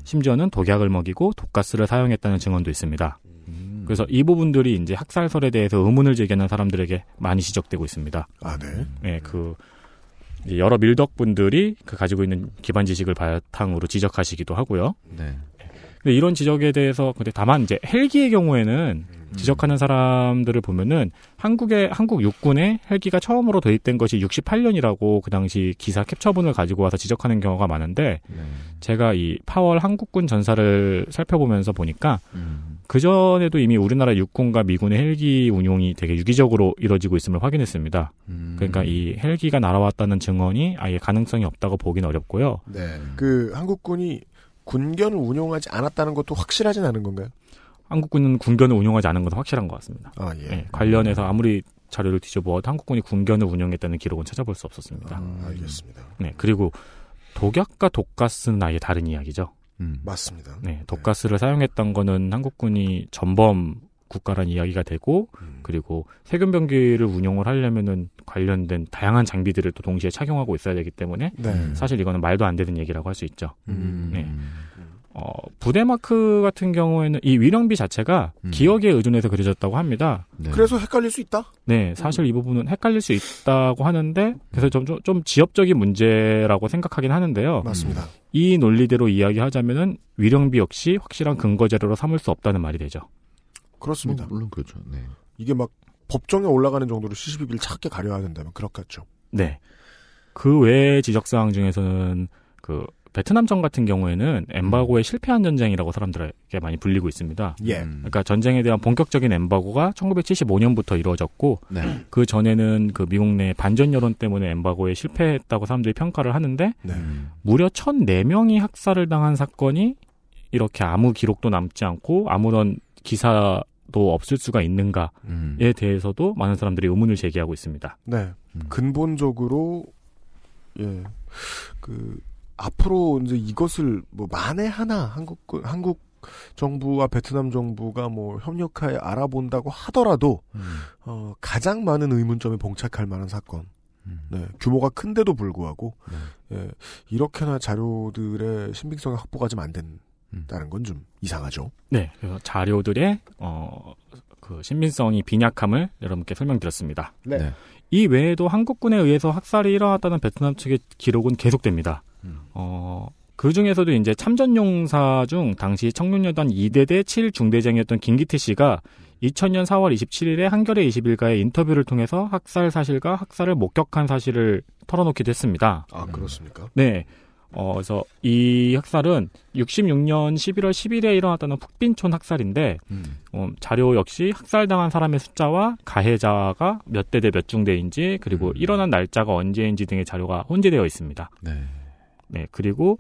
심지어는 독약을 먹이고 독가스를 사용했다는 증언도 있습니다. 그래서 이 부분들이 이제 학살설에 대해서 의문을 제기하는 사람들에게 많이 지적되고 있습니다.
아, 네.
네, 그 여러 밀덕분들이 그 가지고 있는 기반 지식을 바탕으로 지적하시기도 하고요.
네.
근데 이런 지적에 대해서 근데 다만 이제 헬기의 경우에는
음.
지적하는 사람들을 보면은 한국의 한국 육군에 헬기가 처음으로 도입된 것이 68년이라고 그 당시 기사 캡처본을 가지고 와서 지적하는 경우가 많은데
네.
제가 이 파월 한국군 전사를 살펴보면서 보니까
음.
그 전에도 이미 우리나라 육군과 미군의 헬기 운용이 되게 유기적으로 이루어지고 있음을 확인했습니다.
음.
그러니까 이 헬기가 날아왔다는 증언이 아예 가능성이 없다고 보긴 어렵고요.
네. 그 한국군이 군견을 운용하지 않았다는 것도 확실하진 않은 건가요?
한국군은 군견을 운용하지 않은 것은 확실한 것 같습니다.
아, 예.
네, 관련해서 아무리 자료를 뒤져보아도 한국군이 군견을 운용했다는 기록은 찾아볼 수 없었습니다.
아, 알겠습니다.
네, 그리고 독약과 독가스는 아예 다른 이야기죠.
음.
맞습니다.
네, 독가스를 사용했던 거는 한국군이 전범 국가란 이야기가 되고
음.
그리고 세균병기를 운용을 하려면은 관련된 다양한 장비들을 또 동시에 착용하고 있어야 되기 때문에
네.
사실 이거는 말도 안 되는 얘기라고 할 수 있죠.
음.
네. 어, 부대마크 같은 경우에는 이 위령비 자체가
음.
기억에 의존해서 그려졌다고 합니다.
네.
그래서 헷갈릴 수 있다?
네, 사실 이 부분은 헷갈릴 수 있다고 하는데 그래서 좀, 좀, 좀 지엽적인 문제라고 생각하긴 하는데요.
맞습니다.
이 논리대로 이야기하자면은 위령비 역시 확실한 근거 자료로 삼을 수 없다는 말이 되죠.
그렇습니다.
뭐, 물론 그렇죠. 네.
이게 막 법정에 올라가는 정도로 시시비비를 차갑게 가려야 된다면 그렇겠죠.
네. 그 외의 지적사항 중에서는 그 베트남전 같은 경우에는 엠바고에 실패한 전쟁이라고 사람들에게 많이 불리고 있습니다.
예.
음.
그러니까 전쟁에 대한 본격적인 엠바고가 1975년부터 이루어졌고
네.
그 전에는 그 미국 내 반전 여론 때문에 엠바고에 실패했다고 사람들이 평가를 하는데
네.
음.
무려 1,004명이 학살을 당한 사건이 이렇게 아무 기록도 남지 않고 아무런 기사 도 없을 수가 있는가에
음.
대해서도 많은 사람들이 의문을 제기하고 있습니다.
네.
음.
근본적으로 예. 그 앞으로 이제 이것을 뭐 만에 하나 한국 한국 정부와 베트남 정부가 뭐 협력하에 알아본다고 하더라도
음.
어, 가장 많은 의문점에 봉착할 만한 사건.
음.
네, 규모가 큰데도 불구하고
네.
예, 이렇게나 자료들의 신빙성이 확보가 좀안
음.
된 다는 건좀 이상하죠.
네, 그래서 자료들의 어, 그 신빙성이 빈약함을 여러분께 설명드렸습니다.
네.
이 외에도 한국군에 의해서 학살이 일어났다는 베트남 측의 기록은 계속됩니다.
음.
어, 그 중에서도 이제 참전용사 중 당시 청룡여단 2대대 7 중대장이었던 김기태 씨가 2000년 4월 27일에 한겨레 21가의 인터뷰를 통해서 학살 사실과 학살을 목격한 사실을 털어놓기도 했습니다.
아 그렇습니까?
네. 어, 그래서 이 학살은 66년 11월 10일에 일어났다는 푹빈촌 학살인데
음.
어, 자료 역시 학살당한 사람의 숫자와 가해자가 몇 대대 몇 중대인지 그리고
음.
일어난 날짜가 언제인지 등의 자료가 혼재되어 있습니다.
네.
네, 그리고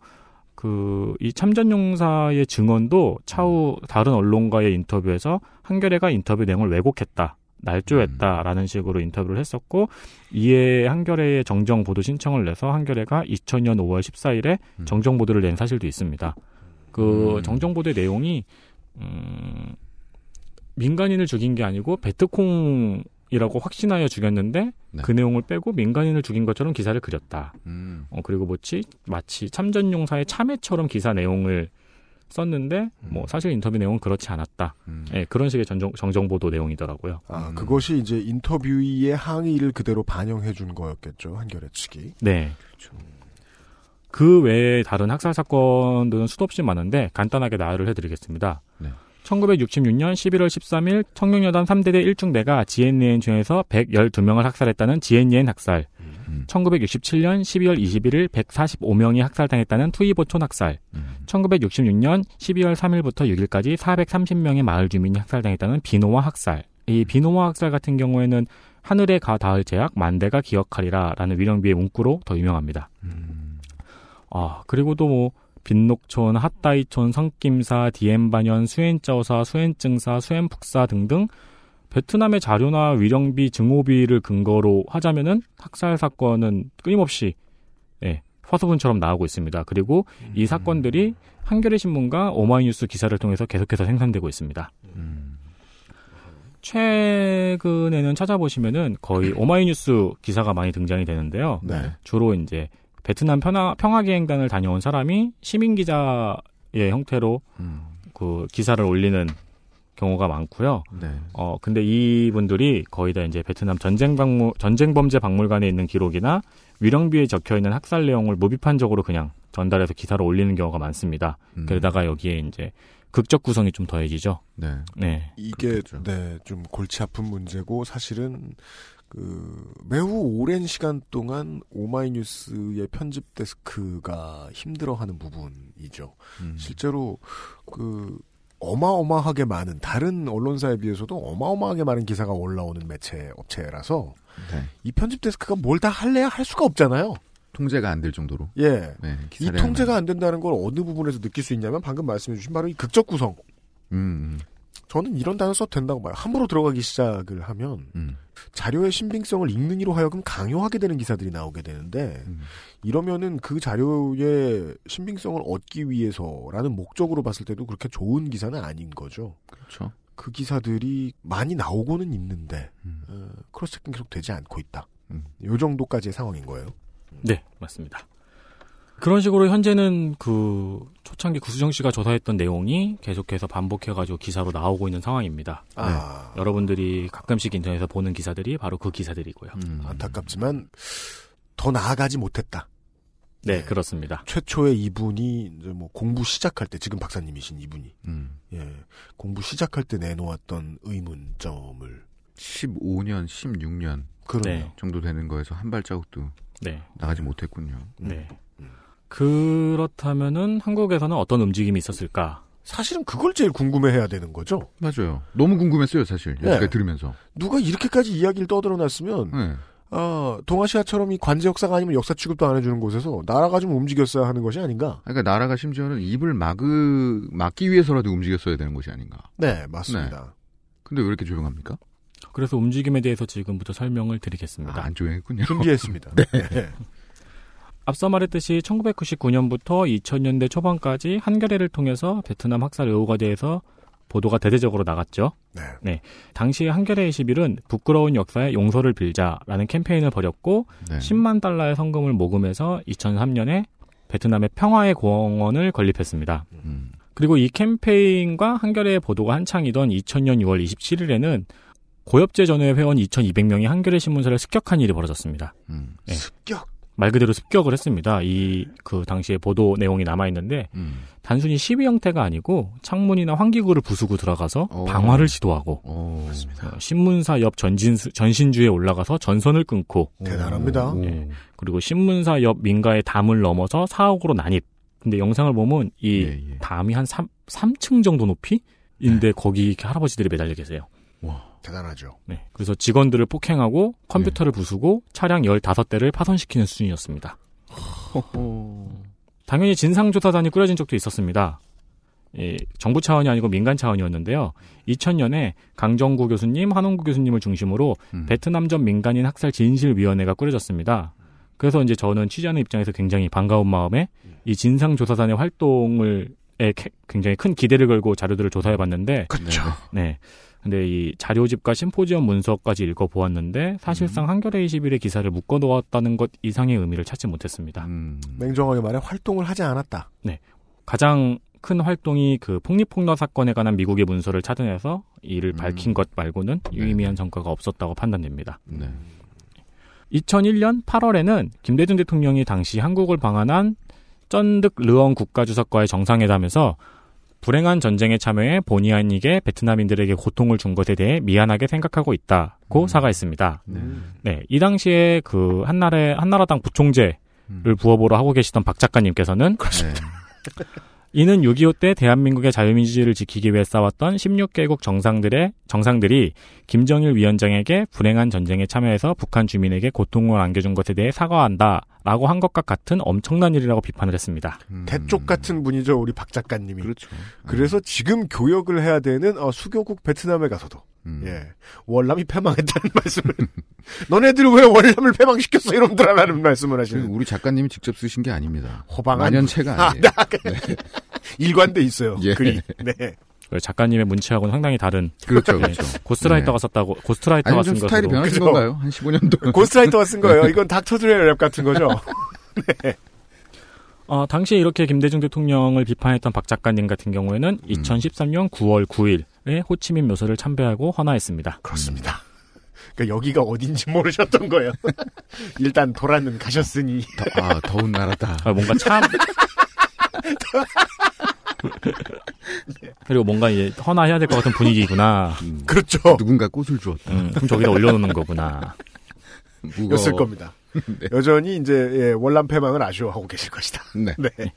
그 이 참전용사의 증언도 차후 다른 언론과의 인터뷰에서 한겨레가 인터뷰 내용을 왜곡했다. 날조했다라는 식으로 인터뷰를 했었고 이에 한겨레에 정정 보도 신청을 내서 한겨레가 2000년 5월 14일에
음.
정정 보도를 낸 사실도 있습니다. 그
음.
정정 보도의 내용이 음, 민간인을 죽인 게 아니고 베트콩 이라고 확신하여 죽였는데
네.
그 내용을 빼고 민간인을 죽인 것처럼 기사를 그렸다.
음.
어, 그리고 뭐지 마치 참전용사의 참회처럼 기사 내용을 썼는데 뭐 사실 인터뷰 내용은 그렇지 않았다.
음.
예, 그런 식의 전정, 정정보도 내용이더라고요.
아
음.
그것이 이제 인터뷰의 항의를 그대로 반영해 준 거였겠죠 한겨레 측이.
네. 그 외에 다른 학살 사건들은 수도 없이 많은데 간단하게 나열을 해드리겠습니다.
네.
1966년 11월 13일 청룡여단 3대대 1중대가 지엔니엔 중에서 112명을 학살했다는 지엔니엔 학살.
음.
1967년 12월 21일 145명이 학살당했다는 투이보촌 학살.
음.
1966년 12월 3일부터 6일까지 430명의 마을 주민이 학살당했다는 비노와 학살. 이 비노와 학살 같은 경우에는 하늘에 가 닿을 제약 만대가 기억하리라라는 위령비의 문구로 더 유명합니다.
음.
아 그리고 또뭐 빈녹촌, 핫다이촌, 성김사, 디엠반연, 수엔쩌사, 수엔증사, 수엔북사 등등 베트남의 자료나 위령비 증오비를 근거로 하자면은 학살 사건은 끊임없이 예, 화소분처럼 나오고 있습니다. 그리고 이 사건들이 한겨레 신문과 오마이뉴스 기사를 통해서 계속해서 생산되고 있습니다.
음.
최근에는 찾아보시면은 거의 오마이뉴스 기사가 많이 등장이 되는데요.
네.
주로 이제 베트남 평화, 평화기행단을 다녀온 사람이 시민 기자의 형태로
음.
그 기사를 올리는 경우가 많고요.
네.
어 근데 이분들이 거의 다 이제 베트남 전쟁 박물 전쟁 범죄 박물관에 있는 기록이나 위령비에 적혀 있는 학살 내용을 무비판적으로 그냥 전달해서 기사를 올리는 경우가 많습니다.
음.
게다가 여기에 이제 극적 구성이 좀 더해지죠.
네.
네.
이게 네, 좀 골치 아픈 문제고 사실은 그 매우 오랜 시간 동안 오마이뉴스의 편집 데스크가 힘들어하는 부분이죠.
음.
실제로 그 어마어마하게 많은 다른 언론사에 비해서도 어마어마하게 많은 기사가 올라오는 매체 업체라서
네.
이 편집 데스크가 뭘 다 할래야 할 수가 없잖아요.
통제가 안 될 정도로.
예.
네,
이 통제가 안 된다는 걸 어느 부분에서 느낄 수 있냐면 방금 말씀해 주신 바로 이 극적 구성.
음,
저는 이런 단어 써도 된다고 봐요. 함부로 들어가기 시작을 하면
음.
자료의 신빙성을 읽는 이로 하여금 강요하게 되는 기사들이 나오게 되는데
음.
이러면은 그 자료의 신빙성을 얻기 위해서라는 목적으로 봤을 때도 그렇게 좋은 기사는 아닌 거죠.
그렇죠.
그 기사들이 많이 나오고는 있는데
음.
어, cross checking 계속 되지 않고 있다. 요 정도까지의 상황인 거예요.
네, 맞습니다. 그런 식으로 현재는 그 초창기 구수정 씨가 조사했던 내용이 계속해서 반복해가지고 기사로 나오고 있는 상황입니다.
아.
네. 여러분들이 가끔씩 인터넷에서 보는 기사들이 바로 그 기사들이고요.
음.
안타깝지만 더 나아가지 못했다.
네, 그렇습니다.
최초의 이분이 이제 뭐 공부 시작할 때 지금 박사님이신 이분이
음.
예 공부 시작할 때 내놓았던 의문점을
15년, 16년
그러네요.
네.
정도 되는 거에서 한 발자국도
네.
나가지 못했군요.
네. 그렇다면은 한국에서는 어떤 움직임이 있었을까?
사실은 그걸 제일 궁금해해야 되는 거죠.
맞아요. 너무 궁금했어요, 사실.
네.
여기까지 들으면서.
누가 이렇게까지 이야기를 떠들어놨으면
네.
아, 동아시아처럼 이 관제 역사가 아니면 역사 취급도 안 해주는 곳에서 나라가 좀 움직였어야 하는 것이 아닌가?
그러니까 나라가 심지어는 입을 막으, 막기 위해서라도 움직였어야 되는 것이 아닌가.
네, 맞습니다.
네. 근데 왜 이렇게 조용합니까?
그래서 움직임에 대해서 지금부터 설명을 드리겠습니다.
아, 안 조용했군요.
준비했습니다.
네. 앞서 말했듯이 1999년부터 2000년대 초반까지 한겨레를 통해서 베트남 학살 의혹에 대해서 보도가 대대적으로 나갔죠.
네.
당시 한겨레 21은 부끄러운 역사에 용서를 빌자라는 캠페인을 벌였고
네.
10만 달러의 성금을 모금해서 2003년에 베트남의 평화의 공원을 건립했습니다.
음.
그리고 이 캠페인과 한겨레의 보도가 한창이던 2000년 6월 27일에는 고엽제 전후의 회원 2200명이 한겨레 신문사를 습격한 일이 벌어졌습니다.
음.
네.
습격?
말 그대로 습격을 했습니다. 이 그 당시에 보도 내용이 남아 있는데
음.
단순히 시위 형태가 아니고 창문이나 환기구를 부수고 들어가서 방화를 시도하고 어, 신문사 옆 전진 전신주에 올라가서 전선을 끊고
대단합니다.
네. 그리고 신문사 옆 민가의 담을 넘어서 사옥으로 난입. 근데 영상을 보면 이
예,
담이 한 3, 3층 정도 높이 인데 거기 이렇게 할아버지들이 매달려 계세요.
대단하죠.
네. 그래서 직원들을 폭행하고 컴퓨터를 부수고 차량 15대를 파손시키는 수준이었습니다. 당연히 진상조사단이 꾸려진 적도 있었습니다. 예, 정부 차원이 아니고 민간 차원이었는데요. 2000년에 강정구 교수님, 한홍구 교수님을 중심으로 베트남 전 민간인 학살 진실위원회가 꾸려졌습니다. 그래서 이제 저는 취재하는 입장에서 굉장히 반가운 마음에 이 진상조사단의 활동을 에 굉장히 큰 기대를 걸고 자료들을 조사해 봤는데
그렇죠.
네. 근데 이 자료집과 심포지엄 문서까지 읽어 보았는데 사실상 한겨레 21의 기사를 묶어 놓았다는 것 이상의 의미를 찾지 못했습니다.
음.
냉정하게 말해 활동을 하지 않았다.
네. 가장 큰 활동이 그 폭립폭로 사건에 관한 미국의 문서를 찾아내서 이를 밝힌 것 말고는 유의미한 성과가 없었다고 판단됩니다.
네.
2001년 8월에는 김대중 대통령이 당시 한국을 방한한 쩐득 르엉 국가주석과의 정상회담에서 불행한 전쟁에 참여해 본의 아니게 베트남인들에게 고통을 준 것에 대해 미안하게 생각하고 있다고 사과했습니다. 네. 이 당시에 그 한나라 한나라당 부총재를 부업으로 하고 계시던 박 작가님께서는 이는 6.25 때 대한민국의 자유민주주의를 지키기 위해 싸웠던 16개국 정상들의 정상들이 김정일 위원장에게 불행한 전쟁에 참여해서 북한 주민에게 고통을 안겨준 것에 대해 사과한다라고 한 것과 같은 엄청난 일이라고 비판을 했습니다.
대쪽 같은 분이죠, 우리 박 작가님이.
음. 그렇죠.
그래서 지금 교역을 해야 되는 어, 수교국 베트남에 가서도
음.
예 월남이 패망했다는 말씀을 너네들 왜 월남을 패망시켰어 이놈들아라는 말씀을 하시는
우리 작가님이 직접 쓰신 게 아닙니다.
호방한
만연체가
아,
아니에요.
네. 일관돼 있어요
예.
글이 네
그 작가님의 문체하고는 상당히 다른
그렇죠,
네,
그렇죠.
ghostwriter가
네.
썼다고 ghostwriter가
아니, 쓴좀 스타일이
것으로
변하신
그죠?
건가요? 한 15년 동안.
ghostwriter가 쓴 거예요 이건 닥터드레의 랩 같은 거죠 네.
어, 당시에 이렇게 김대중 대통령을 비판했던 박 작가님 같은 경우에는 2013년 9월 9일에 호치민 묘소를 참배하고 헌화했습니다.
그렇습니다 그러니까 여기가 어딘지 모르셨던 거예요 일단 돌아는 가셨으니
아 더운 나라다
아, 뭔가 참 그리고 뭔가 이제 헌화해야 될 것 같은 분위기구나.
그렇죠.
누군가 꽃을 주었다.
음, 그럼 저기다 올려놓는 거구나.
였을 겁니다. 여전히 이제 예, 월남 패망을 아쉬워하고 계실 것이다.
네.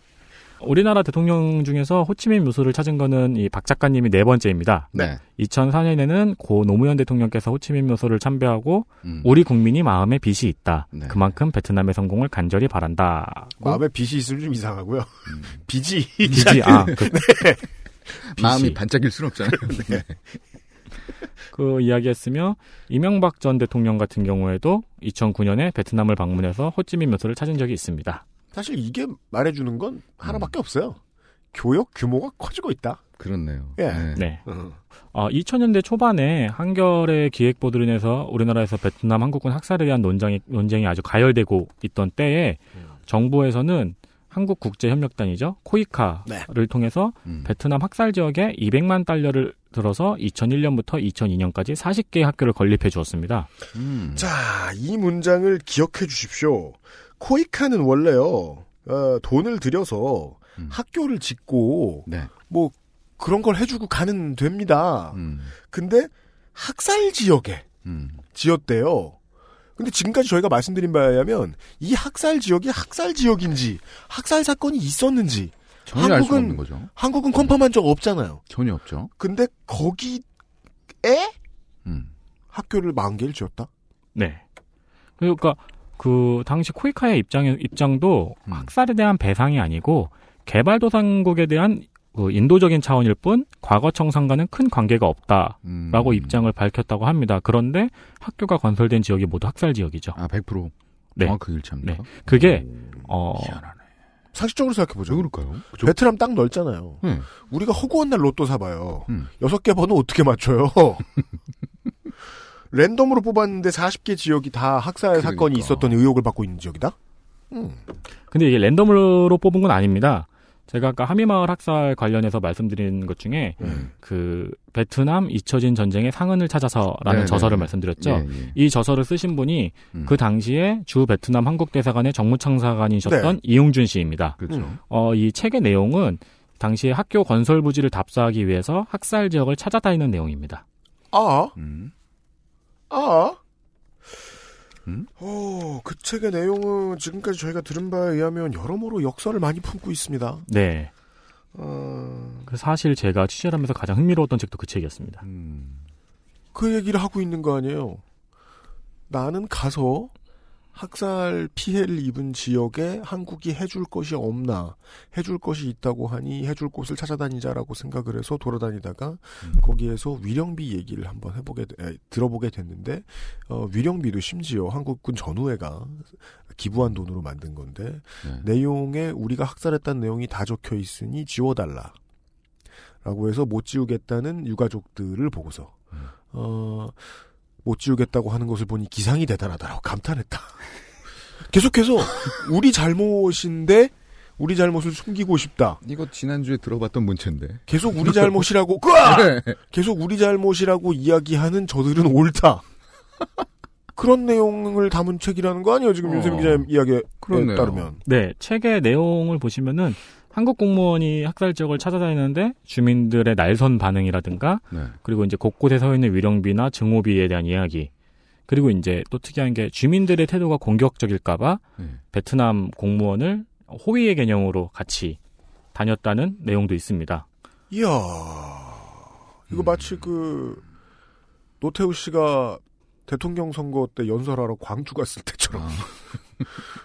우리나라 대통령 중에서 호치민 묘소를 찾은 거는 이 박 작가님이 네 번째입니다.
네.
2004년에는 고 노무현 대통령께서 호치민 묘소를 참배하고
음.
우리 국민이 마음에 빚이 있다.
네.
그만큼 베트남의 성공을 간절히 바란다.
마음에 빚이 있으면 좀 이상하고요. 빚이
빚이 아 그,
네.
마음이 반짝일 순 없잖아요. 네.
그 이야기했으며 이명박 전 대통령 같은 경우에도 2009년에 베트남을 방문해서 호치민 묘소를 찾은 적이 있습니다.
사실 이게 말해주는 건 하나밖에 없어요. 교역 규모가 커지고 있다.
그렇네요.
예.
네.
어.
어, 2000년대 초반에 한겨레 기획보도로 인해서 우리나라에서 베트남 한국군 학살에 대한 논쟁이, 논쟁이 아주 가열되고 있던 때에 정부에서는 한국국제협력단이죠. 코이카를
네.
통해서
음.
베트남 학살 지역에 200만 달러를 들어서 2001년부터 2002년까지 40개의 학교를 건립해 주었습니다.
음.
자, 이 문장을 기억해 주십시오. 코이카는 원래요, 어, 돈을 들여서
음.
학교를 짓고,
네.
뭐, 그런 걸 해주고 가는 됩니다.
음.
근데 학살 지역에
음.
지었대요. 근데 지금까지 저희가 말씀드린 바에 의하면 이 학살 지역이 학살 지역인지 학살 사건이 있었는지
전혀
한국은-
없는 거죠.
한국은 컨펌한 적 없잖아요.
전혀 없죠.
근데 거기에
음.
학교를 만 개를 지었다?
네. 그러니까 그 당시 코이카의 입장의 입장도
음.
학살에 대한 배상이 아니고 개발도상국에 대한 그 인도적인 차원일 뿐 과거 청산과는 큰 관계가 없다라고
음.
입장을 밝혔다고 합니다. 그런데 학교가 건설된 지역이 모두 학살 지역이죠.
아, 100%
네.
정확하게 일치합니까?
네. 그게 어
희한하네.
상식적으로 생각해보죠.
왜 그럴까요? 저-
베트남 땅 넓잖아요.
네.
우리가 허구한 날 로또 사봐요.
음.
여섯 개 번호 어떻게 맞춰요? 랜덤으로 뽑았는데 40개 지역이 다 학살 사건이
그러니까.
있었던 의혹을 받고 있는 지역이다? 음.
근데 이게 랜덤으로 뽑은 건 아닙니다. 제가 아까 하미마을 학살 관련해서 말씀드린 것 중에
음.
그 베트남 잊혀진 전쟁의 상흔을 찾아서라는
네,
저서를
네.
말씀드렸죠.
예, 예.
이 저서를 쓰신 분이
음.
그 당시에 주 베트남 한국 대사관의 정무창사관이셨던
네.
이용준 씨입니다.
그렇죠.
음.
어, 이 책의 내용은 당시에 학교 건설 부지를 답사하기 위해서 학살 지역을 찾아다니는 내용입니다.
아,
음.
아.
음?
어, 그 책의 내용은 지금까지 저희가 들은 바에 의하면 여러모로 역사를 많이 품고 있습니다.
네.
어,
그 사실 제가 취재를 하면서 가장 흥미로웠던 책도 그 책이었습니다.
음.
그 얘기를 하고 있는 거 아니에요. 나는 가서 학살 피해를 입은 지역에 한국이 해줄 것이 없나, 해줄 것이 있다고 하니 해줄 곳을 찾아다니자라고 생각을 해서 돌아다니다가
음.
거기에서 위령비 얘기를 한번 해보게, 되- 에, 들어보게 됐는데, 어, 위령비도 심지어 한국군 전후회가 기부한 돈으로 만든 건데,
네.
내용에 우리가 학살했다는 내용이 다 적혀 있으니 지워달라. 라고 해서 못 지우겠다는 유가족들을 보고서,
음.
어, 못 지우겠다고 하는 것을 보니 기상이 대단하다라고 감탄했다. 계속해서 우리 잘못인데 우리 잘못을 숨기고 싶다.
이거 지난주에 들어봤던 문체인데.
계속 우리 잘못이라고!
네.
계속 우리 잘못이라고 이야기하는 저들은 옳다. 그런 내용을 담은 책이라는 거 아니에요? 지금
어.
윤세민 기자님 이야기에
그렇네요.
따르면.
네, 책의 내용을 보시면은 한국 공무원이 학살 지역을 찾아다니는데 주민들의 날선 반응이라든가
네.
그리고 이제 곳곳에 서 있는 위령비나 증오비에 대한 이야기 그리고 이제 또 특이한 게 주민들의 태도가 공격적일까봐
네.
베트남 공무원을 호위의 개념으로 같이 다녔다는 내용도 있습니다.
이야. 이거 마치 그 노태우 씨가 대통령 선거 때 연설하러 광주 갔을 때처럼
아.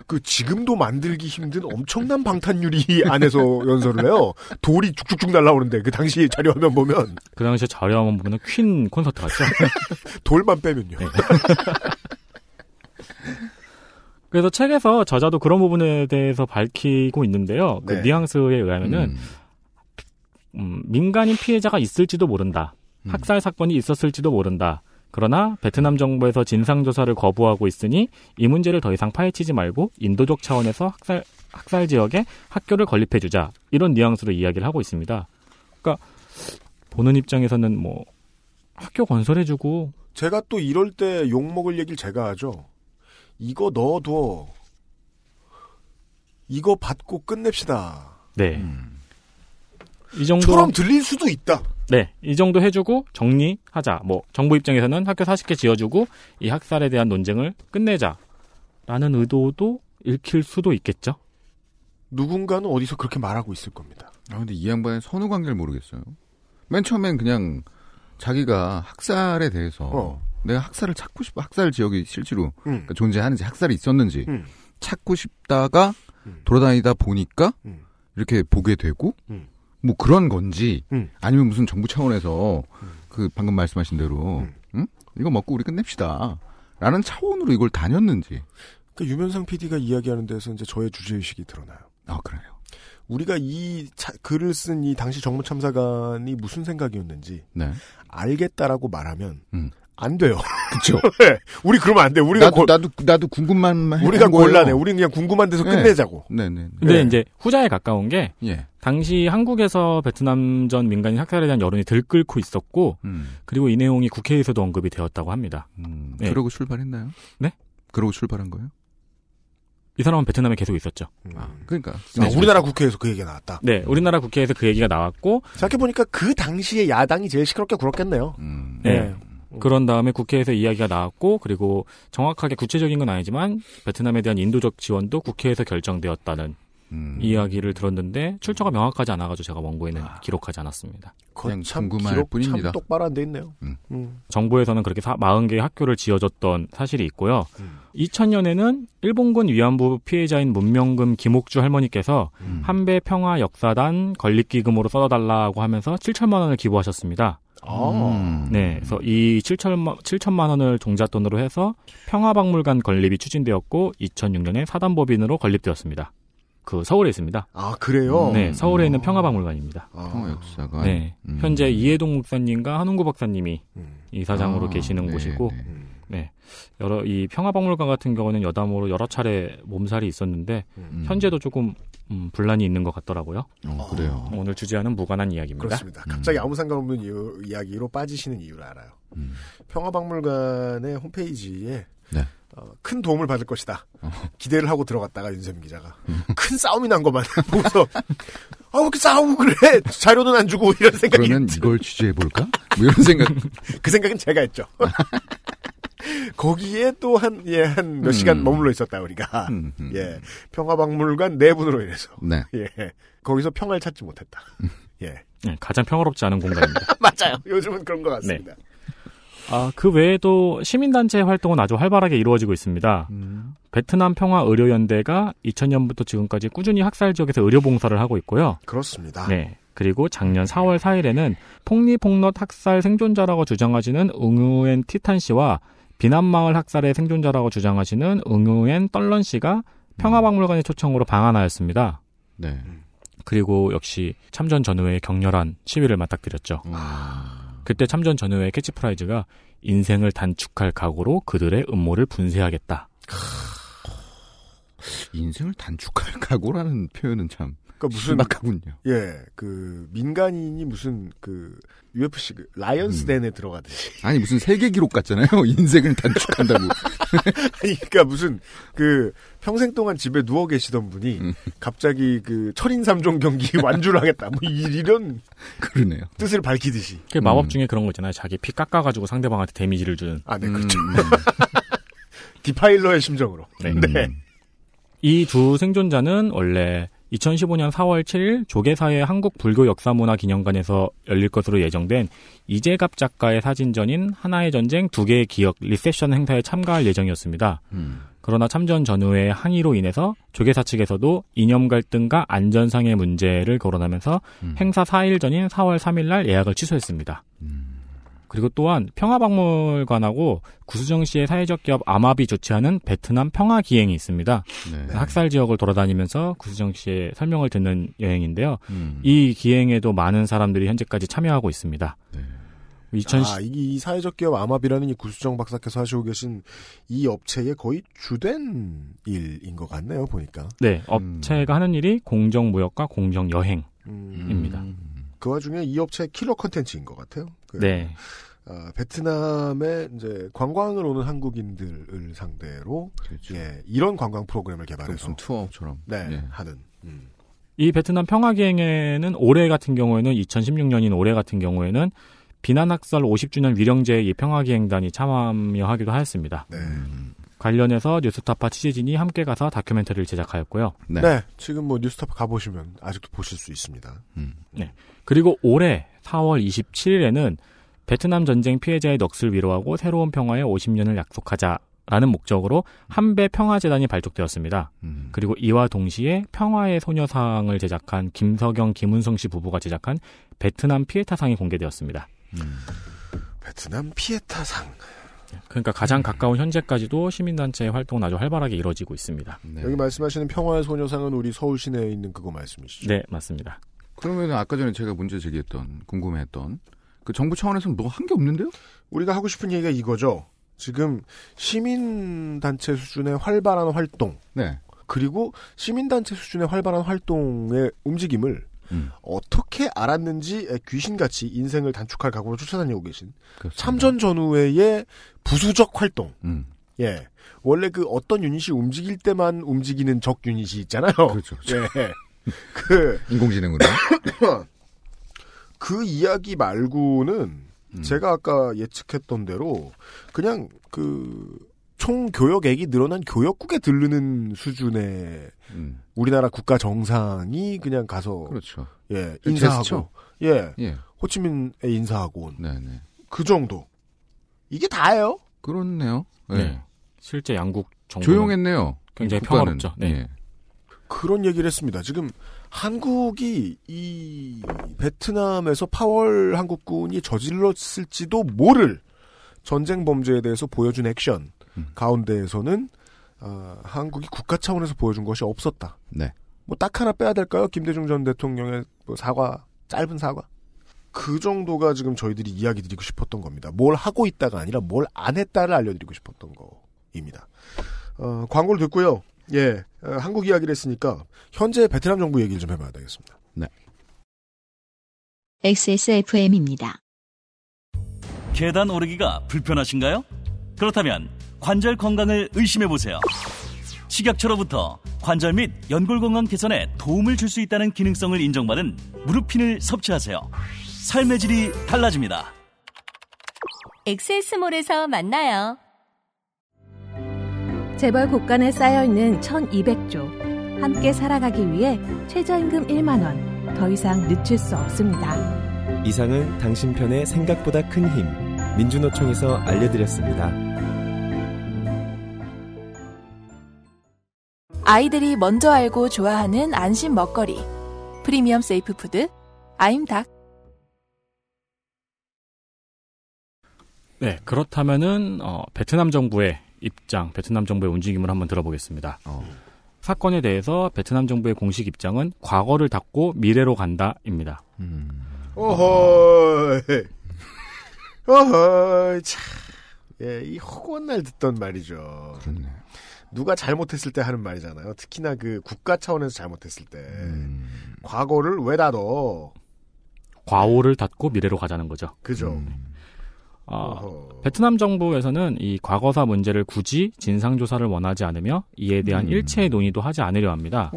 그 지금도 만들기 힘든 엄청난 방탄유리 안에서 연설을 해요. 돌이 쭉쭉쭉 날라오는데 그 당시 자료화면 보면
그 당시에 자료화면 보면 퀸 콘서트 같죠?
돌만 빼면요.
네. 그래서 책에서 저자도 그런 부분에 대해서 밝히고 있는데요. 그
네.
뉘앙스에 의하면은
음.
음, 민간인 피해자가 있을지도 모른다.
음.
학살 사건이 있었을지도 모른다. 그러나 베트남 정부에서 진상조사를 거부하고 있으니 이 문제를 더 이상 파헤치지 말고 인도적 차원에서 학살, 학살 지역에 학교를 건립해주자. 이런 뉘앙스로 이야기를 하고 있습니다. 그러니까 보는 입장에서는 뭐 학교 건설해주고
제가 또 이럴 때 욕먹을 얘기를 제가 하죠. 이거 넣어둬. 이거 받고 끝냅시다.
네.
음.
이 정도
처럼 들릴 수도 있다.
네, 이 정도 해주고 정리하자. 뭐 정부 입장에서는 학교 40개 지어주고 이 학살에 대한 논쟁을 끝내자라는 의도도 읽힐 수도 있겠죠.
누군가는 어디서 그렇게 말하고 있을 겁니다.
아, 근데 이 양반의 선후 관계를 모르겠어요. 맨 처음엔 그냥 자기가 학살에 대해서
어.
내가 학살을 찾고 싶어. 학살 지역이 실제로
음.
그러니까 존재하는지 학살이 있었는지
음.
찾고 싶다가
음.
돌아다니다 보니까
음.
이렇게 보게 되고
음.
뭐 그런 건지
음.
아니면 무슨 정부 차원에서 그 방금 말씀하신 대로
음.
응? 이거 먹고 우리 끝냅시다. 라는 차원으로 이걸 다녔는지.
그 유면상 PD가 이야기하는 데서 이제 저의 주제의식이 드러나요.
아, 그래요.
우리가 이 차- 글을 쓴 이 당시 정무 참사관이 무슨 생각이었는지
네.
알겠다라고 말하면
음.
안 돼요.
그쵸.
네. 우리 그러면 안 돼. 우리가
나도,
고-
나도, 나도 궁금만 해-
우리가. 곤란해. 우리는 그냥 궁금한 데서
네.
끝내자고.
네네.
근데
네.
이제 후자에 가까운 게
예.
당시 한국에서 베트남 전 민간인 학살에 대한 여론이 들끓고 있었고
음.
그리고 이 내용이 국회에서도 언급이 되었다고 합니다.
음,
네.
그러고 출발했나요?
네?
그러고 출발한 거예요?
이 사람은 베트남에 계속 있었죠.
아, 그러니까.
아, 우리나라 국회에서 그 얘기가 나왔다.
네, 우리나라 국회에서 그 얘기가 나왔고
생각해 보니까 그 당시에 야당이 제일 시끄럽게 굴었겠네요.
음.
네. 그런 다음에 국회에서 이야기가 나왔고 그리고 정확하게 구체적인 건 아니지만 베트남에 대한 인도적 지원도 국회에서 결정되었다는
음.
이야기를 들었는데 출처가 명확하지 않아가지고 제가 원고에는 기록하지 않았습니다.
그냥
참
궁금할
기록
뿐입니다.
참 똑바로 안 돼 있네요.
음.
음.
정부에서는 그렇게 40개의 학교를 지어줬던 사실이 있고요.
음.
2000년에는 일본군 위안부 피해자인 문명금 김옥주 할머니께서
음.
한배 평화 역사단 건립기금으로 써달라고 하면서 7천만 원을 기부하셨습니다.
아.
음.
네, 그래서 이 7천만, 7천만 원을 종잣돈으로 해서 평화박물관 건립이 추진되었고 2006년에 사단법인으로 건립되었습니다. 그 서울에 있습니다.
아, 그래요?
네, 서울에 있는
아.
평화박물관입니다.
아.
평화 역사가.
네,
음.
현재 이해동 목사님과 한웅구 박사님이
음.
이사장으로
아,
계시는
네,
곳이고
네.
음.
네. 여러 이 평화박물관 같은 경우는 여담으로 여러 차례 몸살이 있었는데
음.
현재도 조금 음, 분란이 있는 것 같더라고요.
어, 그래요.
오늘 주제와는 무관한 이야기입니다.
그렇습니다. 갑자기 아무 상관없는 이유, 이야기로 빠지시는 이유를 알아요.
음.
평화박물관의 홈페이지에
네.
어, 큰 도움을 받을 것이다.
어.
기대를 하고 들어갔다가 윤세민 기자가
음.
큰 싸움이 난 것만 보고서 아, 왜 이렇게 싸우고 그래? 자료는 안 주고 이런 생각이
그러면 이걸 취재해 볼까? 뭐 이런 생각.
그 생각은 제가 했죠. 거기에 또 한, 예, 한몇
음.
시간 머물러 있었다, 우리가.
음, 음.
예. 평화박물관 내분으로 인해서.
네.
예. 거기서 평화를 찾지 못했다. 예.
네, 가장 평화롭지 않은 공간입니다.
맞아요. 요즘은 그런 것 같습니다.
아, 그 외에도 시민단체 활동은 아주 활발하게 이루어지고 있습니다.
음.
베트남 평화 의료연대가 2000년부터 지금까지 꾸준히 학살 지역에서 의료 봉사를 하고 있고요.
그렇습니다.
네. 그리고 작년 4월 4일에는 퐁니퐁넛 학살 생존자라고 주장하시는 응우엔 티탄 씨와 빈안마을 학살의 생존자라고 주장하시는 응우엔 떨런 씨가 평화박물관의 초청으로 방한하였습니다.
네.
그리고 역시 참전 전우회의 격렬한 시위를 맞닥뜨렸죠.
음.
그때 참전 전우회의 캐치프라이즈가 인생을 단축할 각오로 그들의 음모를 분쇄하겠다.
인생을 단축할 각오라는 표현은 참
그러니까 무슨
신박하군요.
예, 그 민간인이 무슨 그 UFC 그 lion's
음.
den에 들어가듯이
아니 무슨 세계 기록 같잖아요. 인생을 단축한다고.
아니 그러니까 무슨 그 평생 동안 집에 누워 계시던 분이
음.
갑자기 그 철인 삼종 경기 완주를 하겠다 뭐 이- 이런
그러네요.
뜻을 밝히듯이
그 마법
음.
중에 그런 거 있잖아요. 자기 피 깎아 가지고 상대방한테 데미지를 주는.
아 네 그렇죠
음,
Defiler의 심정으로
네.
음.
네.
이 두 생존자는 원래 2015년 4월 7일 조계사의 한국 불교 역사문화 기념관에서 열릴 것으로 예정된 이재갑 작가의 사진전인 하나의 전쟁 두 개의 기억 리셉션 행사에 참가할 예정이었습니다.
음.
그러나 참전 전후의 항의로 인해서 조계사 측에서도 이념 갈등과 안전상의 문제를 거론하면서
음.
행사 4일 전인 4월 3일 날 예약을 취소했습니다.
음.
그리고 또한 평화박물관하고 구수정시의 사회적 기업 아마비 조치하는 베트남 평화기행이 있습니다.
네.
학살 지역을 돌아다니면서 구수정시의 설명을 듣는 여행인데요.
음.
이 기행에도 많은 사람들이 현재까지 참여하고 있습니다.
네.
2010,
아, 이, 이 사회적 기업 아마비라는 이 구수정 박사께서 하시고 계신 이 업체의 거의 주된 일인 것 같네요, 보니까.
네, 업체가 하는 일이 공정무역과 공정여행입니다.
음, 그 와중에 이 업체의 킬러 컨텐츠인 것 같아요. 그,
네.
아, 베트남에 이제 관광을 오는 한국인들을 상대로
그렇죠.
예, 이런 관광 프로그램을 개발해서
투어처럼.
네,
예.
하는. 음.
이 베트남 평화기행에는 올해 같은 경우에는 2016년인 올해 같은 경우에는 비난학살 50주년 위령제 이 평화기행단이 참여하기도 하였습니다.
네.
관련해서 뉴스타파 취재진이 함께 가서 다큐멘터리를 제작하였고요.
네. 지금 뭐 뉴스타파 가보시면 아직도 보실 수 있습니다.
네. 그리고 올해 4월 27일에는 베트남 전쟁 피해자의 넋을 위로하고 새로운 평화의 50년을 약속하자라는 목적으로 한배 평화재단이 발족되었습니다.
음.
그리고 이와 동시에 평화의 소녀상을 제작한 김석영, 김은성 씨 부부가 제작한 베트남 피에타상이 공개되었습니다.
베트남 피에타상.
그러니까 가장 가까운 현재까지도 시민단체의 활동은 아주 활발하게 이루어지고 있습니다.
여기 말씀하시는 평화의 소녀상은 우리 서울 시내에 있는 그거 말씀이시죠?
네, 맞습니다.
그러면 아까 전에 제가 문제 제기했던 궁금해했던 그 정부 차원에서는 뭐 한 게 없는데요?
우리가 하고 싶은 얘기가 이거죠. 지금 시민단체 수준의 활발한 활동.
네.
그리고 시민단체 수준의 활발한 활동의 움직임을
음.
어떻게 알았는지 귀신같이 인생을 단축할 각오로 쫓아다니고 계신
그렇습니다.
참전 전후의 부수적 활동.
음.
예. 원래 그 어떤 유닛이 움직일 때만 움직이는 적 유닛이 있잖아요.
그렇죠.
예. 그
인공지능으로.
그 이야기 말고는
음.
제가 아까 예측했던 대로 그냥 그 총교역액이 늘어난 교역국에 들르는 수준의
음.
우리나라 국가 정상이 그냥 가서
그렇죠. 예그
인사하고. 예,
예.
호치민에 인사하고 온.
네네.
그 정도 이게 다예요.
그렇네요. 네.
네. 실제 양국 정부
조용했네요.
굉장히
국가는.
평화롭죠. 네.
예.
그런 얘기를 했습니다. 지금 한국이 이 베트남에서 파월 한국군이 저질렀을지도 모를 전쟁 범죄에 대해서 보여준 액션
음.
가운데에서는 아, 한국이 국가 차원에서 보여준 것이 없었다.
네.
뭐 딱 하나 빼야 될까요? 김대중 전 대통령의 뭐 사과, 짧은 사과. 그 정도가 지금 저희들이 이야기 드리고 싶었던 겁니다. 뭘 하고 있다가 아니라 뭘 안 했다를 알려드리고 싶었던 거입니다. 어, 광고를 듣고요. 예, 어, 한국 이야기를 했으니까 현재 베트남 정부 얘기를 좀 해봐야 되겠습니다.
XSFM입니다.
계단 오르기가 불편하신가요? 그렇다면 관절 건강을 의심해 보세요. 식약처로부터 관절 및 연골 건강 개선에 도움을 줄 수 있다는 기능성을 인정받은 무릎핀을 섭취하세요. 삶의 질이 달라집니다.
엑세스몰에서 만나요.
재벌 곳간에 쌓여있는 1200조. 함께 살아가기 위해 최저임금 1만원. 더 이상 늦출 수 없습니다.
이상은 당신 편의 생각보다 큰 힘. 민주노총에서 알려드렸습니다.
아이들이 먼저 알고 좋아하는 안심 먹거리. Premium Safe Food 아임닭.
네, 그렇다면은 어, 베트남 정부의 입장, 베트남 정부의 움직임을 한번 들어보겠습니다. 사건에 대해서 베트남 정부의 공식 입장은 과거를 닫고 미래로 간다입니다.
어허, 어허, 참. 예, 이 허구한 날 듣던 말이죠. 누가 잘못했을 때 하는 말이잖아요. 특히나 그 국가 차원에서 잘못했을 때. 과거를 왜 닫어?
과오를 닫고 미래로 가자는 거죠.
그죠.
어, 베트남 정부에서는 이 과거사 문제를 굳이 진상조사를 원하지 않으며 이에 대한
음.
일체의 논의도 하지 않으려 합니다.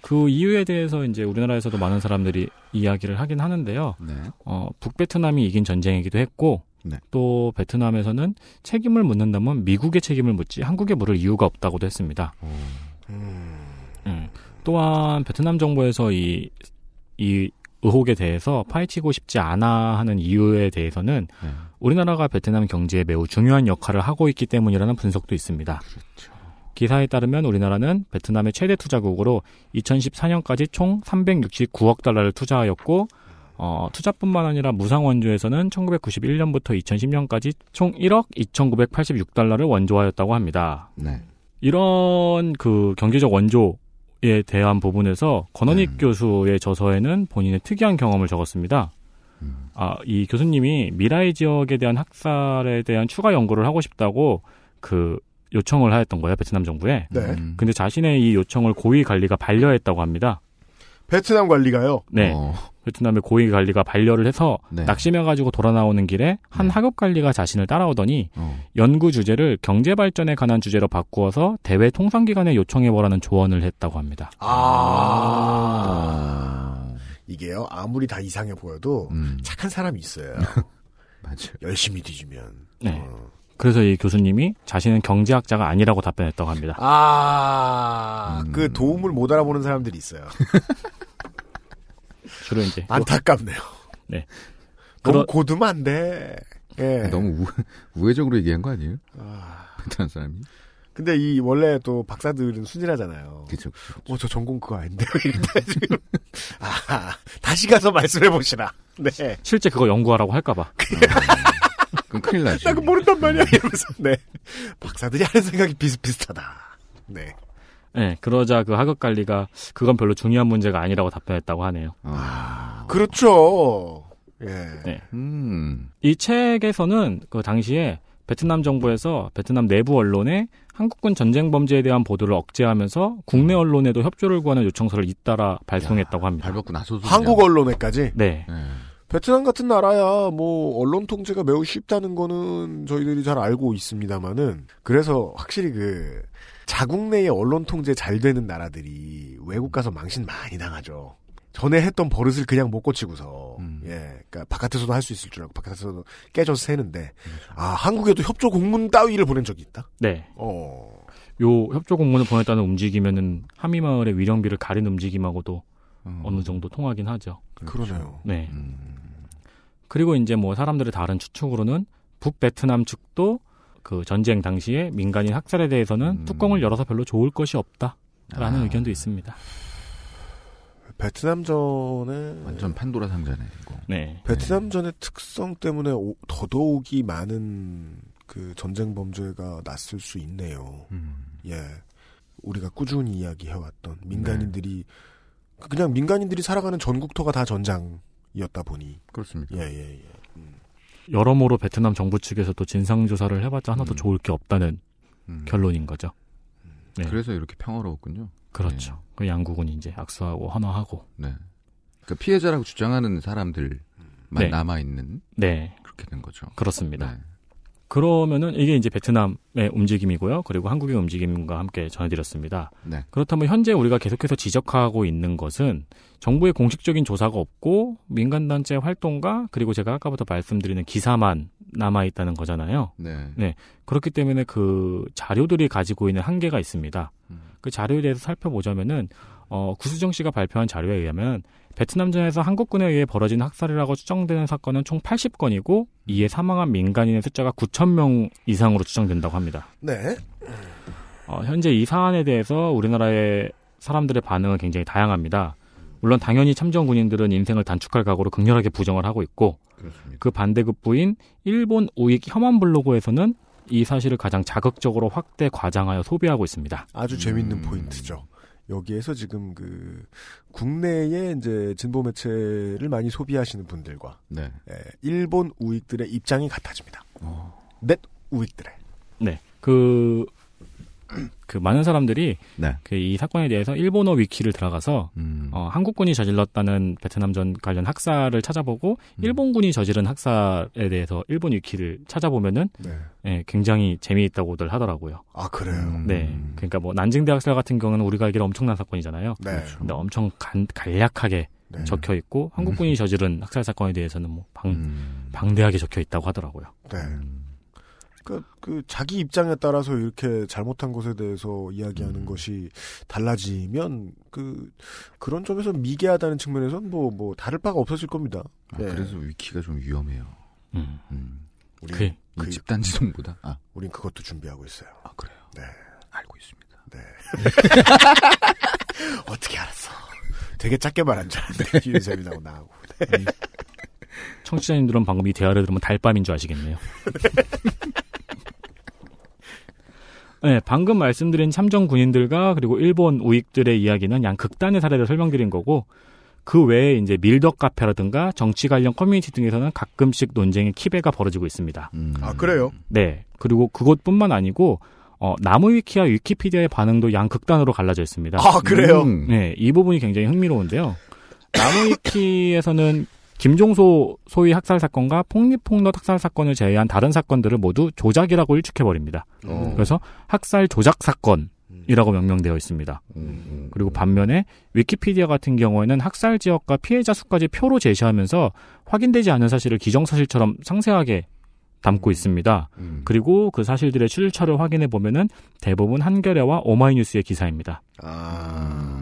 그 이유에 대해서 이제 우리나라에서도 많은 사람들이 이야기를 하긴 하는데요.
네.
어, 북베트남이 이긴 전쟁이기도 했고
네.
또 베트남에서는 책임을 묻는다면 미국의 책임을 묻지 한국에 물을 이유가 없다고도 했습니다. 음. 또한 베트남 정부에서 이, 이 의혹에 대해서 파헤치고 싶지 않아 하는 이유에 대해서는
네.
우리나라가 베트남 경제에 매우 중요한 역할을 하고 있기 때문이라는 분석도 있습니다. 기사에 따르면 우리나라는 베트남의 최대 투자국으로 2014년까지 총 369억 달러를 투자하였고 어, 투자뿐만 아니라 무상 원조에서는 1991년부터 2010년까지 총 1억 2,986달러를 원조하였다고 합니다.
네.
이런 그 경제적 원조에 대한 부분에서 권원익 교수의 저서에는 본인의 특이한 경험을 적었습니다. 아, 이 교수님이 미라이 지역에 대한 학살에 대한 추가 연구를 하고 싶다고 그 요청을 하였던 거예요, 베트남 정부에.
네.
음.
근데 자신의 이 요청을 고위 관리가 반려했다고 합니다.
베트남 관리가요.
네.
어.
베트남의 고위 관리가 반려를 해서
네.
낙심해 가지고 돌아 나오는 길에 한 하급 관리가 자신을 따라오더니
어.
연구 주제를 경제 발전에 관한 주제로 바꾸어서 대외 통상 기관에 요청해 보라는 조언을 했다고 합니다.
아. 이게요, 아무리 다 이상해 보여도
음.
착한 사람이 있어요.
맞아요.
열심히 뒤지면.
네. 그래서 이 교수님이 자신은 경제학자가 아니라고 답변했다고 합니다.
아,
음.
그 도움을 못 알아보는 사람들이 있어요.
주로 이제
안타깝네요.
네.
너무
그러-
고두면 안 돼. 예.
너무 우, 우회적으로 얘기한 거 아니에요?
아,
베트남 사람이?
근데 이 원래 또 박사들은 순진하잖아요.
그쵸.
어, 저 전공 그거 아닌데요. 이런데 지금. 아, 다시 가서 말씀해 보시라. 네.
실제 그거 연구하라고 할까봐.
그럼 큰일 나죠.
나 그거 모른단 말이야. 이러면서. 네. 박사들이 하는 생각이 비슷비슷하다. 네.
네, 그러자 그 하급 관리가 그건 별로 중요한 문제가 아니라고 답변했다고 하네요.
그렇죠. 예.
네.
음.
이 책에서는 그 당시에 베트남 정부에서 베트남 내부 언론에 한국군 전쟁 범죄에 대한 보도를 억제하면서 국내 언론에도 협조를 구하는 요청서를 잇따라 발송했다고 합니다.
발벗고 나서서
한국 언론에까지?
네.
베트남 같은 나라야 뭐 언론 통제가 매우 쉽다는 거는 저희들이 잘 알고 있습니다만은 그래서 확실히 그 자국 내의 언론 통제 잘 되는 나라들이 외국 가서 망신 많이 당하죠. 전에 했던 버릇을 그냥 못 고치고서 예, 그러니까 바깥에서도 할 수 있을 줄 알고 바깥에서도 깨져서 새는데 아 한국에도 협조 공문 따위를 보낸 적이 있다.
네.
어.
요 협조 공문을 보냈다는 움직이면은 함미마을의 위령비를 가린 움직임하고도 어느 정도 통하긴 하죠.
그러네요.
네. 그리고 이제 뭐 사람들의 다른 추측으로는 북베트남 측도 그 전쟁 당시에 민간인 학살에 대해서는 뚜껑을 열어서 별로 좋을 것이 없다라는
아.
의견도 있습니다.
베트남전에
완전 판도라 상자네, 이거.
네.
베트남전의 특성 때문에 오- 더더욱이 많은 그 전쟁 범죄가 났을 수 있네요. 예. 우리가 꾸준히 이야기해왔던 민간인들이 그냥 민간인들이 살아가는 전국토가 다 전장 이었다 보니
그렇습니다.
예, 예, 예.
여러모로 베트남 정부 측에서도 진상 조사를 해봤자 하나도 좋을 게 없다는 결론인 거죠. 네.
그래서 이렇게 평화로웠군요.
그렇죠. 그 양국은 이제 악수하고 헌화하고.
네. 그 피해자라고 주장하는 사람들만
네.
남아 있는
네.
그렇게 된 거죠.
그렇습니다.
네.
그러면은 이게 이제 베트남의 움직임이고요. 그리고 한국의 움직임과 함께 전해드렸습니다.
네.
그렇다면 현재 우리가 계속해서 지적하고 있는 것은 정부의 공식적인 조사가 없고 민간단체 활동가 그리고 제가 아까부터 말씀드리는 기사만 남아 있다는 거잖아요.
네.
그렇기 때문에 그 자료들이 가지고 있는 한계가 있습니다.
음.
그 자료에 대해서 살펴보자면은 어, 구수정 씨가 발표한 자료에 의하면 베트남전에서 한국군에 의해 벌어진 학살이라고 추정되는 사건은 총 80건이고 이에 사망한 민간인의 숫자가 9천 명 이상으로 추정된다고 합니다.
네.
어, 현재 이 사안에 대해서 우리나라의 사람들의 반응은 굉장히 다양합니다. 물론 당연히 참전 군인들은 인생을 단축할 각오로 극렬하게 부정을 하고 있고 그 반대급부인 일본 우익 혐한 블로그에서는 이 사실을 가장 자극적으로 확대 과장하여 소비하고 있습니다.
아주 재밌는 포인트죠. 여기에서 지금 그 국내에 이제 진보 매체를 많이 소비하시는 분들과
네.
예, 일본 우익들의 입장이 같아집니다. 넷 우익들의
네. 그, 그 많은 사람들이
네.
그이 사건에 대해서 일본어 위키를 들어가서
음.
어, 한국군이 저질렀다는 베트남전 관련 학살을 찾아보고
음.
일본군이 저지른 학살에 대해서 일본 위키를 찾아보면은
네.
예, 굉장히 재미있다고들 하더라고요.
아 그래요.
음.
네. 그러니까 뭐 난징 대 학살 같은 경우는 우리가 알기로 엄청난 사건이잖아요.
네. 그렇죠.
근데 엄청 간, 간략하게
네.
적혀 있고 한국군이 저지른 학살 사건에 대해서는 뭐 방,
음.
방대하게 적혀 있다고 하더라고요.
네. 그, 그, 자기 입장에 따라서 이렇게 잘못한 것에 대해서 이야기하는 것이 달라지면, 그, 그런 점에서 미개하다는 측면에서는 뭐, 뭐, 다를 바가 없어질 겁니다.
아,
예.
그래서 위키가 좀 위험해요.
음.
우리,
그-
이 집단 지성보다. 아,
우린 그것도 준비하고 있어요.
아 그래요.
네.
알고 있습니다.
네. 어떻게 알았어? 되게 작게 말한 줄 알았는데, 유세민하고 나하고. 네.
청취자님들은 방금 이 대화를 들으면 달밤인 줄 아시겠네요. 네, 방금 말씀드린 참전 군인들과 그리고 일본 우익들의 이야기는 양 극단의 사례를 설명드린 거고 그 외에 이제 밀덕 카페라든가 정치 관련 커뮤니티 등에서는 가끔씩 논쟁의 키배가 벌어지고 있습니다.
음.
아, 그래요?
네. 그리고 그것뿐만 아니고 어, 나무 위키와 위키피디아의 반응도 양 극단으로 갈라져 있습니다.
아, 그래요?
음.
네, 이 부분이 굉장히 흥미로운데요. 나무 위키에서는 김종소 소위 학살 사건과 폭립폭력 학살 사건을 제외한 다른 사건들을 모두 조작이라고 일축해버립니다.
어.
그래서 학살 조작 사건 이라고 명명되어 있습니다.
음,
그리고 반면에 위키피디아 같은 경우에는 학살 지역과 피해자 수까지 표로 제시하면서 확인되지 않은 사실을 기정사실처럼 상세하게 담고 있습니다.
음.
그리고 그 사실들의 출처를 확인해 보면은 대부분 한겨레와 오마이뉴스의 기사입니다.
아.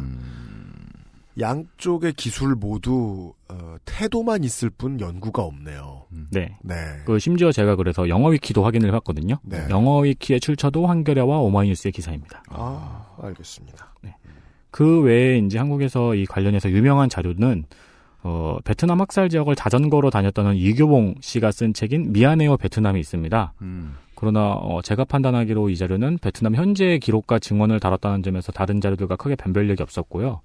양쪽의 기술 모두 어, 태도만 있을 뿐 연구가 없네요.
네.
네.
그 심지어 제가 그래서 영어 위키도 확인을 해봤거든요.
네.
영어 위키의 출처도 한겨레와 오마이뉴스의 기사입니다.
아, 알겠습니다.
그 외에 이제 한국에서 이 관련해서 유명한 자료는 어, 베트남 학살 지역을 자전거로 다녔다는 이교봉 씨가 쓴 책인 미안해요 베트남이 있습니다.
음.
그러나 어, 제가 판단하기로 이 자료는 베트남 현재의 기록과 증언을 다뤘다는 점에서 다른 자료들과 크게 변별력이 없었고요.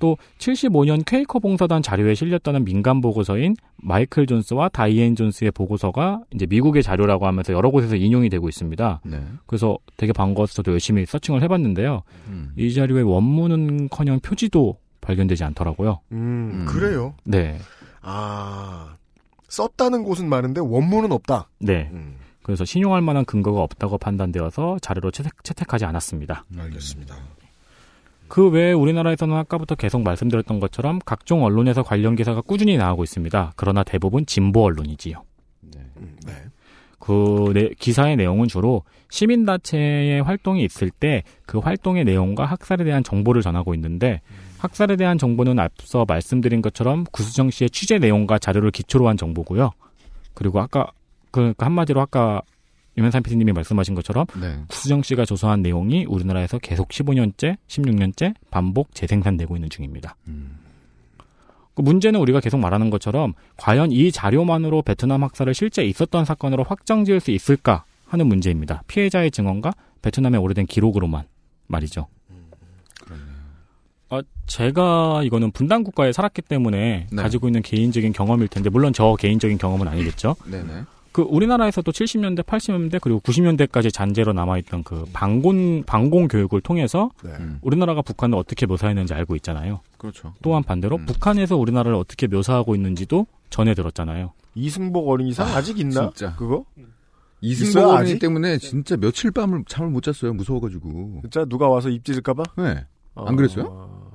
또 75년 퀘이커 봉사단 자료에 실렸다는 민간 보고서인 마이클 존스와 다이앤 존스의 보고서가 이제 미국의 자료라고 하면서 여러 곳에서 인용이 되고 있습니다.
네.
그래서 되게 반가워서 저도 열심히 searching을 해봤는데요.
음.
이 자료의 원문은커녕 표지도 발견되지 않더라고요.
음, 그래요?
네,
아, 썼다는 곳은 많은데 원문은 없다.
네.
음.
그래서 신용할 만한 근거가 없다고 판단되어서 자료로 채택, 채택하지 않았습니다.
알겠습니다.
그 외에 우리나라에서는 아까부터 계속 말씀드렸던 것처럼 각종 언론에서 관련 기사가 꾸준히 나오고 있습니다. 그러나 대부분 진보 언론이지요.
음, 네.
그 내- 기사의 내용은 주로 시민단체의 활동이 있을 때 그 활동의 내용과 학살에 대한 정보를 전하고 있는데 학살에 대한 정보는 앞서 말씀드린 것처럼 구수정 씨의 취재 내용과 자료를 기초로 한 정보고요. 그리고 아까 그, 그 한마디로 아까 유면산 PD님이 말씀하신 것처럼
네.
구수정 씨가 조사한 내용이 우리나라에서 계속 15년째, 16년째 반복 재생산되고 있는 중입니다. 그 문제는 우리가 계속 말하는 것처럼 과연 이 자료만으로 베트남 학살을 실제 있었던 사건으로 확정지을 수 있을까 하는 문제입니다. 피해자의 증언과 베트남의 오래된 기록으로만 말이죠. 어, 제가 이거는 분단 국가에 살았기 때문에
네.
가지고 있는 개인적인 경험일 텐데 물론 저 개인적인 경험은 아니겠죠.
네네.
그 우리나라에서도 70년대, 80년대 그리고 90년대까지 잔재로 남아있던 그 방공 방공 교육을 통해서
네.
우리나라가 북한을 어떻게 묘사했는지 알고 있잖아요.
그렇죠.
또한 반대로 북한에서 우리나라를 어떻게 묘사하고 있는지도 전해 들었잖아요.
이승복 어린이상 아, 직 있나?
진짜.
그거?
이승복 어린이
아직?
때문에 진짜 며칠 밤을 잠을 못 잤어요. 무서워가지고.
진짜 누가 와서 입 찢을까봐?
네.
어,
안 그랬어요?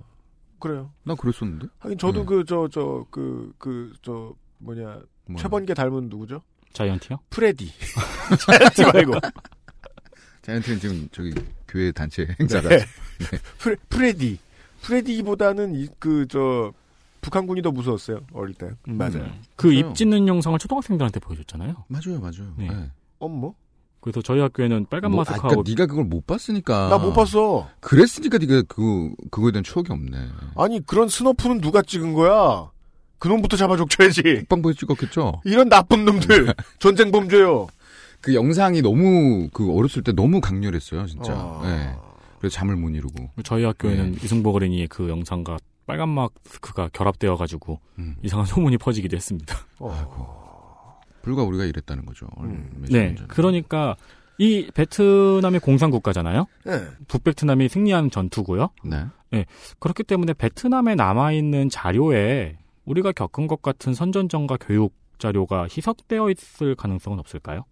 그래요.
나 그랬었는데.
하긴 저도
네.
그저 저 그 그 저 뭐냐
뭐야?
최번개 닮은 누구죠?
자이언티요?
프레디. 자이언티 말고.
자이언티는 지금 저기 교회 단체 행사라.
네. 프레, 프레디. 프레디보다는 그 저 북한군이 더 무서웠어요 어릴 때. 음, 맞아요.
그 입 찢는 영상을 초등학생들한테 보여줬잖아요.
맞아요, 맞아요.
네.
네.
엄뭐?
그래서 저희 학교에는 빨간
뭐, 아,
마스크하고
그러니까 네가 그걸 못 봤으니까.
나 못 봤어.
그랬으니까 네가 그 그거에 대한 추억이 없네.
아니 그런 snuff는 누가 찍은 거야? 그놈부터 잡아줬줘야지.
국방부에 찍었겠죠.
이런 나쁜 놈들 전쟁 범죄요.
그 영상이 너무 그 어렸을 때 너무 강렬했어요, 진짜.
아.
네. 그래서 잠을 못 이루고.
저희 학교에는
네.
이승복 어린이의 그 영상과 빨간 마스크가 결합되어 가지고
음.
이상한 소문이 퍼지기도 했습니다.
불과 우리가 이랬다는 거죠.
음.
네. 그러니까 이 베트남이 공산 국가잖아요.
네.
북베트남이 승리한 전투고요.
네.
네, 그렇기 때문에 베트남에 남아 있는 자료에 우리가 겪은 것 같은 선전전과 교육 자료가 희석되어 있을 가능성은 없을까요?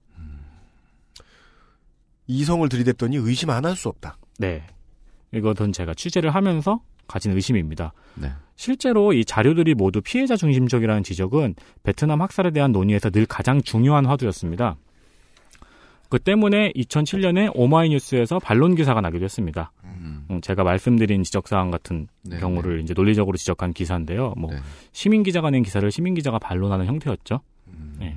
이성을 들이댔더니 의심 안 할 수 없다.
네, 이것은 제가 취재를 하면서 가진 의심입니다.
네.
실제로 이 자료들이 모두 피해자 중심적이라는 지적은 베트남 학살에 대한 논의에서 늘 가장 중요한 화두였습니다. 그 때문에 2007년에 오마이뉴스에서 반론 기사가 나기도 했습니다. 음, 제가 말씀드린 지적사항 같은
네,
경우를 이제 논리적으로 지적한 기사인데요. 뭐
네.
시민 기자가 낸 기사를 시민 기자가 반론하는 형태였죠.
음.
네.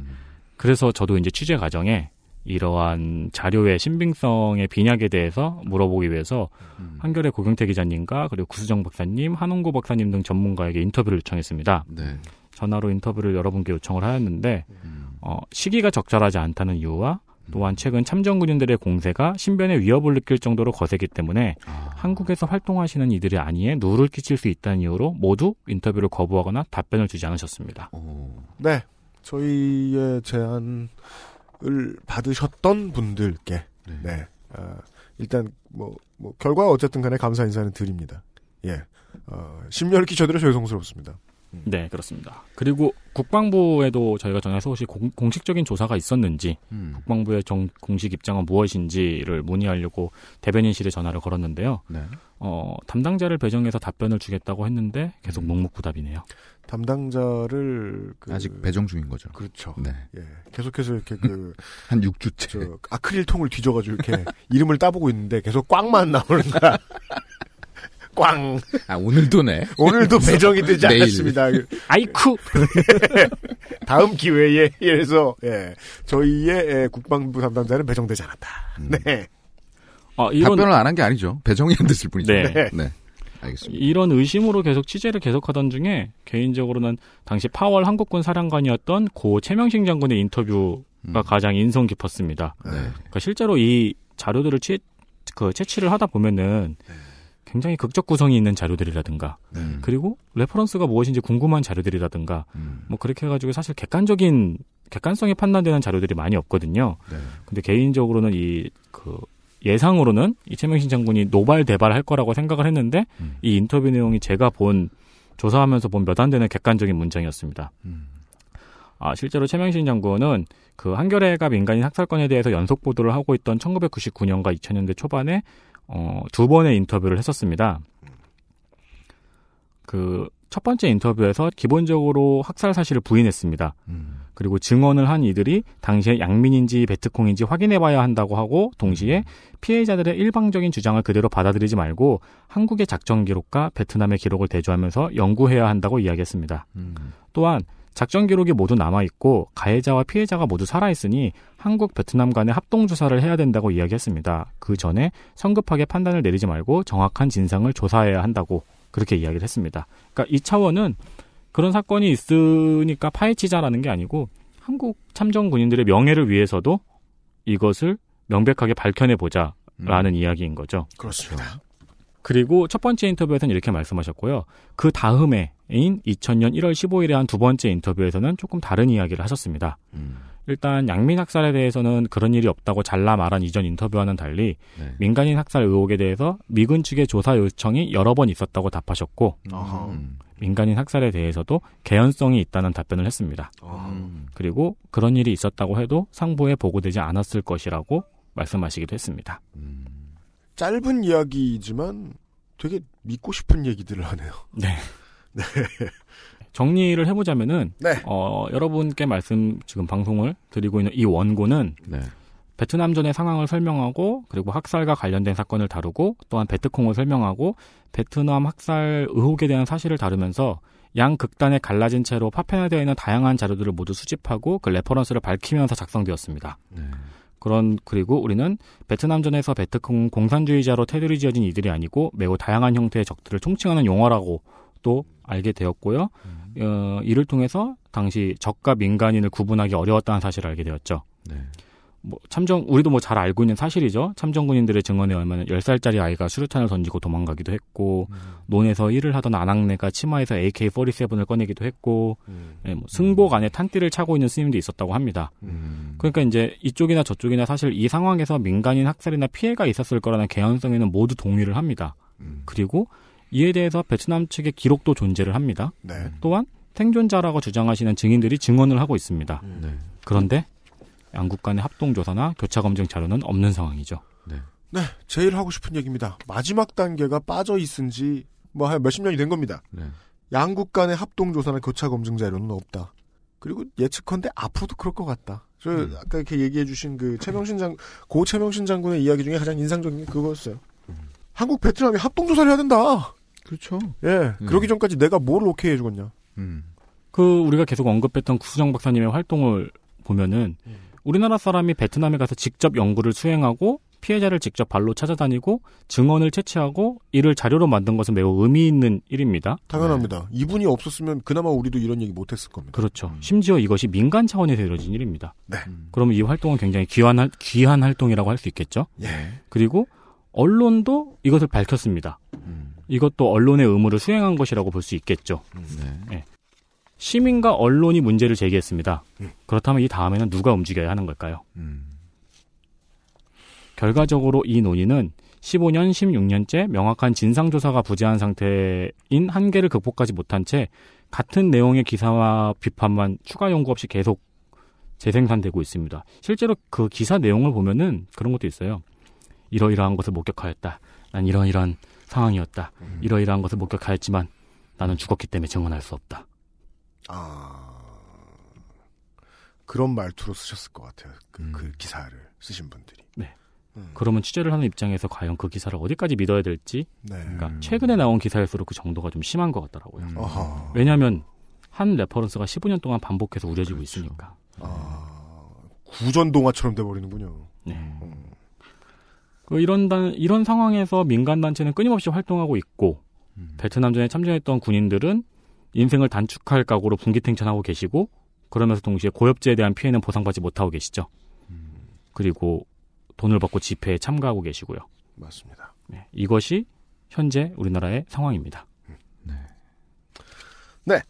그래서 저도 이제 취재 과정에 이러한 자료의 신빙성의 빈약에 대해서 물어보기 위해서
음.
한겨레 고경태 기자님과 그리고 구수정 박사님, 한홍구 박사님 등 전문가에게 인터뷰를 요청했습니다.
네.
전화로 인터뷰를 여러분께 요청을 하였는데
음.
어, 시기가 적절하지 않다는 이유와 또한 최근 참전군인들의 공세가 신변에 위협을 느낄 정도로 거세기 때문에
아.
한국에서 활동하시는 이들의 안위에 누를 끼칠 수 있다는 이유로 모두 인터뷰를 거부하거나 답변을 주지 않으셨습니다.
네. 저희의 제안을 받으셨던 분들께 네. 어, 일단 뭐, 뭐 결과 어쨌든 간에 감사 인사는 드립니다. 예. 어, 심려를 끼쳐드려 죄송스럽습니다.
네, 그렇습니다. 그리고 국방부에도 저희가 전해서 혹시 공, 식적인 조사가 있었는지,
음.
국방부의 정, 공식 입장은 무엇인지를 문의하려고 대변인실에 전화를 걸었는데요.
네.
어, 담당자를 배정해서 답변을 주겠다고 했는데 계속
음.
묵묵부답이네요.
담당자를 그-
아직 배정 중인 거죠.
그렇죠.
네.
예. 계속해서 이렇게 그
한 6주째.
저 아크릴 통을 뒤져가지고 이렇게 이름을 따보고 있는데 계속 꽝만 나오는 거야. 꽝.
아 오늘도네.
오늘도 배정이 되지. 않았습니다.
아이쿠.
다음 기회에 이래서 예, 저희의 예, 국방부 담당자는 배정되지 않았다.
음.
네.
아, 이런,
답변을 안 한 게 아니죠. 배정이 안 됐을 뿐이죠.
네.
네. 알겠습니다.
이런 의심으로 계속 취재를 계속하던 중에 개인적으로는 당시 파월 한국군 사령관이었던 고 채명신 장군의 인터뷰가 가장 인상 깊었습니다.
네.
그러니까 실제로 이 자료들을 취, 그 채취를 하다 보면은 굉장히 극적 구성이 있는 자료들이라든가
음.
그리고 reference가 무엇인지 궁금한 자료들이라든가
음.
뭐 그렇게 해가지고 사실 객관적인 객관성이 판단되는 자료들이 많이 없거든요.
네.
근데 개인적으로는 이 그 예상으로는 이 최명신 장군이 노발대발할 거라고 생각을 했는데
음.
이 인터뷰 내용이 제가 본 조사하면서 본 몇 안 되는 객관적인 문장이었습니다.
음.
아, 실제로 최명신 장군은 그 한겨레가 민간인 학살건에 대해서 연속 보도를 하고 있던 1999년과 2000년대 초반에 어, 두 번의 인터뷰를 했었습니다. 그 첫 번째 인터뷰에서 기본적으로 학살 사실을 부인했습니다.
음.
그리고 증언을 한 이들이 당시에 양민인지 베트콩인지 확인해봐야 한다고 하고 동시에 피해자들의 일방적인 주장을 그대로 받아들이지 말고 한국의 작전 기록과 베트남의 기록을 대조하면서 연구해야 한다고 이야기했습니다.
음.
또한 작전 기록이 모두 남아 있고 가해자와 피해자가 모두 살아 있으니 한국 베트남 간의 합동 조사를 해야 된다고 이야기했습니다. 그 전에 성급하게 판단을 내리지 말고 정확한 진상을 조사해야 한다고 그렇게 이야기를 했습니다. 그러니까 이 차원은 그런 사건이 있으니까 파헤치자라는 게 아니고 한국 참전 군인들의 명예를 위해서도 이것을 명백하게 밝혀내 보자라는 이야기인 거죠.
그렇습니다.
그리고 첫 번째 인터뷰에서는 이렇게 말씀하셨고요. 그 다음에인 2000년 1월 15일에 한 두 번째 인터뷰에서는 조금 다른 이야기를 하셨습니다.
음.
일단 양민 학살에 대해서는 그런 일이 없다고 잘라 말한 이전 인터뷰와는 달리
네.
민간인 학살 의혹에 대해서 미군 측의 조사 요청이 여러 번 있었다고 답하셨고
음.
민간인 학살에 대해서도 개연성이 있다는 답변을 했습니다.
음.
그리고 그런 일이 있었다고 해도 상부에 보고되지 않았을 것이라고 말씀하시기도 했습니다.
짧은 이야기이지만 되게 믿고 싶은 얘기들을 하네요.
네. 정리를 해보자면은
네.
어, 여러분께 말씀 지금 방송을 드리고 있는 이 원고는
네.
베트남전의 상황을 설명하고 그리고 학살과 관련된 사건을 다루고 또한 베트콩을 설명하고 베트남 학살 의혹에 대한 사실을 다루면서 양 극단에 갈라진 채로 파편화되어 있는 다양한 자료들을 모두 수집하고 그 reference를 밝히면서 작성되었습니다.
네.
그런 그리고 우리는 베트남전에서 베트콩 공산주의자로 테두리 지어진 이들이 아니고 매우 다양한 형태의 적들을 총칭하는 용어라고 또 알게 되었고요. 어, 이를 통해서 당시 적과 민간인을 구분하기 어려웠다는 사실을 알게 되었죠.
네.
뭐 참전 우리도 뭐 잘 알고 있는 사실이죠. 참전군인들의 증언에 의하면 10살짜리 아이가 수류탄을 던지고 도망가기도 했고 논에서 일을 하던 아낙네가 치마에서 AK-47을 꺼내기도 했고 예, 뭐 승복 안에 탄띠를 차고 있는 스님도 있었다고 합니다.
음.
그러니까 이제 이쪽이나 저쪽이나 사실 이 상황에서 민간인 학살이나 피해가 있었을 거라는 개연성에는 모두 동의를 합니다. 그리고 이에 대해서 베트남 측의 기록도 존재를 합니다.
네.
또한 생존자라고 주장하시는 증인들이 증언을 하고 있습니다.
네.
그런데 양국 간의 합동조사나 교차검증 자료는 없는 상황이죠.
네, 제일 하고 싶은 얘기입니다. 마지막 단계가 빠져 있은 지 뭐 한 몇십 년이 된 겁니다.
네.
양국 간의 합동 조사나 교차 검증 자료는 없다. 그리고 예측컨대 앞으로도 그럴 것 같다. 저 아까 이렇게 얘기해 주신 그 최명신 장, 고 최명신 장군의 이야기 중에 가장 인상적인 게 그거였어요. 한국 베트남이 합동 조사를 해야 된다.
그렇죠.
예.
음.
그러기 전까지 내가 뭘 오케이 해 주겠냐.
음.
그 우리가 계속 언급했던 구수정 박사님의 활동을 보면은 우리나라 사람이 베트남에 가서 직접 연구를 수행하고 피해자를 직접 발로 찾아다니고 증언을 채취하고 이를 자료로 만든 것은 매우 의미 있는 일입니다.
당연합니다. 이분이 없었으면 그나마 우리도 이런 얘기 못 했을 겁니다.
그렇죠. 심지어 이것이 민간 차원에서 이루어진 일입니다.
네.
그러면 이 활동은 굉장히 귀한 활- 귀한 활동이라고 할 수 있겠죠.
예.
그리고 언론도 이것을 밝혔습니다. 이것도 언론의 의무를 수행한 것이라고 볼 수 있겠죠.
네.
예. 시민과 언론이 문제를 제기했습니다. 그렇다면 이 다음에는 누가 움직여야 하는 걸까요?
음.
결과적으로 이 논의는 15년, 16년째 명확한 진상조사가 부재한 상태인 한계를 극복하지 못한 채 같은 내용의 기사와 비판만 추가 연구 없이 계속 재생산되고 있습니다. 실제로 그 기사 내용을 보면은 그런 것도 있어요. 이러이러한 것을 목격하였다. 난 이러이러한 상황이었다. 이러이러한 것을 목격하였지만 나는 죽었기 때문에 증언할 수 없다.
아 그런 말투로 쓰셨을 것 같아요. 그,
음.
그 기사를 쓰신 분들이.
네.
음.
그러면 취재를 하는 입장에서 과연 그 기사를 어디까지 믿어야 될지
네.
그러니까 최근에 나온 기사일수록 그 정도가 좀 심한 것 같더라고요.
음.
왜냐하면 한 reference가 15년 동안 반복해서 우려지고 있으니까.
구전 동화처럼 돼버리는군요.
네. 그 이런 단, 이런 상황에서 민간 단체는 끊임없이 활동하고 있고 베트남 전에 참전했던 군인들은 인생을 단축할 각오로 분기탱천하고 계시고 그러면서 동시에 고엽제에 대한 피해는 보상받지 못하고 계시죠. 그리고 돈을 받고 집회에 참가하고 계시고요.
맞습니다.
네, 이것이 현재 우리나라의 상황입니다.
네.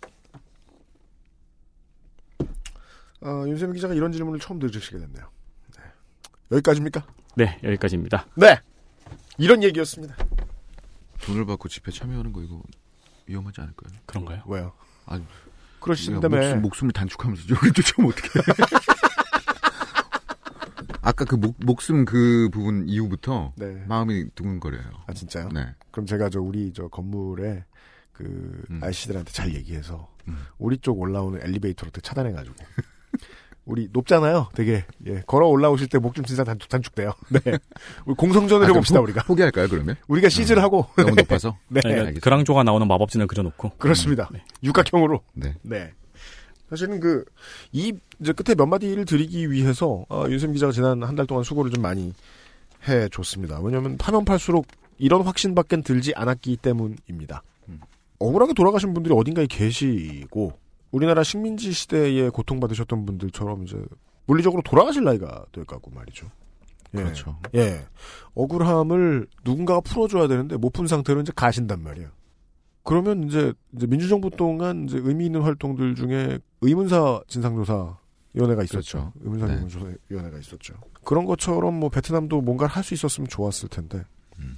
어, 윤세민 기자가 이런 질문을 처음 들으시게 됐네요. 네. 여기까지입니까?
네, 여기까지입니다.
네. 이런 얘기였습니다.
돈을 받고 집회 참여하는 거 이거 위험하지 않을까요?
그런가요?
왜요?
아니,
그러신다며.
목숨, 목숨을 단축하면서 여기 쫓아오면 어떡해. 아까 그 목, 목숨 그 부분 이후부터
네.
마음이 두근거려요.
아 진짜요?
네.
그럼 제가 저 우리 저 건물에 그
음.
아저씨들한테 잘 얘기해서 우리 쪽 올라오는 엘리베이터를 어떻게 차단해가지고 우리 높잖아요. 되게 예 걸어 올라오실 때 목 좀 진짜 단축 단축돼요. 네. 우리 공성전을
아,
해봅시다
포-
우리가.
포기할까요 그러면?
우리가 시즈를 하고
너무 높아서?
네.
그러니까 그랑조가 나오는 마법진을 그려놓고
그렇습니다. 육각형으로.
네.
사실은 그, 이, 이제 끝에 몇 마디를 드리기 위해서, 어, 윤쌤 기자가 지난 한 달 동안 수고를 좀 많이 해 줬습니다. 왜냐면 파면 팔수록 이런 확신밖엔 들지 않았기 때문입니다. 억울하게 돌아가신 분들이 어딘가에 계시고, 우리나라 식민지 시대에 고통받으셨던 분들처럼 이제 물리적으로 돌아가실 나이가 될 거고 말이죠. 예.
그렇죠.
예. 억울함을 누군가가 풀어줘야 되는데 못 푼 상태로 이제 가신단 말이에요. 그러면 이제, 이제 민주정부 동안 이제 의미 있는 활동들 중에 의문사 진상조사 위원회가 있었죠.
그렇죠.
의문사
네.
진상조사 위원회가 있었죠. 그런 것처럼 뭐 베트남도 뭔가를 할 수 있었으면 좋았을 텐데
음.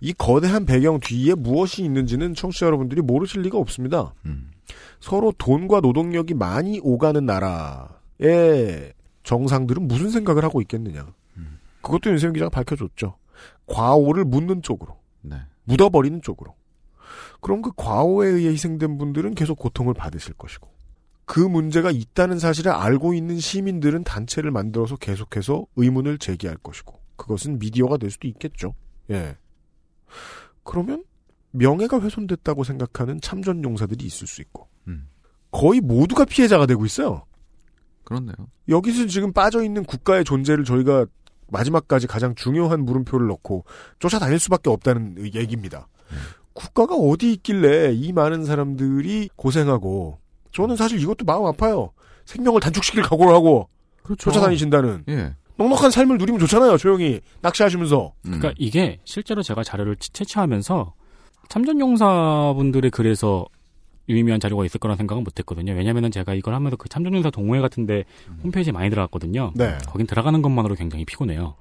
이 거대한 배경 뒤에 무엇이 있는지는 청취자 여러분들이 모르실 리가 없습니다.
음.
서로 돈과 노동력이 많이 오가는 나라의 정상들은 무슨 생각을 하고 있겠느냐.
음.
그것도 윤세민 기자가 밝혀줬죠. 과오를 묻는 쪽으로.
네.
묻어버리는 쪽으로. 그럼 그 과오에 의해 희생된 분들은 계속 고통을 받으실 것이고. 그 문제가 있다는 사실을 알고 있는 시민들은 단체를 만들어서 계속해서 의문을 제기할 것이고. 그것은 미디어가 될 수도 있겠죠. 예. 그러면 명예가 훼손됐다고 생각하는 참전 용사들이 있을 수 있고.
음.
거의 모두가 피해자가 되고 있어요.
그렇네요.
여기서 지금 빠져 있는 국가의 존재를 저희가 마지막까지 가장 중요한 물음표를 넣고 쫓아다닐 수밖에 없다는 얘기입니다. 국가가 어디 있길래 이 많은 사람들이 고생하고 저는 사실 이것도 마음 아파요. 생명을 단축시킬 각오를 하고
그렇죠.
쫓아다니신다는
예.
넉넉한 삶을 누리면 좋잖아요. 조용히 낚시하시면서.
그러니까 이게 실제로 제가 자료를 채- 채취하면서 참전용사분들의 글에서 유의미한 자료가 있을 거라는 생각은 못했거든요. 왜냐면은 제가 이걸 하면서 그 참전용사 동호회 같은데 홈페이지에 많이 들어갔거든요.
네.
거긴 들어가는 것만으로 굉장히 피곤해요.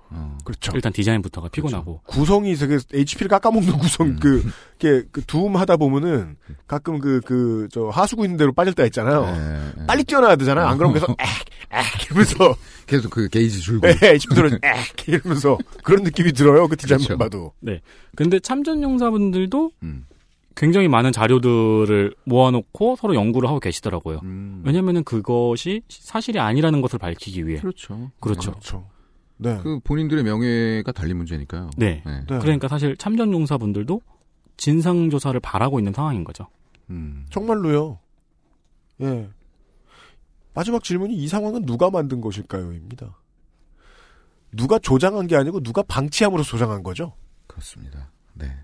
그렇죠.
일단 디자인부터가 피곤하고.
구성이 되게 HP를 깎아먹는 구성 그 이게 그 두음 하다 보면은 가끔 그 그 저 하수구 있는 대로 빠질 때가 있잖아요. 빨리 뛰어나야 되잖아요. 안 그러면 계속 액액 이러면서
계속 그 게이지 줄고.
네, HP 들어 액 이러면서 그런 느낌이 들어요. 그 디자인만
그렇죠.
봐도.
네. 근데 참전용사분들도 굉장히 많은 자료들을 모아놓고 서로 연구를 하고 계시더라고요. 왜냐면은 그것이 사실이 아니라는 것을 밝히기 위해.
그렇죠.
그렇죠.
네.
그 본인들의 명예가 달린 문제니까요.
네.
네.
그러니까 사실 참전 용사분들도 진상 조사를 바라고 있는 상황인 거죠.
음.
정말로요. 예. 마지막 질문이 이 상황은 누가 만든 것일까요?입니다. 누가 조장한 게 아니고 누가 방치함으로 조장한 거죠.
그렇습니다. 네.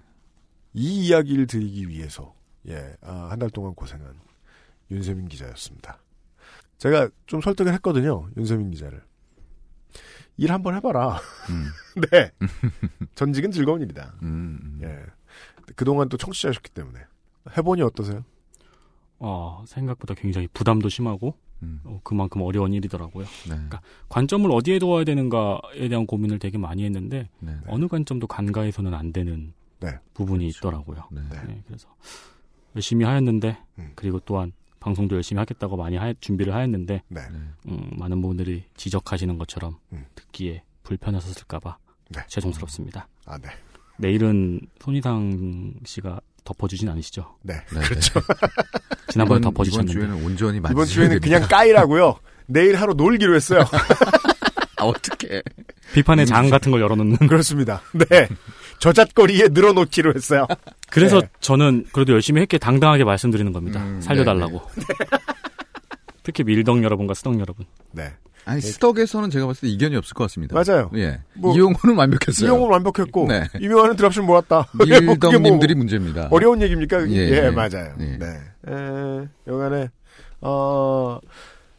이 이야기를 드리기 위해서 예, 아, 한달 동안 고생한 윤세민 기자였습니다. 제가 좀 설득을 했거든요. 윤세민 기자를. 일 한번 해봐라. 네. 전직은 즐거운 일이다.
음,
예. 그동안 또 청취자셨기 때문에. 해보니 어떠세요?
어, 생각보다 굉장히 부담도 심하고 어, 그만큼 어려운 일이더라고요. 그러니까 관점을 어디에 두어야 되는가에 대한 고민을 되게 많이 했는데
네.
어느 관점도 간과해서는 안 되는
네.
부분이 있더라고요.
네.
네, 그래서 열심히 하였는데
음.
그리고 또한 방송도 열심히 하겠다고 많이 하- 준비를 하였는데
네.
음, 많은 분들이 지적하시는 것처럼
음.
듣기에 불편하셨을까봐
네.
죄송스럽습니다.
아, 네.
내일은 손희상 씨가 덮어주진 않으시죠?
네,
네,
그렇죠.
지난번에
이번-
덮어주셨는데
이번 주에는 온전히
이번 주에는
됩니다.
그냥 까이라고요. 내일 하루 놀기로 했어요.
아, 어떻게?
비판의 장 같은 걸 열어놓는
그렇습니다. 네. 저잣거리에 늘어놓기로 했어요.
그래서
네.
저는 그래도 열심히 했기에 당당하게 말씀드리는 겁니다.
음,
살려달라고. 특히 밀덕 여러분과 스덕 여러분.
네.
아니 스덕에서는 제가 봤을 때 이견이 없을 것 같습니다.
맞아요.
예.
뭐,
이용호는 완벽했어요.
이용은 완벽했고
네.
이명환은 드랍슛 모았다. 그게 뭐
밀덕님들이 문제입니다.
어려운 얘기입니까?
예,
예,
예.
맞아요.
예.
네. 에, 여간에 어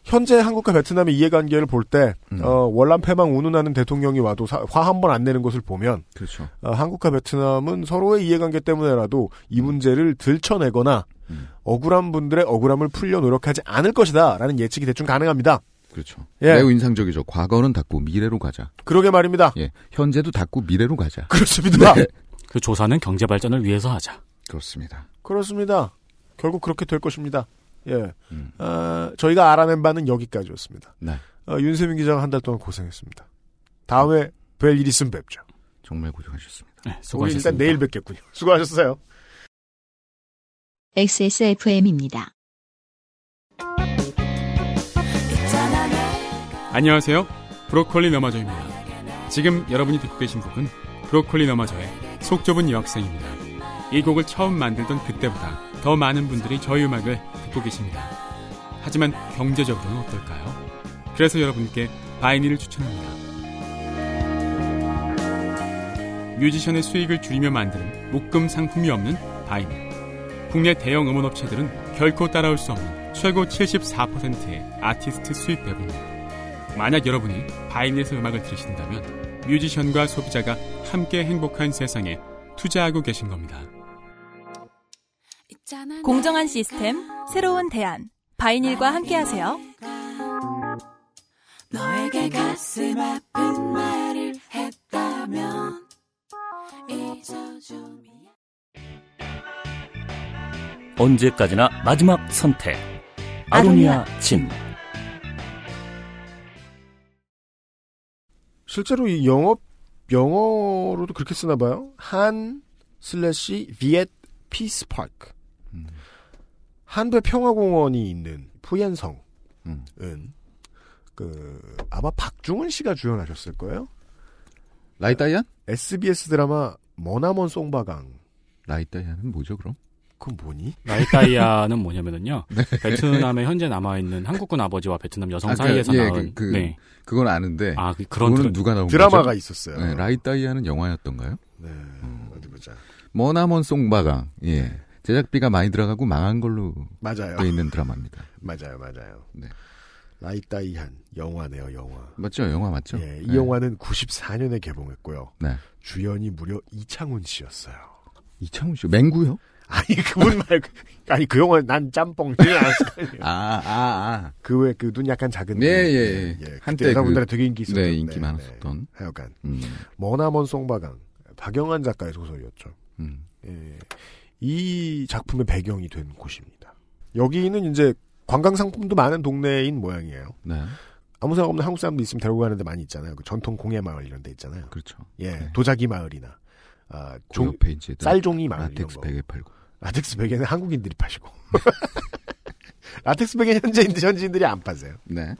현재 한국과 베트남의 이해관계를 볼때
음.
어, 월남패망 운운하는 대통령이 와도 화 한 번 안 내는 것을 보면
그렇죠.
어, 한국과 베트남은 서로의 이해관계 때문에라도 이 문제를 들춰내거나
음.
억울한 분들의 억울함을 풀려 노력하지 않을 것이다라는 예측이 대충 가능합니다.
그렇죠.
예.
매우 인상적이죠. 과거는 닫고 미래로 가자.
그러게 말입니다.
예. 현재도 닫고 미래로 가자.
그렇습니다.
네.
그 조사는 경제 발전을 위해서 하자.
그렇습니다.
그렇습니다. 결국 그렇게 될 것입니다. 예.
음.
어, 저희가 알아낸 바는 여기까지였습니다.
네.
어, 윤세민 기자가 한 달 동안 고생했습니다. 다음에 뵐 일 있으면 뵙죠.
정말 고생하셨습니다.
네,
우리
수고하셨습니다.
일단 내일 뵙겠군요. 수고하셨어요.
XSFM입니다.
안녕하세요. 브로콜리 너마저입니다. 지금 여러분이 듣고 계신 곡은 브로콜리 너마저의 속 좁은 여학생입니다. 이 곡을 처음 만들던 그때보다 더 많은 분들이 저희 음악을 듣고 계십니다. 하지만 경제적으로는 어떨까요? 그래서 여러분께 바이닐을 추천합니다. 뮤지션의 수익을 줄이며 만드는 목금 상품이 없는 바이닐. 국내 대형 음원 업체들은 결코 따라올 수 없는 최고 74%의 아티스트 수익 배분율. 만약 여러분이 바이닐에서 음악을 들으신다면 뮤지션과 소비자가 함께 행복한 세상에 투자하고 계신 겁니다.
공정한 시스템, 새로운 대안. 바이닐과 함께하세요.
너에게 가슴 아픈 말을 했다면 잊어줘
언제까지나 마지막 선택. 아로니아 진.
실제로 이 영어 영어로도 그렇게 쓰나 봐요. 한 slash Viet Peace Park. 한베 평화공원이 있는 푸옌성은 그 아마 박중훈 씨가 주연하셨을 거예요.
라이따이한?
SBS 드라마 머나먼 송바강.
라이따이한은 뭐죠, 그럼?
그건 뭐니?
라이따이한은 뭐냐면은요. 베트남에 현재 남아있는 한국군 아버지와 베트남 여성
네. 아, 그,
사이에서
예,
낳은
그, 그,
네.
그건 아는데.
아, 그, 그런
그거는
드-
누가 나온
드라마가
거죠?
있었어요.
네, 라이따이한은 영화였던가요?
네, 어디 보자.
머나먼 송바강. 예. 제작비가 많이 들어가고 망한 걸로
맞아요.
돼 있는 드라마입니다.
맞아요, 맞아요.
네.
라이따이한 영화네요, 영화.
맞죠? 영화 맞죠?
예, 이
네.
영화는 94년에 개봉했고요.
네.
주연이 무려 이창훈 씨였어요.
이창훈 씨 맹구요?
아니 그분 말고 아니 그 영화 난 짬뽕 아니에요.
아, 아, 아.
그 왜 그 눈 약간 작은
예,
분.
예, 예.
한때
한때
여자분들한테
그-
되게 인기 있었던
네, 인기 많았었던.
하여간
음.
머나먼 송바강 박영한 작가의 소설이었죠.
음.
예. 이 작품의 배경이 된 곳입니다. 여기는 이제 관광 상품도 많은 동네인 모양이에요.
네.
아무 생각 없는 한국 사람도 있으면 데리고 가는 데 많이 있잖아요. 그 전통 공예 마을 이런 데 있잖아요.
그렇죠.
예, 도자기 마을이나 아,
그
종, 쌀종이 마을
라텍스. 베개 팔고.
라텍스 베개는 한국인들이 파시고. 라텍스 베개 현지인, 현지인들이 안 파세요.
네.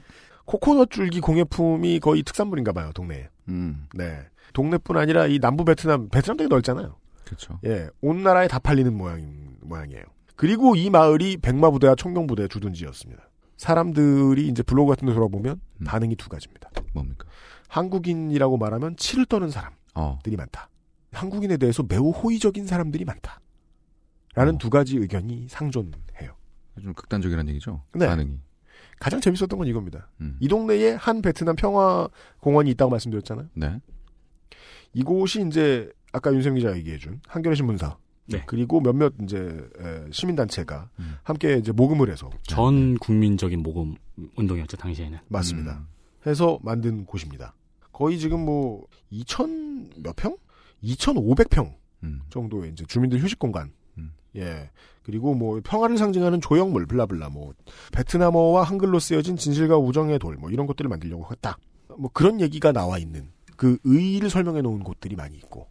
코코넛 줄기 공예품이 거의 특산물인가 봐요, 동네에.
음.
네. 동네뿐 아니라 이 남부 베트남, 베트남 되게 넓잖아요.
그렇죠.
예. 온 나라에 다 팔리는 모양, 모양이에요. 그리고 이 마을이 백마부대와 청경부대의 주둔지였습니다. 사람들이 이제 블로그 같은 데 돌아보면 반응이 두 가지입니다.
뭡니까?
한국인이라고 말하면 치를 떠는 사람들이
어.
많다. 한국인에 대해서 매우 호의적인 사람들이 많다. 라는 두 가지 의견이 상존해요.
좀 극단적이라는 얘기죠.
네.
반응이.
가장 재밌었던 건 이겁니다.
음.
이 동네에 한 베트남 평화 공원이 있다고 말씀드렸잖아요.
네.
이곳이 이제 아까 윤세민 기자가 얘기해준 한겨레 신문사
네.
그리고 몇몇 이제 에, 시민단체가 함께 이제 모금을 해서
전 국민적인 모금 운동이었죠 당시에는.
맞습니다. 해서 만든 곳입니다. 거의 지금 뭐 2천 몇 평? 2,500평 정도의 이제 주민들 휴식 공간. 예. 그리고 뭐 평화를 상징하는 조형물 블라블라 뭐 베트남어와 한글로 쓰여진 진실과 우정의 돌 뭐 이런 것들을 만들려고 했다. 뭐 그런 얘기가 나와 있는 그 의의를 설명해 놓은 곳들이 많이 있고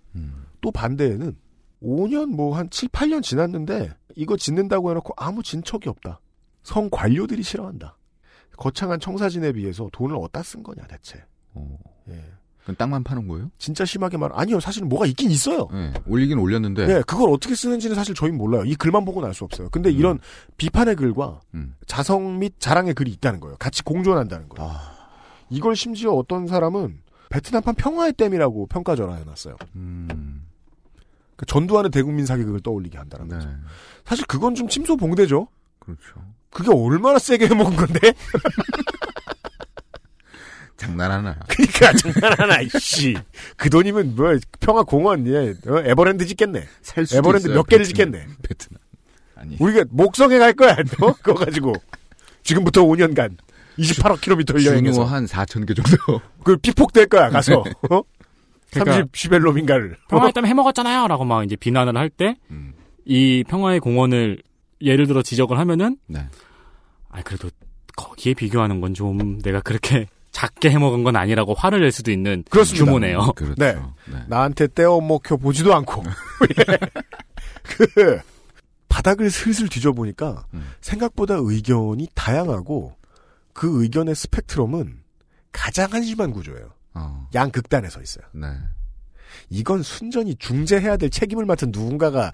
또 반대에는 5년 뭐 한 7, 8년 지났는데 이거 짓는다고 해놓고 아무 진척이 없다. 성 관료들이 싫어한다. 거창한 청사진에 비해서 돈을 어디다 쓴 거냐 대체. 예.
그건 땅만 파는 거예요?
진짜 심하게 말 아니요 사실은 뭐가 있긴 있어요.
네, 올리긴 올렸는데.
네, 그걸 어떻게 쓰는지는 사실 저희는 몰라요. 이 글만 보고는 알 수 없어요. 근데 이런 비판의 글과
음.
자성 및 자랑의 글이 있다는 거예요. 같이 공존한다는 거예요. 이걸 심지어 어떤 사람은 베트남판 평화의 댐이라고 평가절하 해놨어요.
음.
그 전두환의 대국민 사격을 떠올리게 한다는
네.
거죠. 사실 그건 좀 침소봉대죠.
그렇죠.
그게 얼마나 세게 해먹은 건데?
장난하나.
그러니까 장난하나 이씨. 그 돈이면 뭐 평화공원 예 어, 에버랜드 짓겠네.
살 수도
에버랜드
있어요,
몇 개를
베트남.
짓겠네.
베트남. 아니.
우리가 목성에 갈 거야. 너 그거 가지고 지금부터 5년간 28억 킬로미터를
준호
여행해서
한 4천 개 정도.
그 피폭될 거야 가서
네.
어?
그러니까
30 시벨로민가를
평화의 땀 해먹었잖아요. 라고 막 이제 비난을 할 때,
음.
이 평화의 공원을 예를 들어 지적을 하면은,
네.
아, 그래도 거기에 비교하는 건 좀 내가 그렇게 작게 해먹은 건 아니라고 화를 낼 수도 있는
그렇습니다.
규모네요.
그렇죠.
네. 나한테 떼어 먹혀 보지도 않고 예. 그 바닥을 슬슬 뒤져보니까
음.
생각보다 의견이 다양하고 그 의견의 스펙트럼은 가장 한심한 구조예요.
어.
양극단에 서 있어요.
네.
이건 순전히 중재해야 될 책임을 맡은 누군가가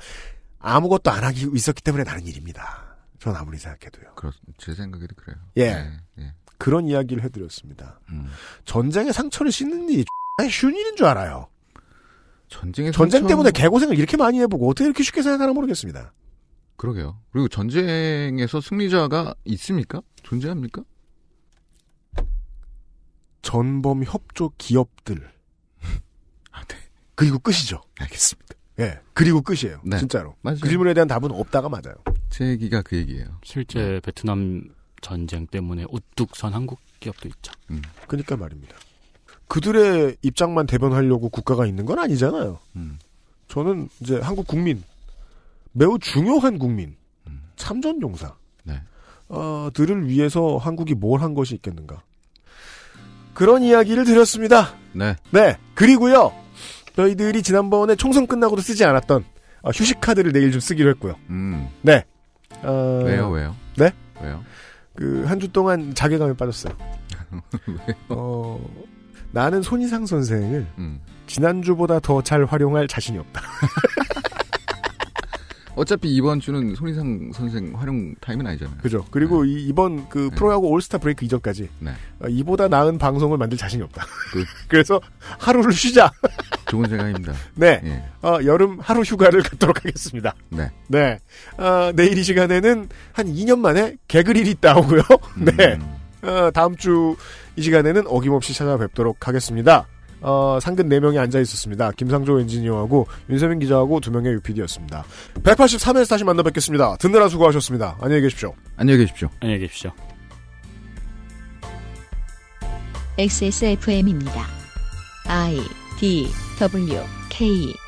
아무것도 안 하기 있었기 때문에 나는 일입니다. 전 아무리 생각해도요.
그렇, 제 생각에도 그래요.
예.
네, 예.
그런 이야기를 해드렸습니다.
음.
전쟁의 상처를 씻는 일이 쉬운 일인 줄 알아요.
전쟁의
전쟁
상처-
때문에 개고생을 이렇게 많이 해보고 어떻게 이렇게 쉽게 생각하나 모르겠습니다.
그러게요. 그리고 전쟁에서 승리자가 있습니까? 존재합니까?
전범 협조 기업들. 그리고 끝이죠.
알겠습니다.
예. 그리고 끝이에요.
네.
진짜로.
맞아요.
그 질문에 대한 답은 없다가 맞아요.
제 얘기가 그 얘기예요.
실제 베트남 전쟁 때문에 우뚝 선 한국 기업도 있죠.
음.
그러니까 말입니다. 그들의 입장만 대변하려고 국가가 있는 건 아니잖아요.
음.
저는 이제 한국 국민, 매우 중요한 국민, 참전용사,
네.
어, 들을 위해서 한국이 뭘 한 것이 있겠는가. 그런 이야기를 드렸습니다.
네.
네. 그리고요, 저희들이 지난번에 총선 끝나고도 쓰지 않았던 어, 휴식 카드를 내일 좀 쓰기로 했고요.
음.
네. 어,
왜요, 왜요?
네?
왜요?
그 한 주 동안 자괴감에 빠졌어요.
왜요?
어, 나는 손희상 선생을
음.
지난주보다 더 잘 활용할 자신이 없다.
어차피 이번 주는 손희상 선생 활용 타임은 아니잖아요.
그죠. 그리고 이, 이번 그 프로야구 올스타 브레이크 이전까지
네.
어, 이보다 나은 방송을 만들 자신이 없다.
그-
그래서 하루를 쉬자.
좋은 생각입니다.
네.
예.
어, 여름 하루 휴가를 갖도록 하겠습니다.
네.
네. 어, 내일 이 시간에는 한 2년 만에 개그릴이 나오고요. 네. 어, 다음 주 이 시간에는 어김없이 찾아뵙도록 하겠습니다. 어, 상근 4명이 앉아 있었습니다. 김상조 엔지니어하고 윤세민 기자하고 2명의 UPD였습니다. 183회에서 다시 만나 뵙겠습니다. 듣느라 수고하셨습니다. 안녕히 계십시오.
안녕히 계십시오.
안녕히 계십시오.
XSFM입니다. I D W K